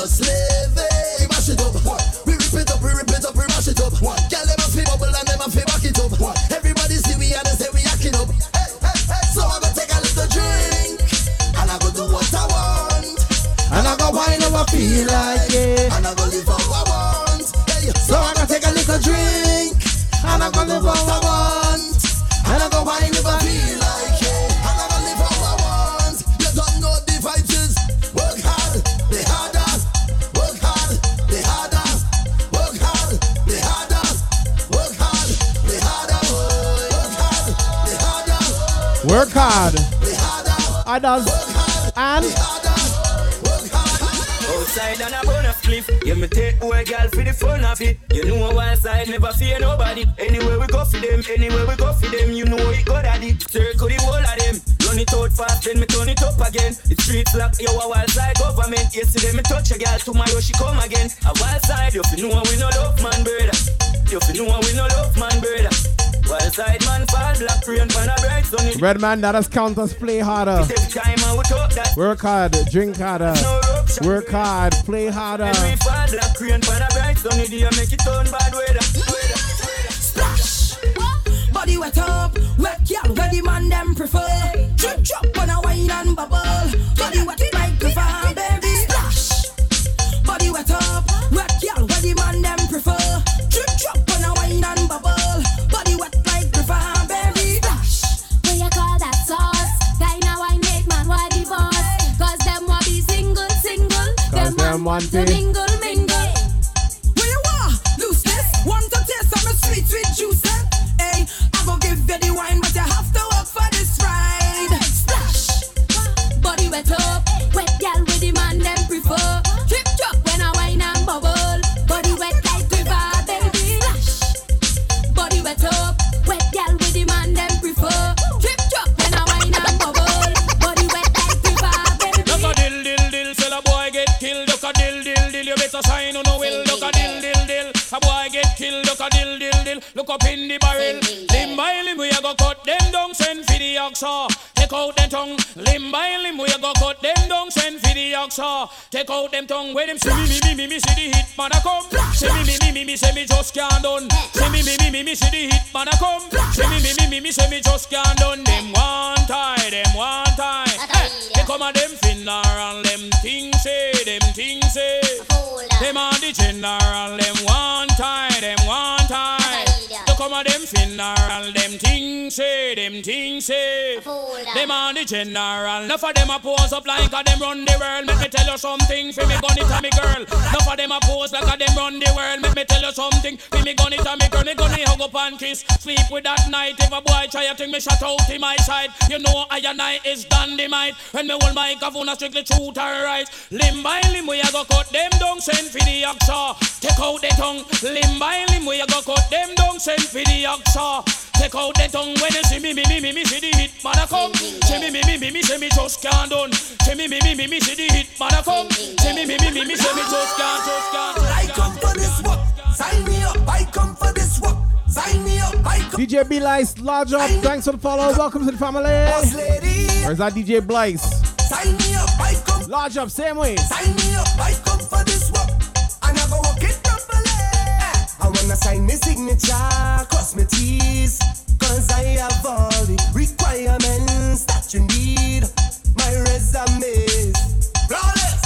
[SPEAKER 34] Just live it, mash it up. We rip it up, we rip it up, we mash it up. Girl, them a fi bubble and them a fi back it up. Everybody see we and they say we acting up. So I go take a little drink and I go do what I want.
[SPEAKER 4] And I go wine how I feel like it.
[SPEAKER 34] And I go live how I want. Hey, so I go take a little drink. And I go live how I want. Work hard. And us, work hard.
[SPEAKER 6] Outside on a bonus cliff, yeah, me take away girl for the fun of it. You know one side never fear nobody. Anywhere we go for them, anywhere we go for them, you know it go daddy. Circle the whole of them. Run it out fast, then me turn it up again. The streets lock, yo, a wild side government. Yesterday me touch a girl, tomorrow she come again. A wild side, you know we no love man, brother. You fi know we no love man, brother. Wild side man fall, black rain pan a bright sunny.
[SPEAKER 4] Red man, that has count us play harder.
[SPEAKER 6] Time we talk that.
[SPEAKER 4] Work hard, drink harder. Work hard, play harder.
[SPEAKER 6] And we fall, black rain pan a bright sunny day, make it turn bad weather.
[SPEAKER 55] Splash. Body wet up, wet girl, where the man them prefer. Drip drop on a wine and bubble. Body wet
[SPEAKER 56] one thing. Oxa. Take out them tongue, where them see me, me, me, me, me, see the hit man a come. See me, me, me, me, me, say me just can't done. See me, me, me, me, me, see the hit man a come. See me, me, me, me, me, say me just can't done. Them one tie, them one tie. Hey, they come a them finna and them things say, them things say. Them a the general, them one tie, them one tie. They come a them and them things say, them things say. Them a the general. Enough of them a pose up like a them run the world. Let me tell you something, for me gun it a me girl. Enough of them a pose like a them run the world. Let me tell you something, for me gun it a me girl. Me it hug up and kiss. Sleep with that night. If a boy try a thing, me shut out in my side. You know I and I is dynamite. When me hold my microphone, I strictly truth or right. Limb by limb, we a go cut them down, send for the oxa. Take out the tongue. Limb by limb, we a go cut them down, send for the oxa. Take out the tongue when you see me, me, me, me, me, see the hit man a come. See me, me, me, me, me, see me just can't done. See me, me, me, me, me, see the hit man a come. See me, me, me, me, me, see me just can't, just can't.
[SPEAKER 34] I come for this work. Sign me up. I come for this work. Sign me up. I come.
[SPEAKER 4] DJ B Lice, large up. Thanks for the follow. Welcome to the family.
[SPEAKER 34] Boss lady.
[SPEAKER 4] Where's that DJ Blice?
[SPEAKER 34] Sign me up. I come.
[SPEAKER 4] Large up, same way.
[SPEAKER 34] Sign me up. I come I sign my signature, cross my T's. Cause I have all the requirements that you need. My resume flawless,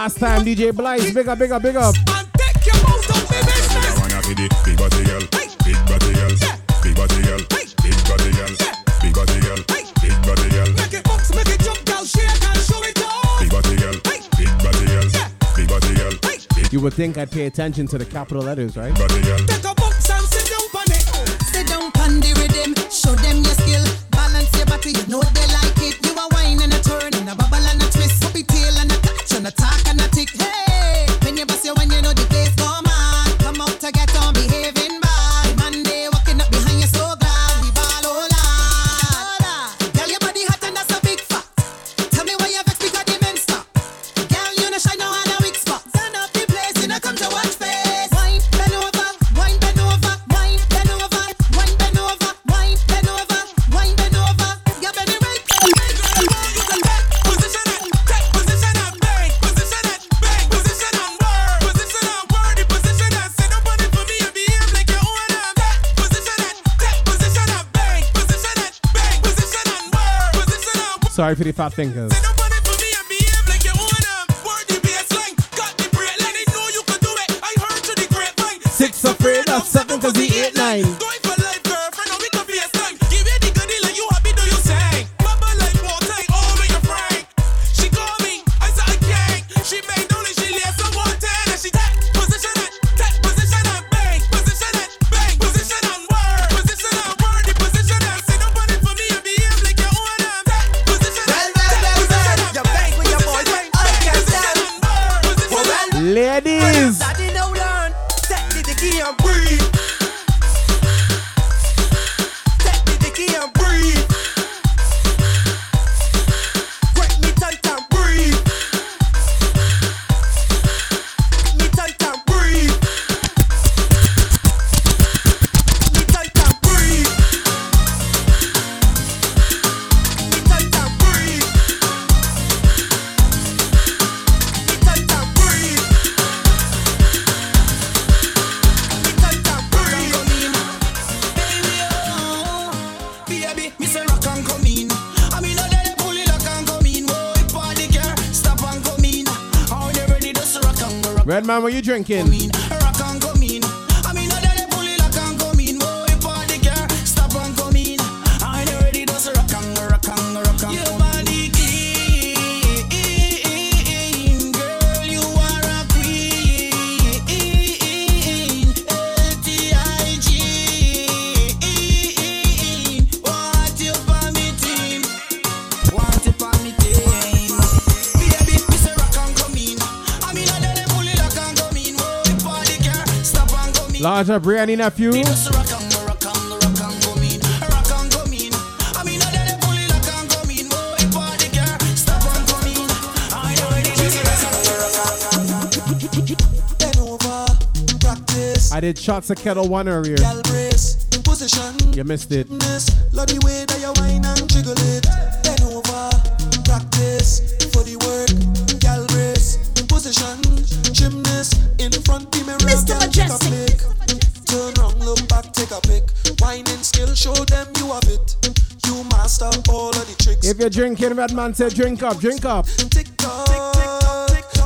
[SPEAKER 10] last time DJ Blythe, big up, big up, big up.
[SPEAKER 57] wanna be the big body girl, big body girl, big body girl, big body girl, big body girl, big body girl. Make it bounce, make it jump, girl, shake and show it off. Big body girl, big body girl, big body girl,
[SPEAKER 10] You would think I'd pay attention to the capital letters, right?
[SPEAKER 57] body girl.
[SPEAKER 44] Take a box and sit down on it. Sit down on the rhythm, show them your skill. Balance your body, you know they like it. You a wine and a turn and a bubble and a twist. Puppy tail and a talk and a tick.
[SPEAKER 10] Sorry for the fat fingers.
[SPEAKER 49] Rock and
[SPEAKER 44] Bend over, practice.
[SPEAKER 10] I did shots of Ketel One earlier.
[SPEAKER 44] Gal brace, position.
[SPEAKER 10] You missed it. You're drinking, red man said drink up, drink up.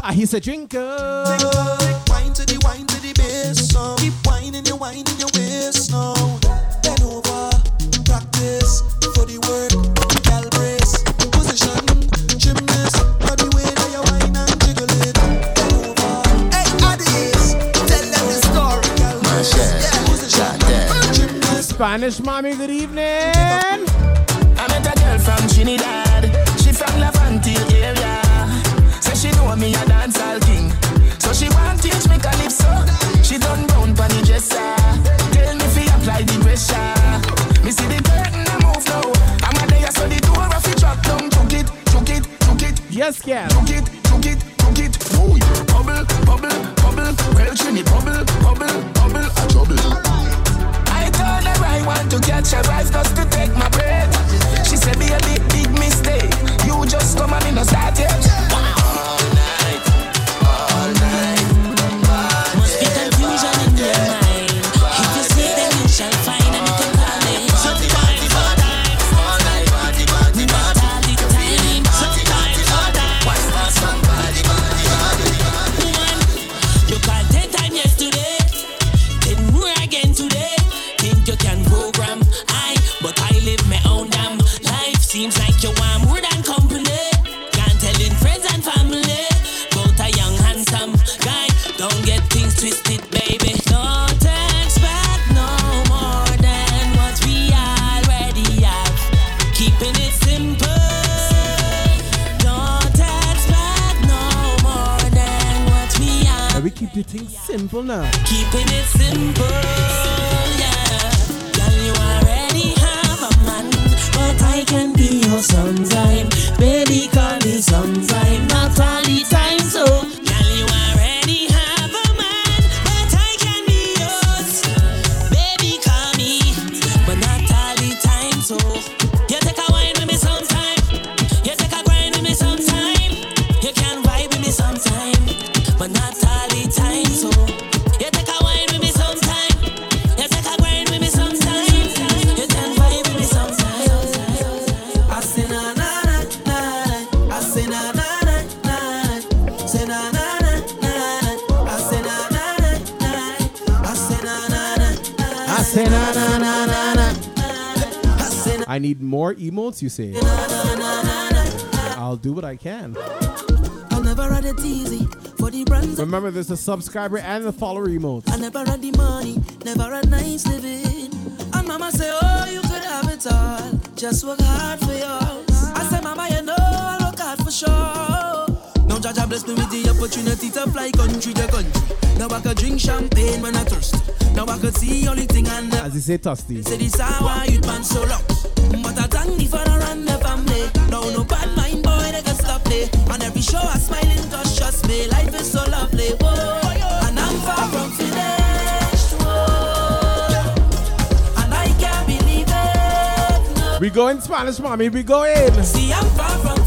[SPEAKER 10] Ah, he said drink up.
[SPEAKER 44] Wine to the wine to the bass now. Keep whining, you whining your waist now. Bend over, practice for the work. Gal brace, position, gymnast. Love the way that you whine and jiggle it. Bend over.
[SPEAKER 4] Hey, Addies, tell them the story.
[SPEAKER 10] Spanish mommy, good evening.
[SPEAKER 49] Trinidad. She from Laventille area. Say she know me a dancehall king. So she want teach me calypso. She done bound pon the dresser. Tell me fi apply the pressure. Me see the curtain a move now. I'm a there so the door of it drop down. Took it, took it, took it.
[SPEAKER 10] Yes, girl.
[SPEAKER 49] Took it, took it, took it. Ooh, bubble, bubble, bubble. Well, Trini, bubble, bubble, bubble. A trouble. I told her I want to catch a vibe just to take my breath. Be a big, mistake. You just come and me no start yet.
[SPEAKER 17] simple now.
[SPEAKER 2] Keeping it simple, yeah. Girl, you already have a man, but I can be your sometime.
[SPEAKER 17] need more emotes, you say? I'll do what I can.
[SPEAKER 2] I never had it easy for the brands.
[SPEAKER 17] Remember, there's a subscriber and the follower emotes.
[SPEAKER 2] I never had the money, never had nice living. And mama say, oh, you could have it all. Just work hard for yours. I say, mama, you know I look hard for sure. Jah Jah bless me with the opportunity to fly country to country. Now I drink champagne when I. Now I see only thing and uh,
[SPEAKER 17] as he say thirsty.
[SPEAKER 2] Say this how I man so long. But I thank the father and the family. Now no bad mind boy they can stop me. On every show I smiling cause trust me life is so lovely. Whoa, and I'm far from finished.
[SPEAKER 17] We go in Spanish, mommy. We go in.
[SPEAKER 2] See, I'm far from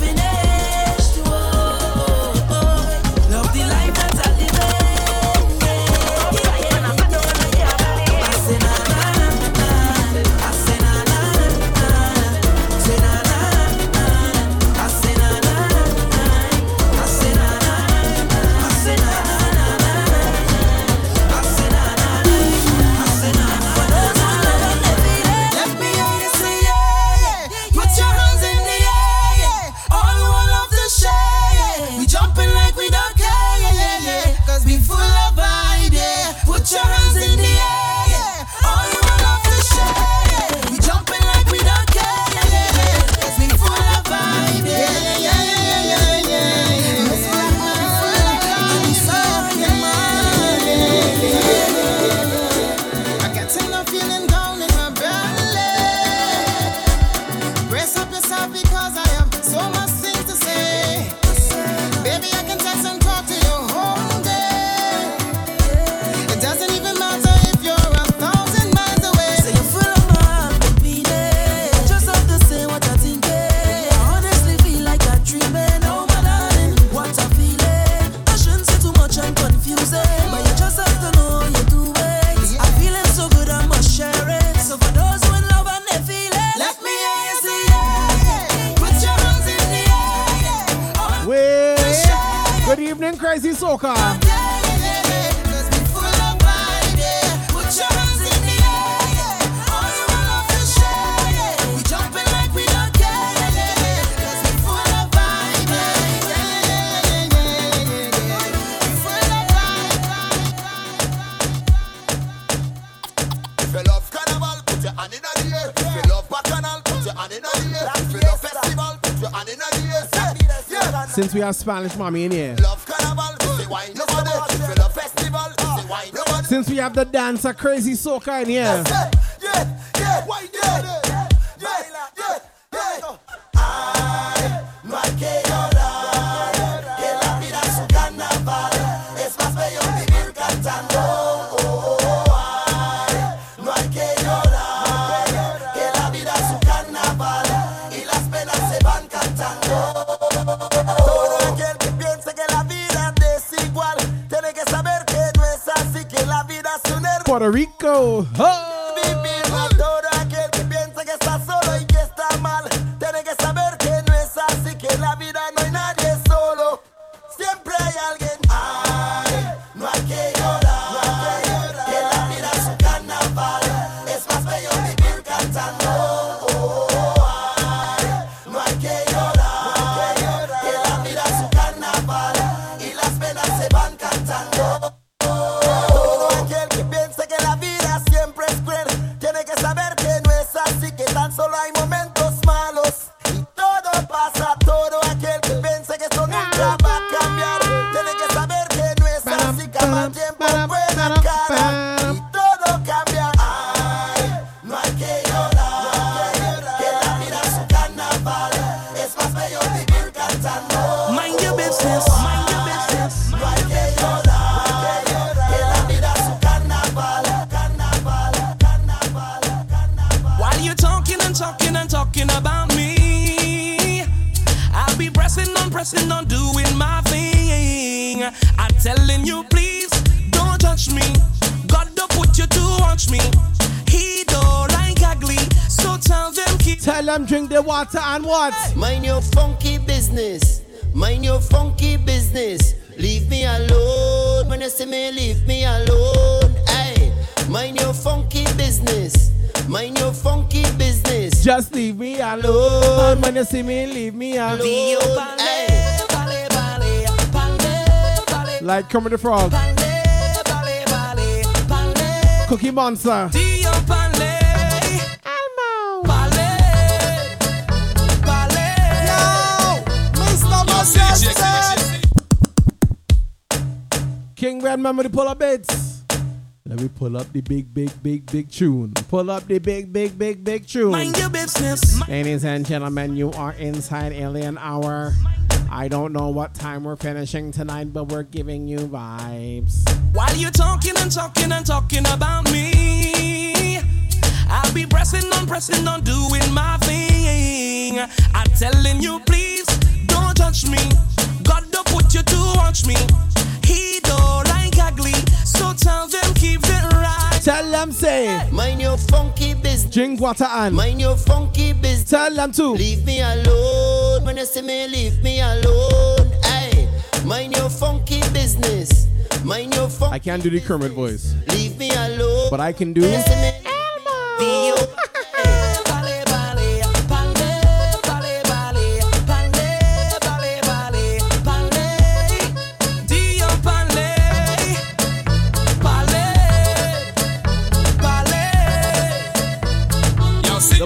[SPEAKER 17] Since we have Spanish mommy in here. Since we have the dancer crazy soca in here.
[SPEAKER 2] Like
[SPEAKER 4] Kermit the Frog. Cookie Monster. King Red, remember to pull up bits. Let me pull up the big, big, big, big tune. Pull up the big, big, big, big tune.
[SPEAKER 2] Mind your business.
[SPEAKER 4] Ladies and gentlemen, you are inside Alien Hour. I don't know what time we're finishing tonight, but we're giving you vibes.
[SPEAKER 2] While you're talking and talking and talking about me, I'll be pressing on, pressing on, doing my thing. I'm telling you, please don't touch me. God don't put you to watch me. He don't like ugly, so tell them keep it right.
[SPEAKER 4] Tell them say,
[SPEAKER 17] mind your funky business.
[SPEAKER 4] Drink water and
[SPEAKER 17] mind your funky business.
[SPEAKER 4] Tell them to
[SPEAKER 17] leave me alone. When you see me, leave me alone. Hey, mind your funky business. Mind your funky.
[SPEAKER 4] I can't do the Kermit voice,
[SPEAKER 17] Leave me alone.
[SPEAKER 4] but I can do.
[SPEAKER 17] When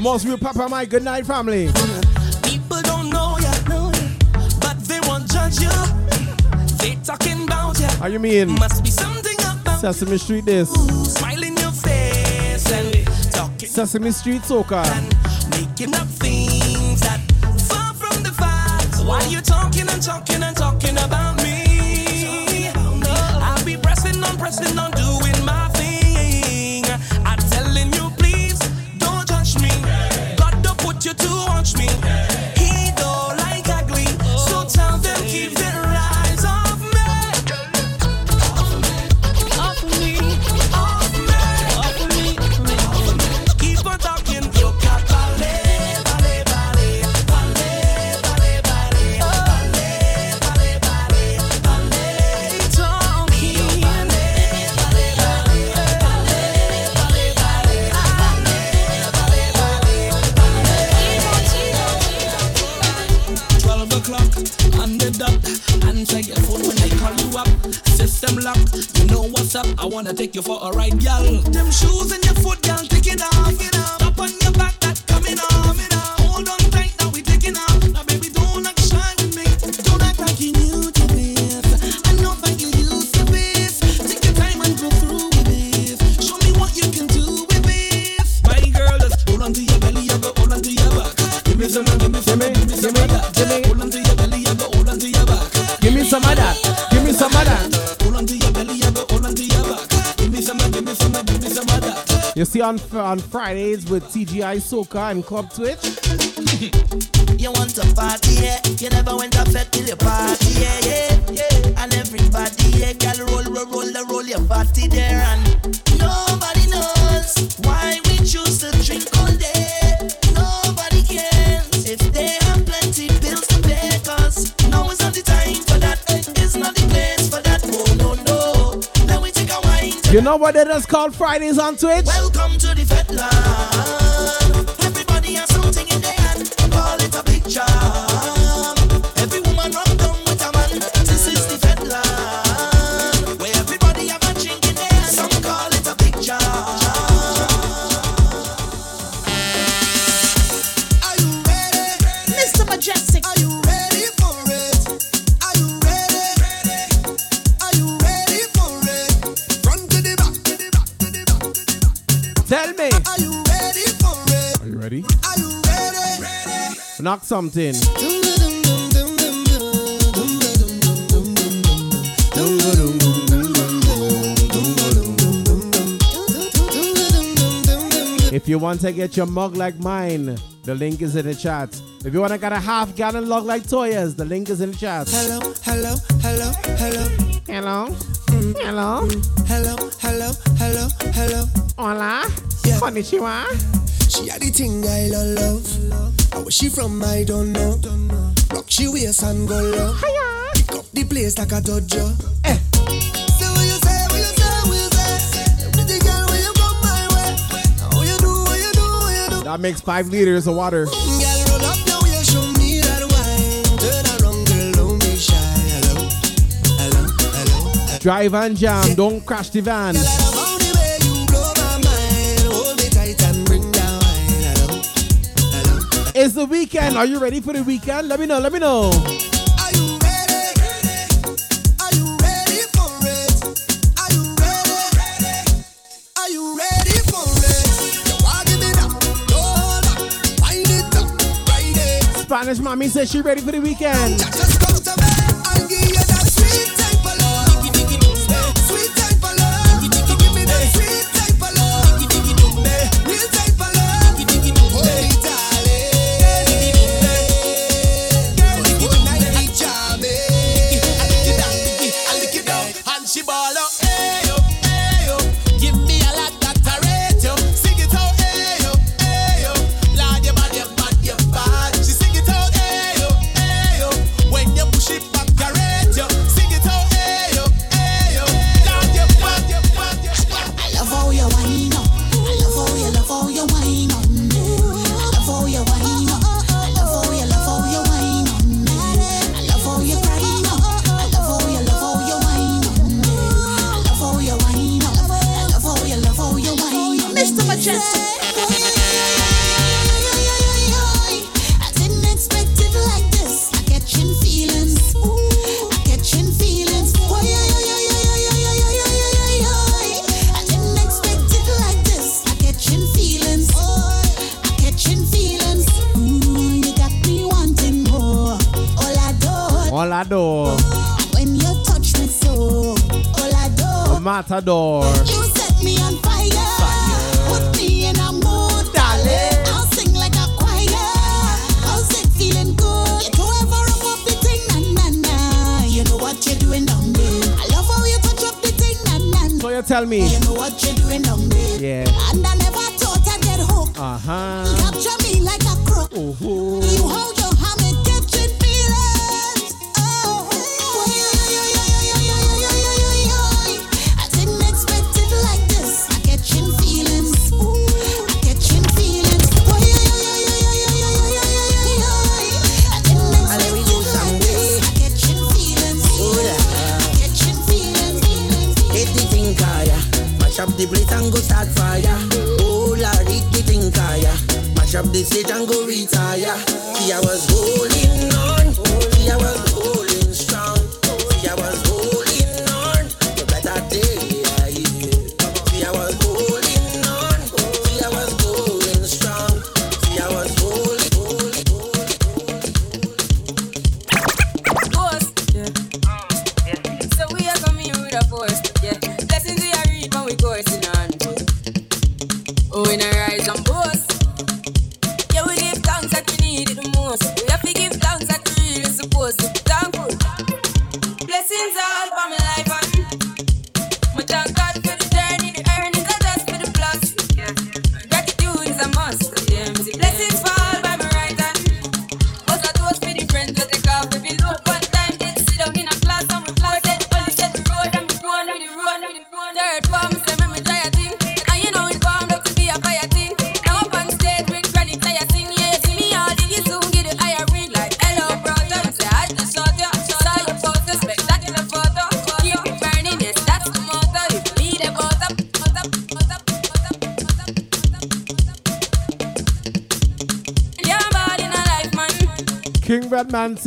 [SPEAKER 4] The most real Papa Mike. Good night, family.
[SPEAKER 2] People don't know ya, but they won't judge you. They talking about ya.
[SPEAKER 4] How you mean?
[SPEAKER 2] Must be something about
[SPEAKER 4] Sesame Street this.
[SPEAKER 2] smile in your face and talking,
[SPEAKER 4] Sesame Street Soca.
[SPEAKER 2] making up things that far from the facts. While you're talking and talking and talking about me, I'll be pressing on, pressing on, doing to watch me. Wanna take you for a ride, gal. Them shoes in your foot, You on on
[SPEAKER 4] Fridays with TGI Soca and Club Twitch.
[SPEAKER 34] You want to party, yeah? You never went up fed till you party, yeah, yeah, yeah. And everybody, yeah, girl, roll, roll, roll, roll, your body there, and
[SPEAKER 4] You know what it is called Fridays on Twitch?
[SPEAKER 34] Welcome to the Fetland. rock something.
[SPEAKER 58] If you
[SPEAKER 59] want to get your mug like mine, the link is in the chat. If you want to get a half gallon log like Toya's, the link is in the chat.
[SPEAKER 4] Hello, hello, hello, hello.
[SPEAKER 59] Hello.
[SPEAKER 4] Mm.
[SPEAKER 59] Hello.
[SPEAKER 4] Hello, hello, hello, hello.
[SPEAKER 59] Hola.
[SPEAKER 4] Yeah.
[SPEAKER 59] Konnichiwa.
[SPEAKER 4] She had the thing I love. How was she from? I don't know. Rock she waist and go low. Pick up the place like a dojo. Eh.
[SPEAKER 59] That makes five liters of water. Drive and jam, don't crash the van. It's the weekend. Are you ready for the weekend? Let me know. Let me know. Spanish mommy says she ready for the weekend.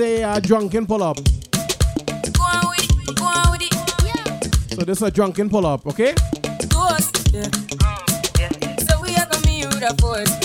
[SPEAKER 60] say a
[SPEAKER 59] drunken pull up. So this is a drunken pull up, okay?
[SPEAKER 60] Ghost, yeah. Mm, yeah, yeah.
[SPEAKER 61] So
[SPEAKER 62] we
[SPEAKER 60] force.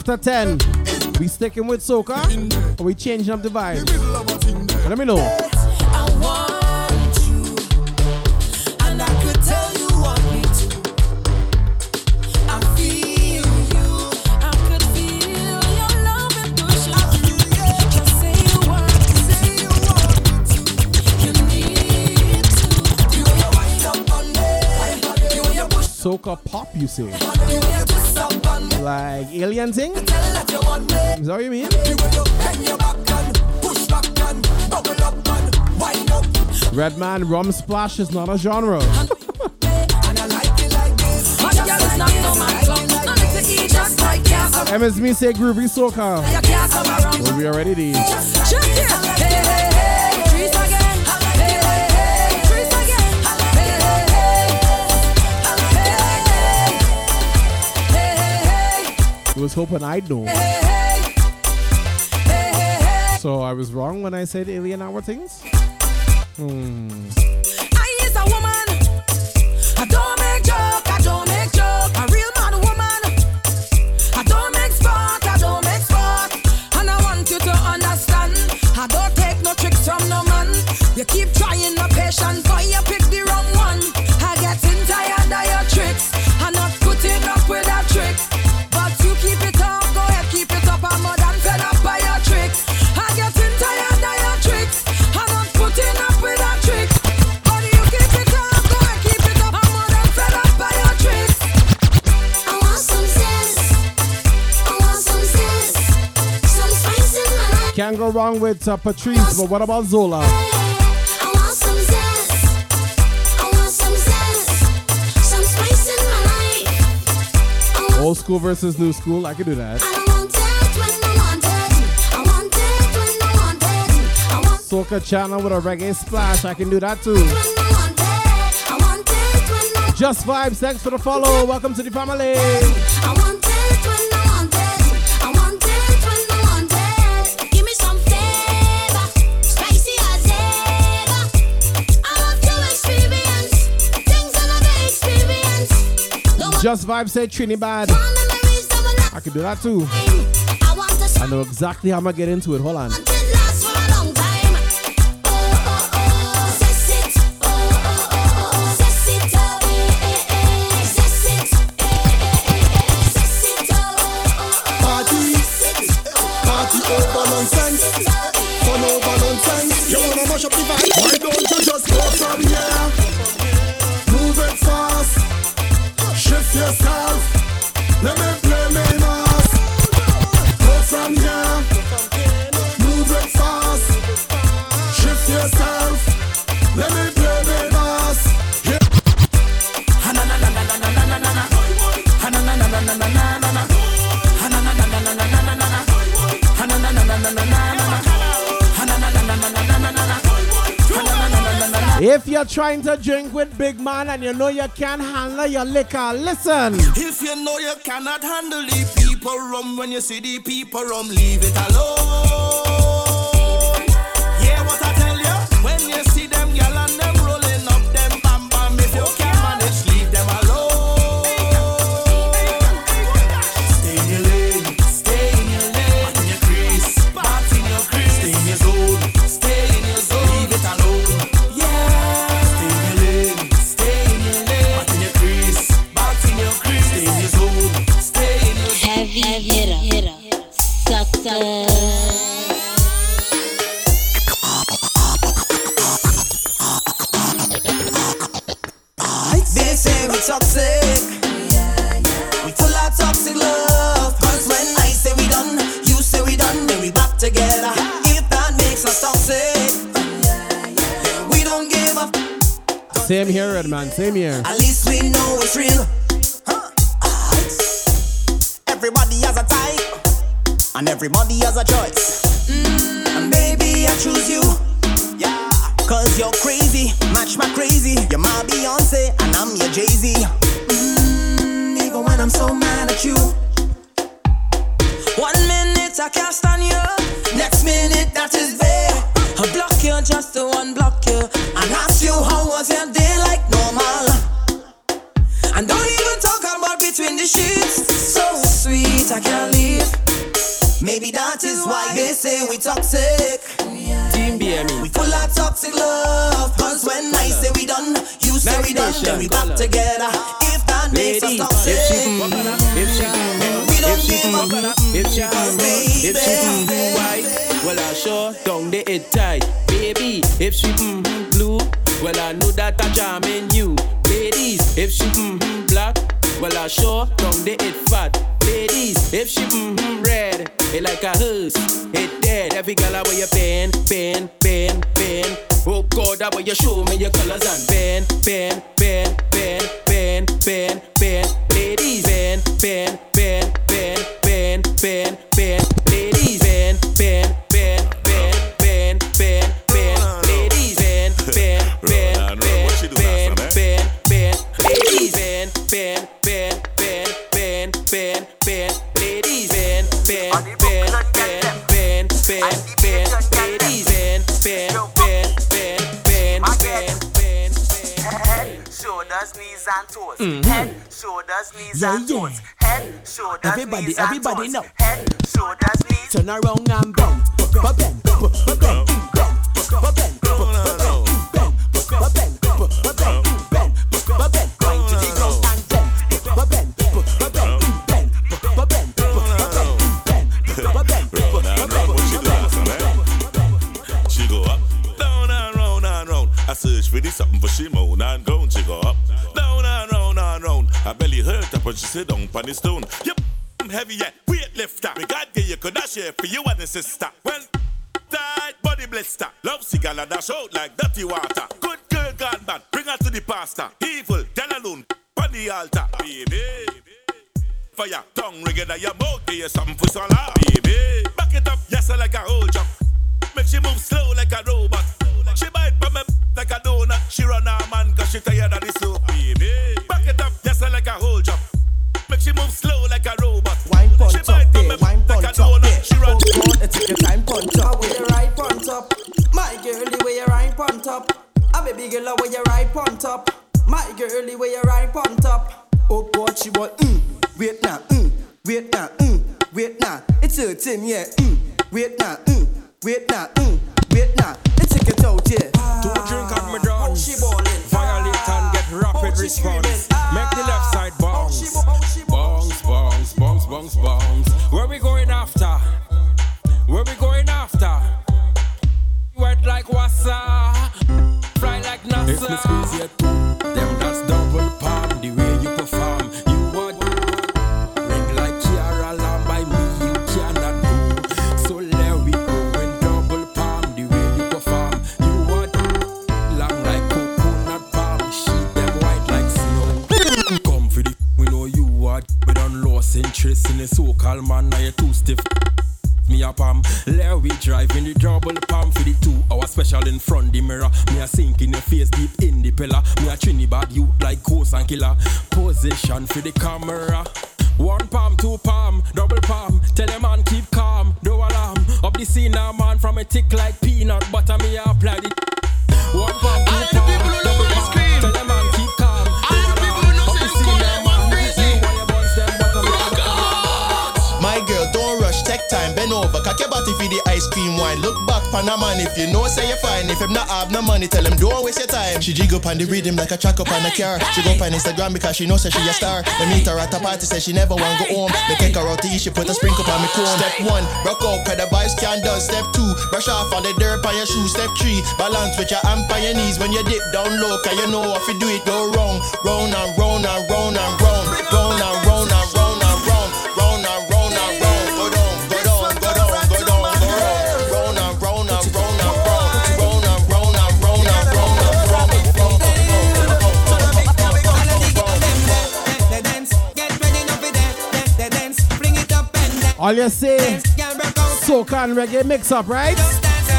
[SPEAKER 60] after 10. We sticking with soca, or we changing up the vibe? Let me know.
[SPEAKER 4] up, you
[SPEAKER 60] say. Like alien thing? Is that what you mean?
[SPEAKER 4] Red
[SPEAKER 60] man, Rum Splash is not a genre. MSM say groovy soca. Well, we already did.
[SPEAKER 4] was hoping I'd know. Hey, hey, hey,
[SPEAKER 60] so I was wrong when I said alien hour things? Hmm.
[SPEAKER 4] wrong with
[SPEAKER 63] uh, Patrice, but what about Zola? Old school versus new school, I could do that. Soca channel with a reggae splash, I can do that too. Just vibes, thanks for the follow. Welcome to the family. Just Vibe said Trinidad. I could do that too.
[SPEAKER 4] I
[SPEAKER 63] know exactly how I'm gonna get into it. Hold on. you're trying to drink with big man and you know you can't handle your liquor, listen.
[SPEAKER 10] If you know you cannot handle the people rum when you see the people rum, leave it alone.
[SPEAKER 63] Same
[SPEAKER 64] year. If
[SPEAKER 65] me
[SPEAKER 66] squeeze your two, them that's double palm. The way you perform, you want ring like Kiara Lamb by me. You cannot go. So let we go in double palm. The way you perform, you want long like coconut palm. Sheet them white like snow. Come for the we know you are. We done lost interest in the so-called man. Now you too stiff. Me a palm, let we drive in the double palm for the two hour special in front the a sink in your face deep in the pillar. Me a Trinidad you like ghost and killer. Position for the camera. One palm, two palm, double palm. Tell a man keep calm, no alarm. Up the scene now man from a tick like peanut butter. Me apply the one palm, two palm, double palm. Tell a man keep calm. Up the scene now man, you want them butter
[SPEAKER 17] My girl, don't rush, take time, bend over, cock your body for the ice cream wine. Look back, pan a man, if you know, say you're fine. If him not no money, tell him don't waste your time. She jig up on the rhythm like a track up on a car. She go on Instagram because she knows that she a star. Me meet her at a party, say she never want to go home. Me take her out to eat, she put a sprinkle on me comb. Step one, rock out, cause the vibes can done. Step two, brush off all the dirt on your shoes. Step three, balance with your hand on your knees when you dip down low, cause you know if you do it, go wrong. Round and round and round.
[SPEAKER 39] All you say, soca and reggae mix up, right?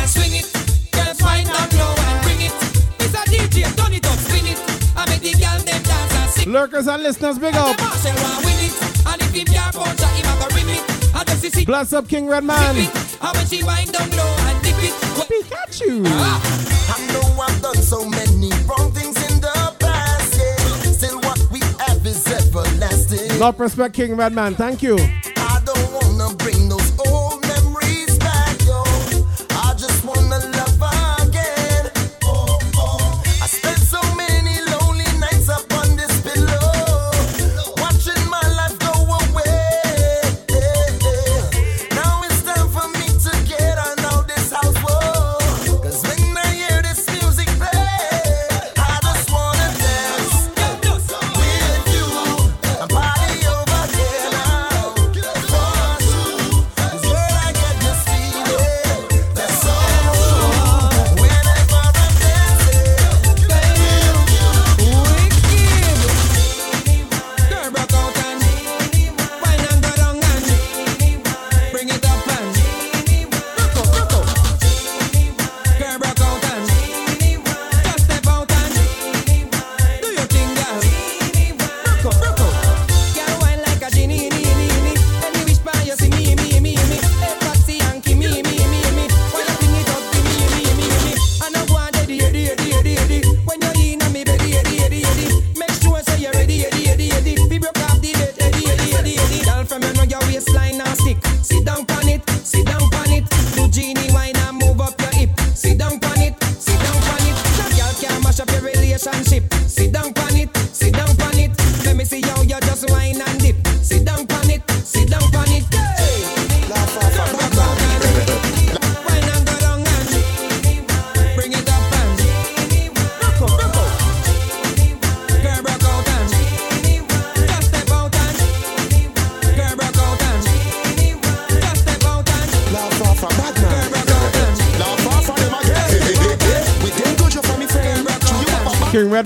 [SPEAKER 4] Swing it, girls wind down low and bring it. Mr. DJ, turn it up, spin it. I make the girl them dance and sing.
[SPEAKER 39] Lurkers and listeners, big up.
[SPEAKER 4] Marshall want win it, and if him can't punch her, him a go rim it. I just see
[SPEAKER 39] Bless up King Redman.
[SPEAKER 4] how when she wind down low and dip it.
[SPEAKER 39] Pikachu. Ah.
[SPEAKER 17] I know I've done so many wrong things in the past, yeah. Still what we have is everlasting.
[SPEAKER 39] Not respect King Redman, thank you.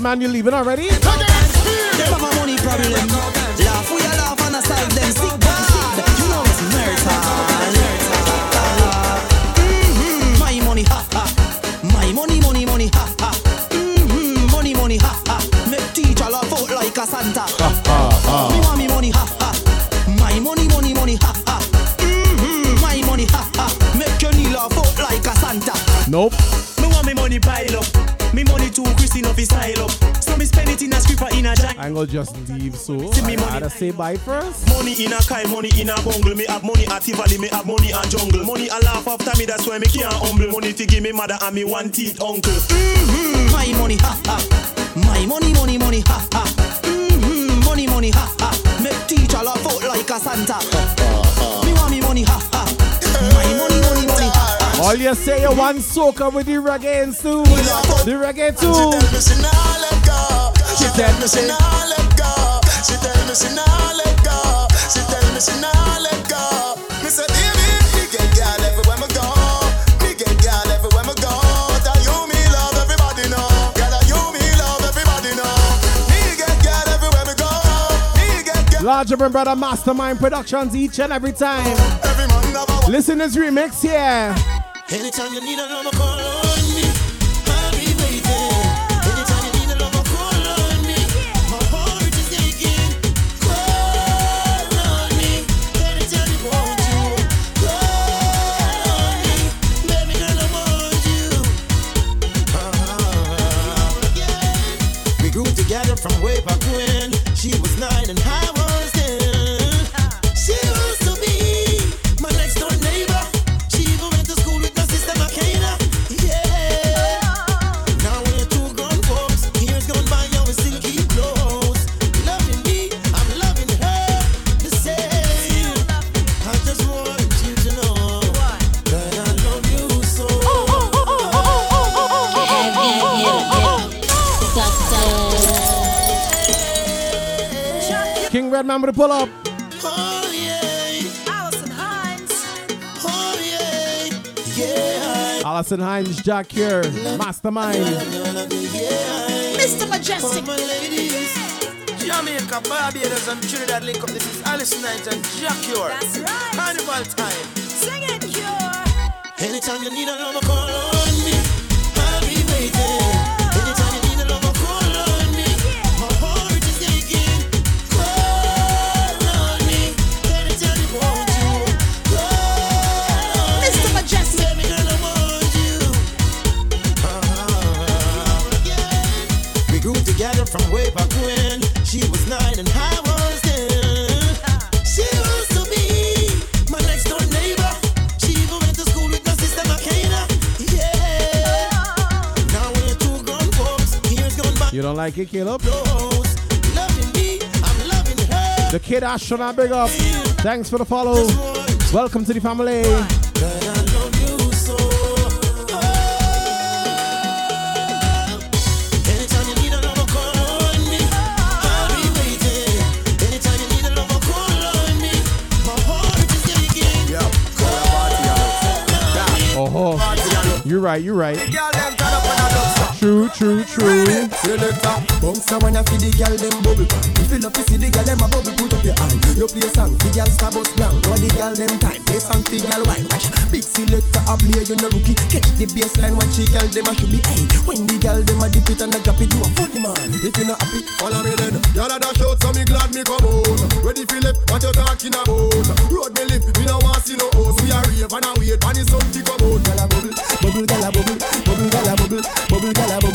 [SPEAKER 4] King you're leaving already? Just leave so.
[SPEAKER 67] See me
[SPEAKER 4] I gotta say bye first.
[SPEAKER 68] Money in a Kai, money in a bungle. Me have money at Tivoli, me have money at jungle. Money a laugh after me, that's why me can't humble. Money to give me mother and me one teeth uncle.
[SPEAKER 67] Mhm, My money, ha ha. My money, money, money, ha ha. Mhm, Money, money, ha ha. Make teacher laugh out like a Santa. Me want me money, ha ha. My money, money, money, ha ha.
[SPEAKER 4] All you say you want soca with the reggae and too. The reggae too.
[SPEAKER 17] She nah
[SPEAKER 4] Larger Brother Mastermind Productions each and every time.
[SPEAKER 17] Every man have a
[SPEAKER 4] Listen to this remix here.
[SPEAKER 17] Anytime you need a love,
[SPEAKER 4] pull up.
[SPEAKER 17] Oh yeah. Alison Hinds. Oh yeah. Yeah.
[SPEAKER 4] Alison Hinds, Jack here. Mastermind.
[SPEAKER 69] Mr. Mejustik.
[SPEAKER 36] For my Jamaica, Barbados, and Trinidad link up. This is Alice Knight and Jack Cure. That's right. Carnival time. Sing it, Cure.
[SPEAKER 17] Anytime you need a lover, call
[SPEAKER 4] like it, Caleb?
[SPEAKER 17] Close. Loving me, I'm loving her.
[SPEAKER 4] The kid astronaut, big up. Thanks for the follow. Welcome to the family.
[SPEAKER 17] That I you so. Oh. Anytime you need a lover, call on me. I'll be waiting. Anytime you need a lover, call on me. My heart is aching. Yeah,
[SPEAKER 4] Oh, you're right, you're right.
[SPEAKER 36] Girl,
[SPEAKER 4] True, true, true.
[SPEAKER 36] Selector, bounce a when I see the girl them bubble. If you love to see the girl them a bubble, put up your hand. You play song, the girl star bus blank. What the girl them time, play song, the girl wine. Watch, big selector a play, you no rookie. Catch the baseline, watch the girl them a should be. Hey, when the girl them a dip it and a drop it, you a funny man. If you not happy, follow me then. Girl a dash out, so me glad me come out. Ready left, what you talking about? Road me live, me no want see no host. We a rave and a wait, and it's something come out. Girl a bubble, bubble, girl a bubble, bubble, girl a bubble, bubble, girl a bubble,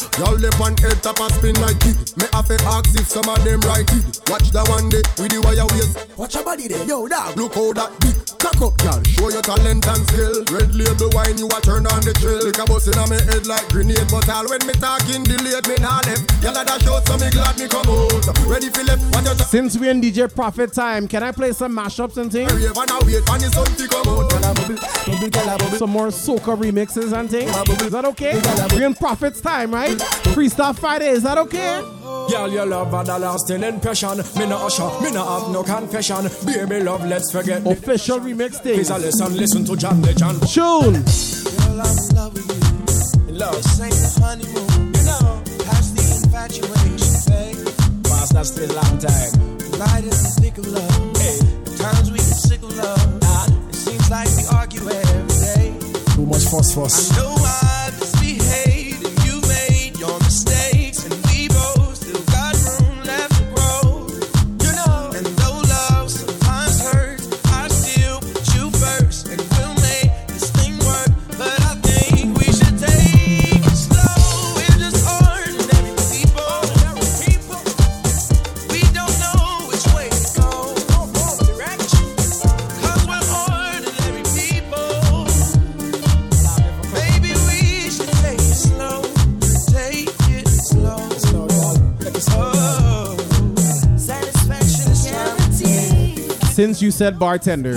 [SPEAKER 36] Y'all lip on head top and spin like it. Me have to ask if some of them right it. Watch that one day with the wire waist. Watch your body there, yo dog. Look how that big cock up, y'all. Show your talent and skill. Red label wine, you a turn on the trail. Lick a bus in on me head like grenade, but all when me talking delayed, me nah left. Y'all a dash out, so me glad me come out. Ready for left, what you
[SPEAKER 4] Since we're in DJ Profit time, can I play some mashups and things?
[SPEAKER 17] Rave and a wait,
[SPEAKER 4] Freestyle Friday, is that okay?
[SPEAKER 69] Girl, your love had a lasting impression. Me no usher, me no have no confession. Baby love, let's forget.
[SPEAKER 2] Official remix thing.
[SPEAKER 69] Please listen, listen to John Legend.
[SPEAKER 2] Tune.
[SPEAKER 4] Girl, I'm loving you.
[SPEAKER 69] Love.
[SPEAKER 4] This ain't a honeymoon. You know, past the infatuation phase.
[SPEAKER 69] Past that's the long time.
[SPEAKER 4] Light is the stick of love.
[SPEAKER 69] Hey.
[SPEAKER 4] Times we get sick of love. Nah. It seems like we argue every day.
[SPEAKER 69] Too much phosphorus.
[SPEAKER 4] I know I understand.
[SPEAKER 2] since you said bartender.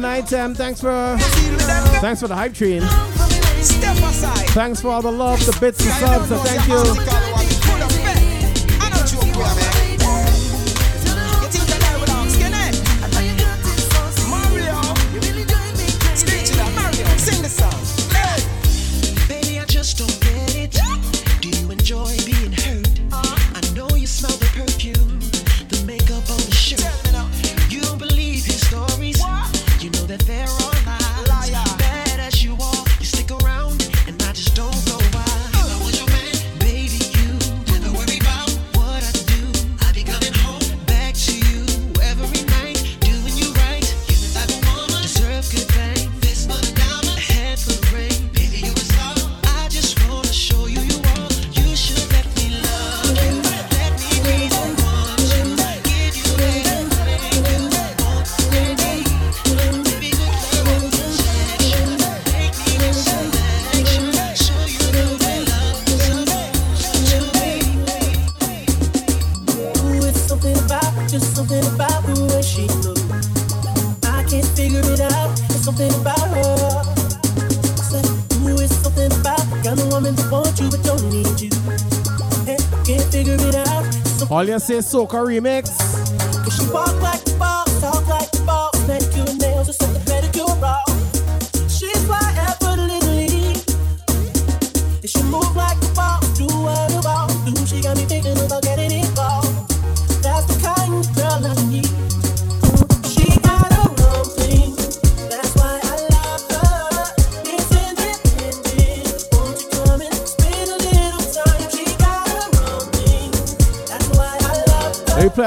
[SPEAKER 2] night, Sam. Thanks for thanks for the hype train. Thanks for all the love, the bits, and subs. So thank you. say Soca Remix.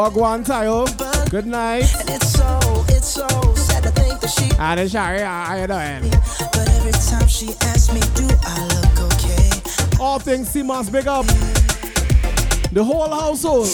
[SPEAKER 2] Wagwan Tayo. Good night.
[SPEAKER 4] And it's so, it's so sad to think that she.
[SPEAKER 2] And it's Shari, how you doing?
[SPEAKER 4] But every time she asks me, do I look okay?
[SPEAKER 2] All things CMOS, big up. The whole household.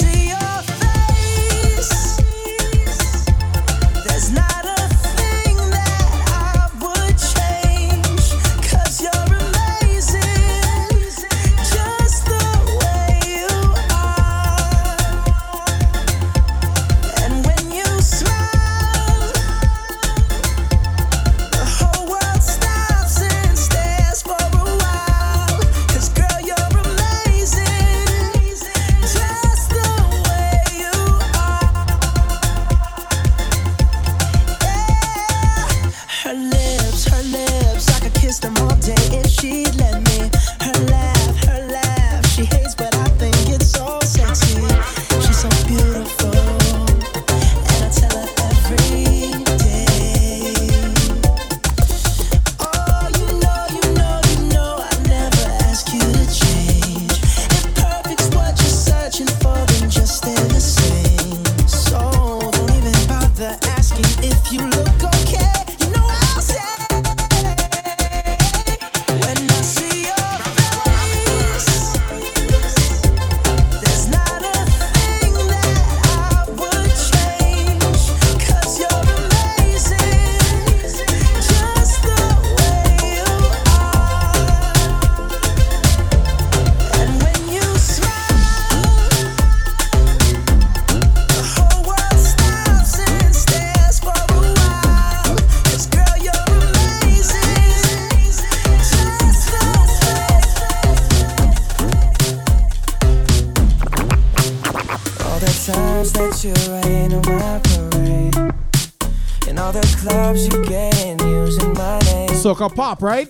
[SPEAKER 2] gonna pop, right?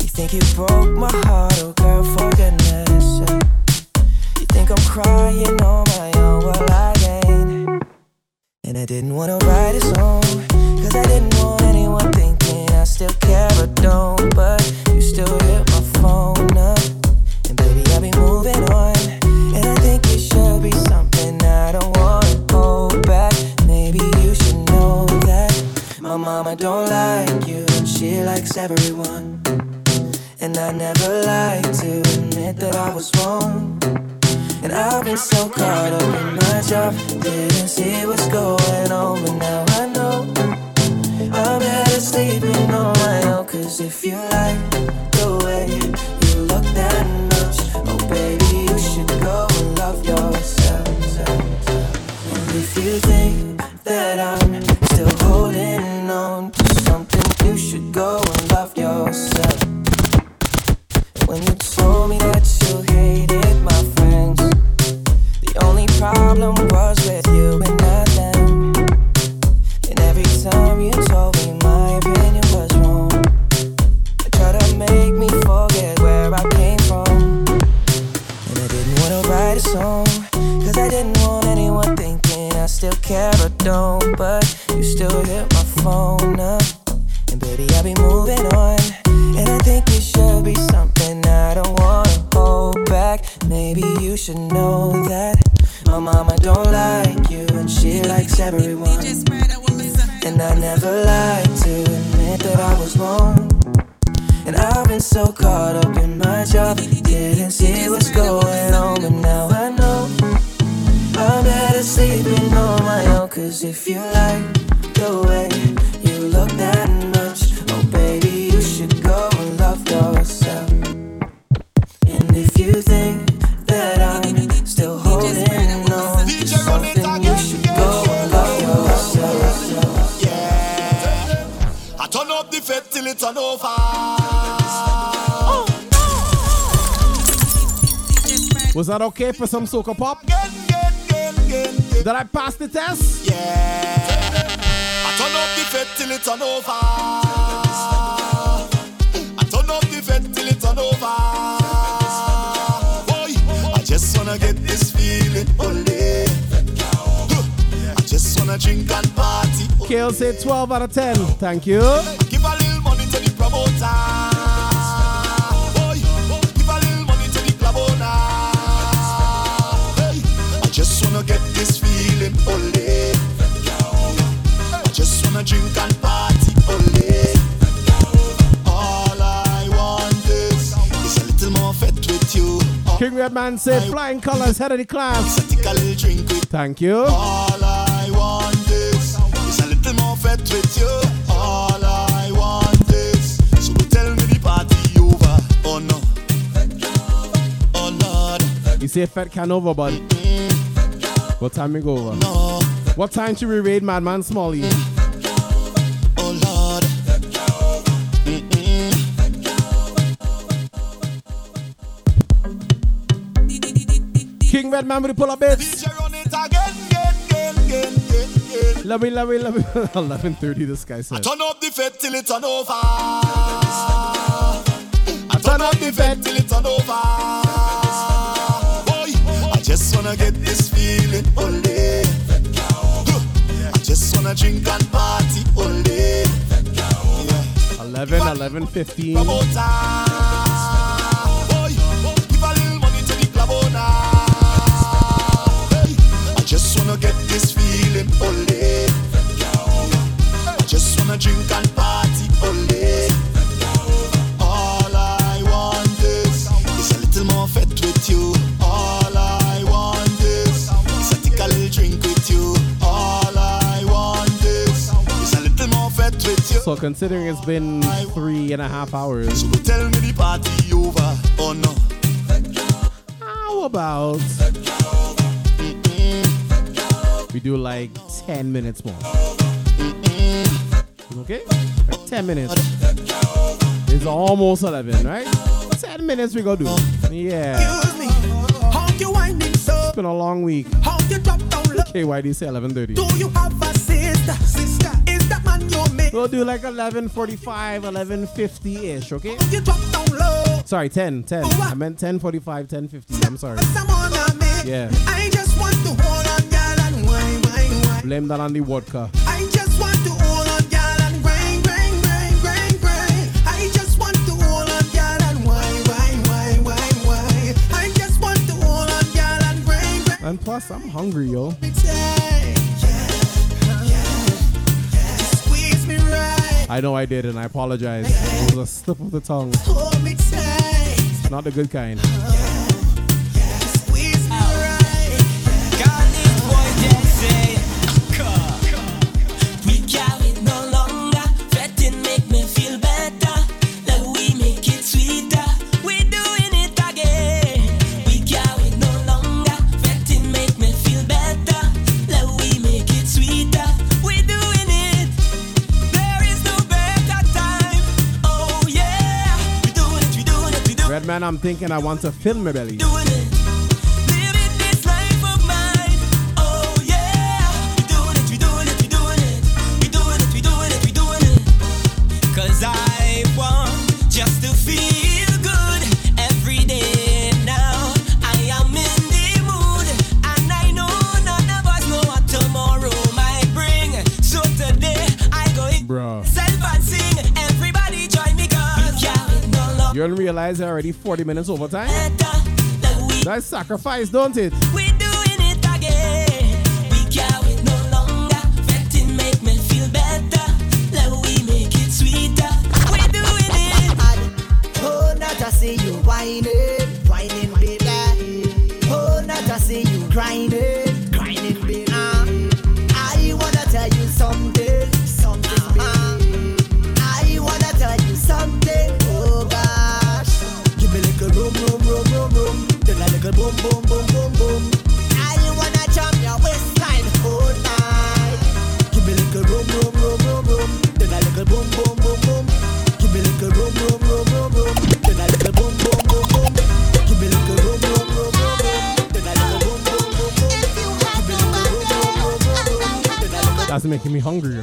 [SPEAKER 70] You think you broke my heart, oh girl, for goodness sake. You think I'm crying on my own, well I ain't. And I didn't wanna write a song
[SPEAKER 15] Soca Pop. Again, again,
[SPEAKER 2] again, that I pass the test.
[SPEAKER 15] Yeah. I turn up the fed till it's on over. I turn up the fed till it's on over. Boy, I just wanna get this feeling only. I just wanna drink and party.
[SPEAKER 2] Kale said 12 out of 10. Thank you.
[SPEAKER 49] Redman said, flying colors, head of the class. Thank you.
[SPEAKER 15] All I want is, is a little more fat with you. All I want is, so tell me the party over. Oh no. Oh Lord.
[SPEAKER 49] You say Fat Can over, bud. What time we go over?
[SPEAKER 15] No.
[SPEAKER 49] What time should we raid Madman Smalley? King Redman with the pull up bits.
[SPEAKER 15] Run it again, again, again, again, again.
[SPEAKER 49] Love me, love me, love me. 11.30 this guy said.
[SPEAKER 15] Turn up the fed till it turn over. I turn up the fed till it turn over. I just wanna get this feeling only. I just wanna drink and party only.
[SPEAKER 49] 11, 11, 15. So considering it's been three and a half hours,
[SPEAKER 15] Tell me the party over. Oh no.
[SPEAKER 49] how about we do like 10 minutes more? Okay? Like 10 minutes. It's almost 11, right? 10 minutes we go do. Yeah. It's been a long week.
[SPEAKER 71] How you drop down low?
[SPEAKER 49] KYD say 11.30. We'll do like 11.45, 11.50-ish, okay?
[SPEAKER 71] You drop down low.
[SPEAKER 49] Sorry, 10, 10. I meant 10.45, 10.50. I'm sorry. Yeah.
[SPEAKER 71] I just want to hold on, girl, and wine, wine, wine.
[SPEAKER 49] Blame that on the vodka.
[SPEAKER 71] I just want to hold on, girl, and grind, grind, grind, grind, grind. I just want to hold on, girl, and wine, wine, wine, wine, wine. I just want to hold on, girl, and grind, grind.
[SPEAKER 49] And plus, I'm hungry, yo. I know I did, and I apologize. It was a slip of the tongue.
[SPEAKER 71] hold me tight.
[SPEAKER 49] Not the good kind. Redman, I'm thinking I want to fill my belly. Don't realize already 40 minutes overtime? That's sacrifice, don't it? That's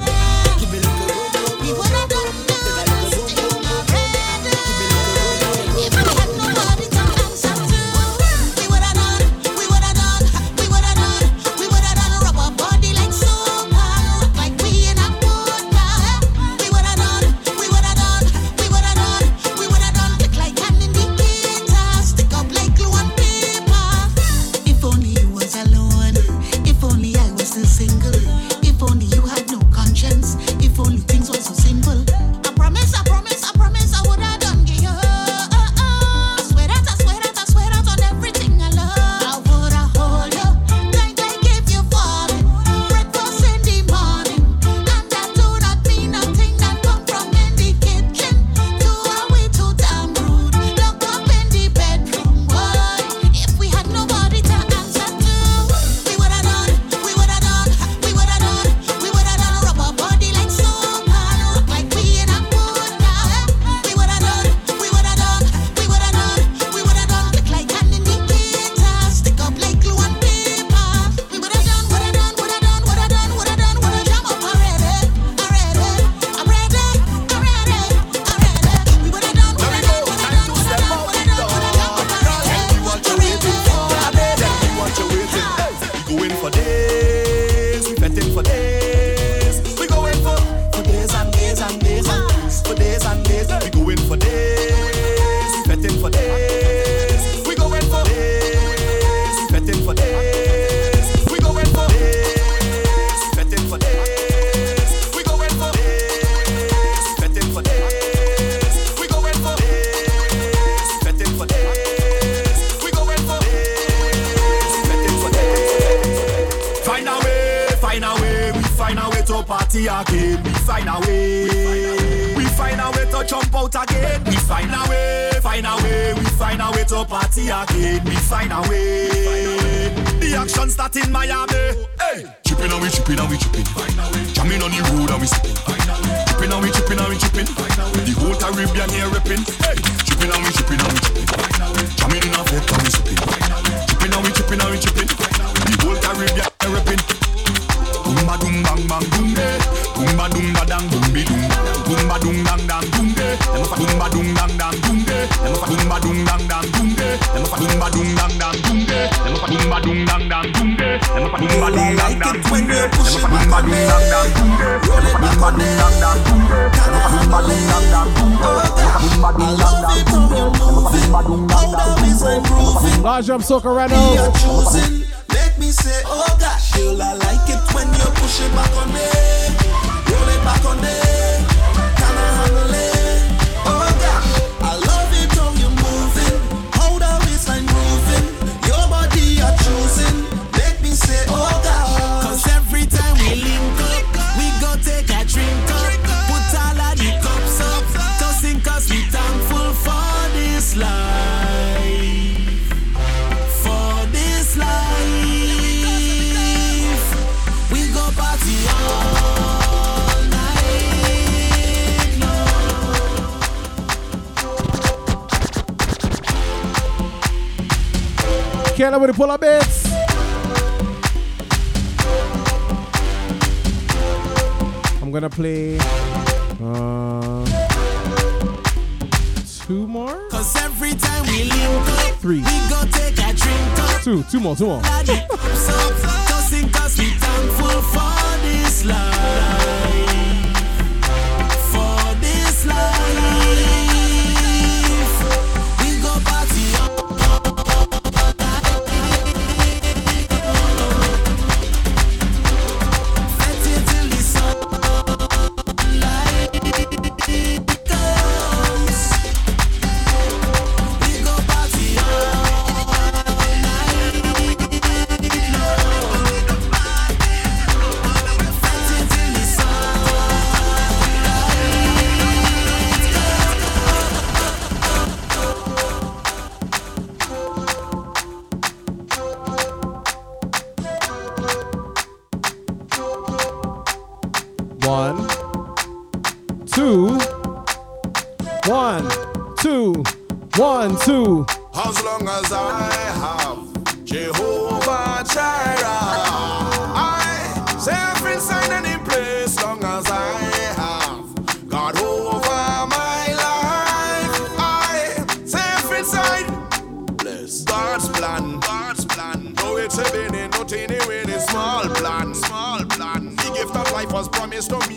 [SPEAKER 2] around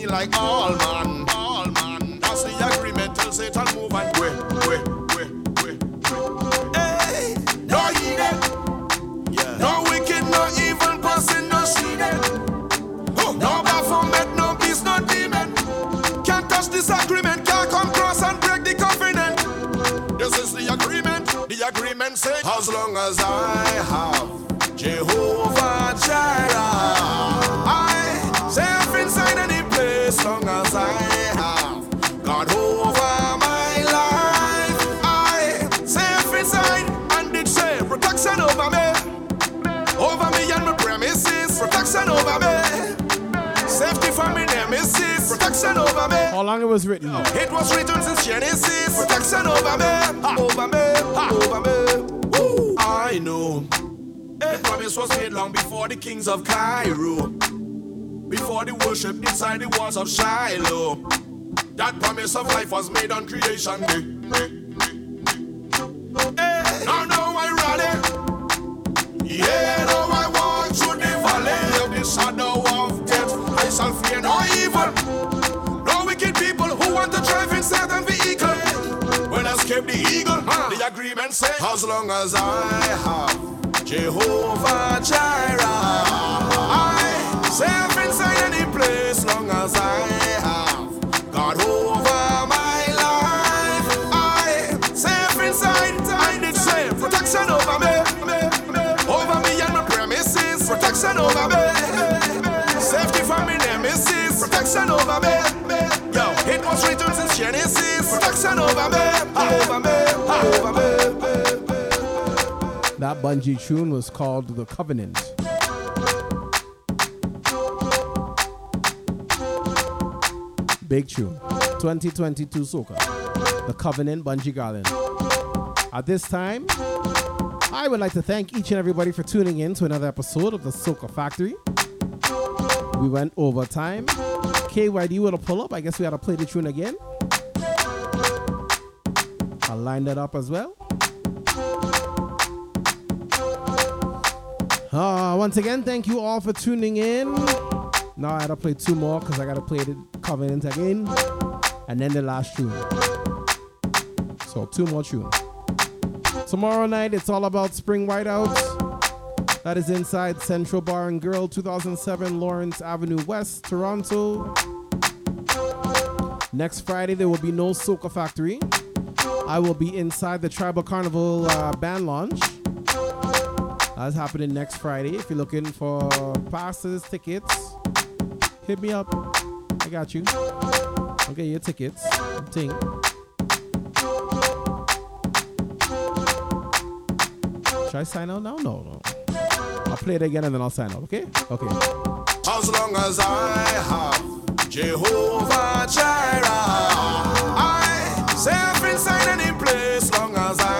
[SPEAKER 2] like
[SPEAKER 72] all
[SPEAKER 15] man, all man. That's the agreement till Satan move and wait, wait, wait, no evil, yeah. no wicked, no evil person, no shade. Oh. No baphomet, no beast, no demon. Can't touch this agreement, can't come cross and break the covenant. This is the agreement, the agreement says, as long as I have. protection over me.
[SPEAKER 4] How long it was written? No.
[SPEAKER 15] It was written since Genesis. Protection over me, ha. over me, ha. over me. Woo. I know. The promise was made long before the kings of Cairo, before the worship inside the walls of Shiloh. That promise of life was made on creation day. Hey, now, now I rally. Yeah, now I walk through the valley of the shadow of death. I shall fear no evil. When I escape the eagle, huh? the
[SPEAKER 69] agreement as long as I have Jehovah Jireh, I safe inside any place, long as I have God over my life. I safe inside, I need safe protection over me, over me and my premises, protection over me, safety from my nemesis, protection over me. Protection over me, ah, over me, ah, over me.
[SPEAKER 4] That Bunji tune was called The Covenant. Big tune. 2022 Soca. The Covenant Bunji Garlin. At this time, I would like to thank each and everybody for tuning in to another episode of the Soca Factory. We went over time. KYD a pull up. I guess we gotta play the tune again. I'll line that up as well. Uh, once again, thank you all for tuning in. Now I gotta play two more because I gotta play the Covenant again. And then the last tune. So two more tunes. Tomorrow night it's all about Spring Whiteout. That is inside Central Bar and Grill, 2007 Lawrence Avenue West, Toronto. Next Friday there will be no Soca Factory. I will be inside the Tribal Carnival uh, band launch. That's happening next Friday. If you're looking for passes, tickets, hit me up. I got you. I'll get your tickets. Ting. Should I sign out now? No, no. I'll play it again and then I'll sign out, okay? Okay.
[SPEAKER 69] As long as I have Jehovah Jireh, I safe inside any place. Long as I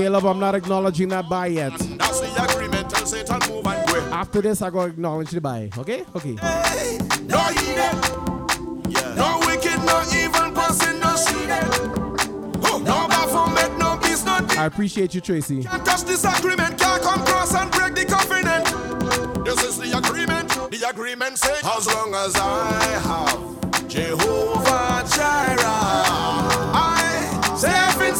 [SPEAKER 4] Caleb, I'm not acknowledging that buy yet.
[SPEAKER 69] That's the agreement. Tell Satan move and go.
[SPEAKER 4] After this, I go acknowledge the buy, okay? Okay.
[SPEAKER 69] No heathen, no wicked, no evil person, no seeded. Oh, no Baphomet, no beast, no
[SPEAKER 4] I appreciate you, Tracy.
[SPEAKER 69] Can't touch this agreement, can't come cross and break the covenant. This is the agreement. The agreement says, as long as I have Jehovah Jireh, I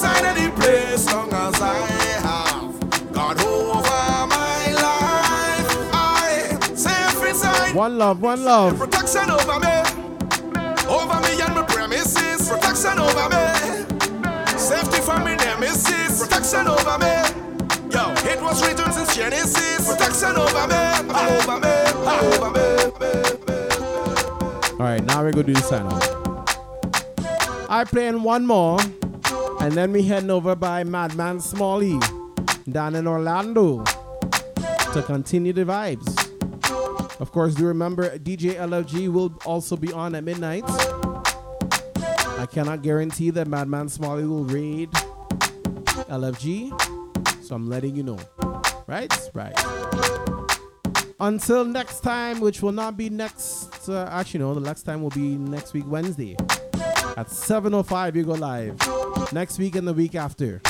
[SPEAKER 69] inside any place. Long as I have God over my life, I safe inside.
[SPEAKER 4] One love, one love.
[SPEAKER 69] Protection over me, over me and my premises. Protection over me, safety from me nemesis. Protection over me. Yo, it was written since Genesis. Protection over me, over me, over me.
[SPEAKER 4] All right, now we're gonna do the sign off. I playing one more, and then we heading over by Madman Smalley down in Orlando to continue the vibes. Of course, do remember DJ LFG will also be on at midnight. I cannot guarantee that Madman Smalley will raid LFG, so I'm letting you know. Right? Right. Until next time, which will not be next. Uh, actually, no, the next time will be next week, Wednesday. At 7.05, you go live. Next week and the week after.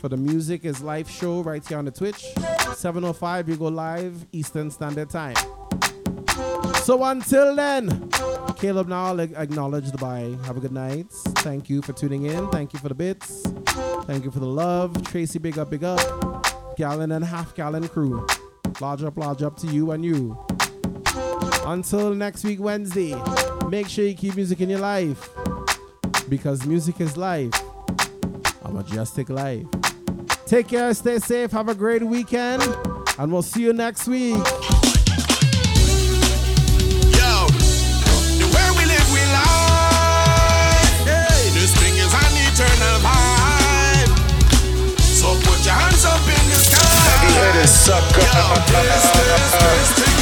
[SPEAKER 4] For the Music is Life show right here on the Twitch. 7.05, you go live, Eastern Standard Time. So until then, Caleb now I'll acknowledge the bye. Have a good night. Thank you for tuning in. Thank you for the bits. Thank you for the love. Tracy, big up, big up. Gallon and half gallon crew. Large up, large up to you and you. Until next week, Wednesday, make sure you keep music in your life. Because music is life. A Mejustik life. Take care, stay safe, have a great weekend, and we'll see you next week.
[SPEAKER 69] Yo, the way we live,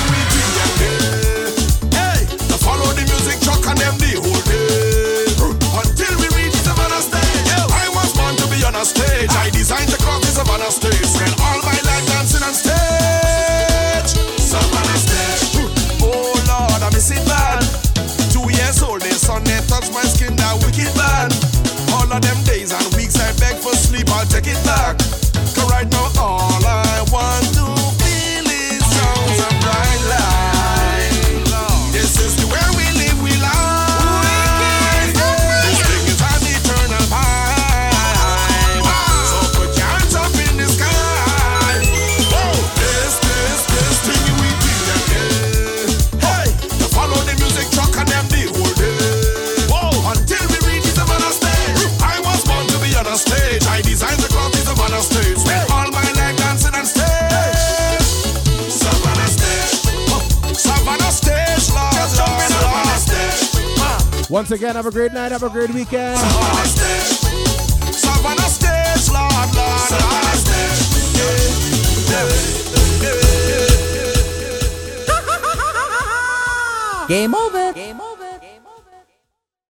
[SPEAKER 69] and them the whole day. Until we reach stage. I was born to be on a stage. I designed the cross the Savannah stage. Spent all my life dancing on stage. Stage. Oh Lord, I miss it bad. Two years old, my skin, that wicked. All of them days and weeks I beg for sleep, I'll take it back.
[SPEAKER 4] Once again, have a great night, have a great weekend.
[SPEAKER 73] Game over. Game over.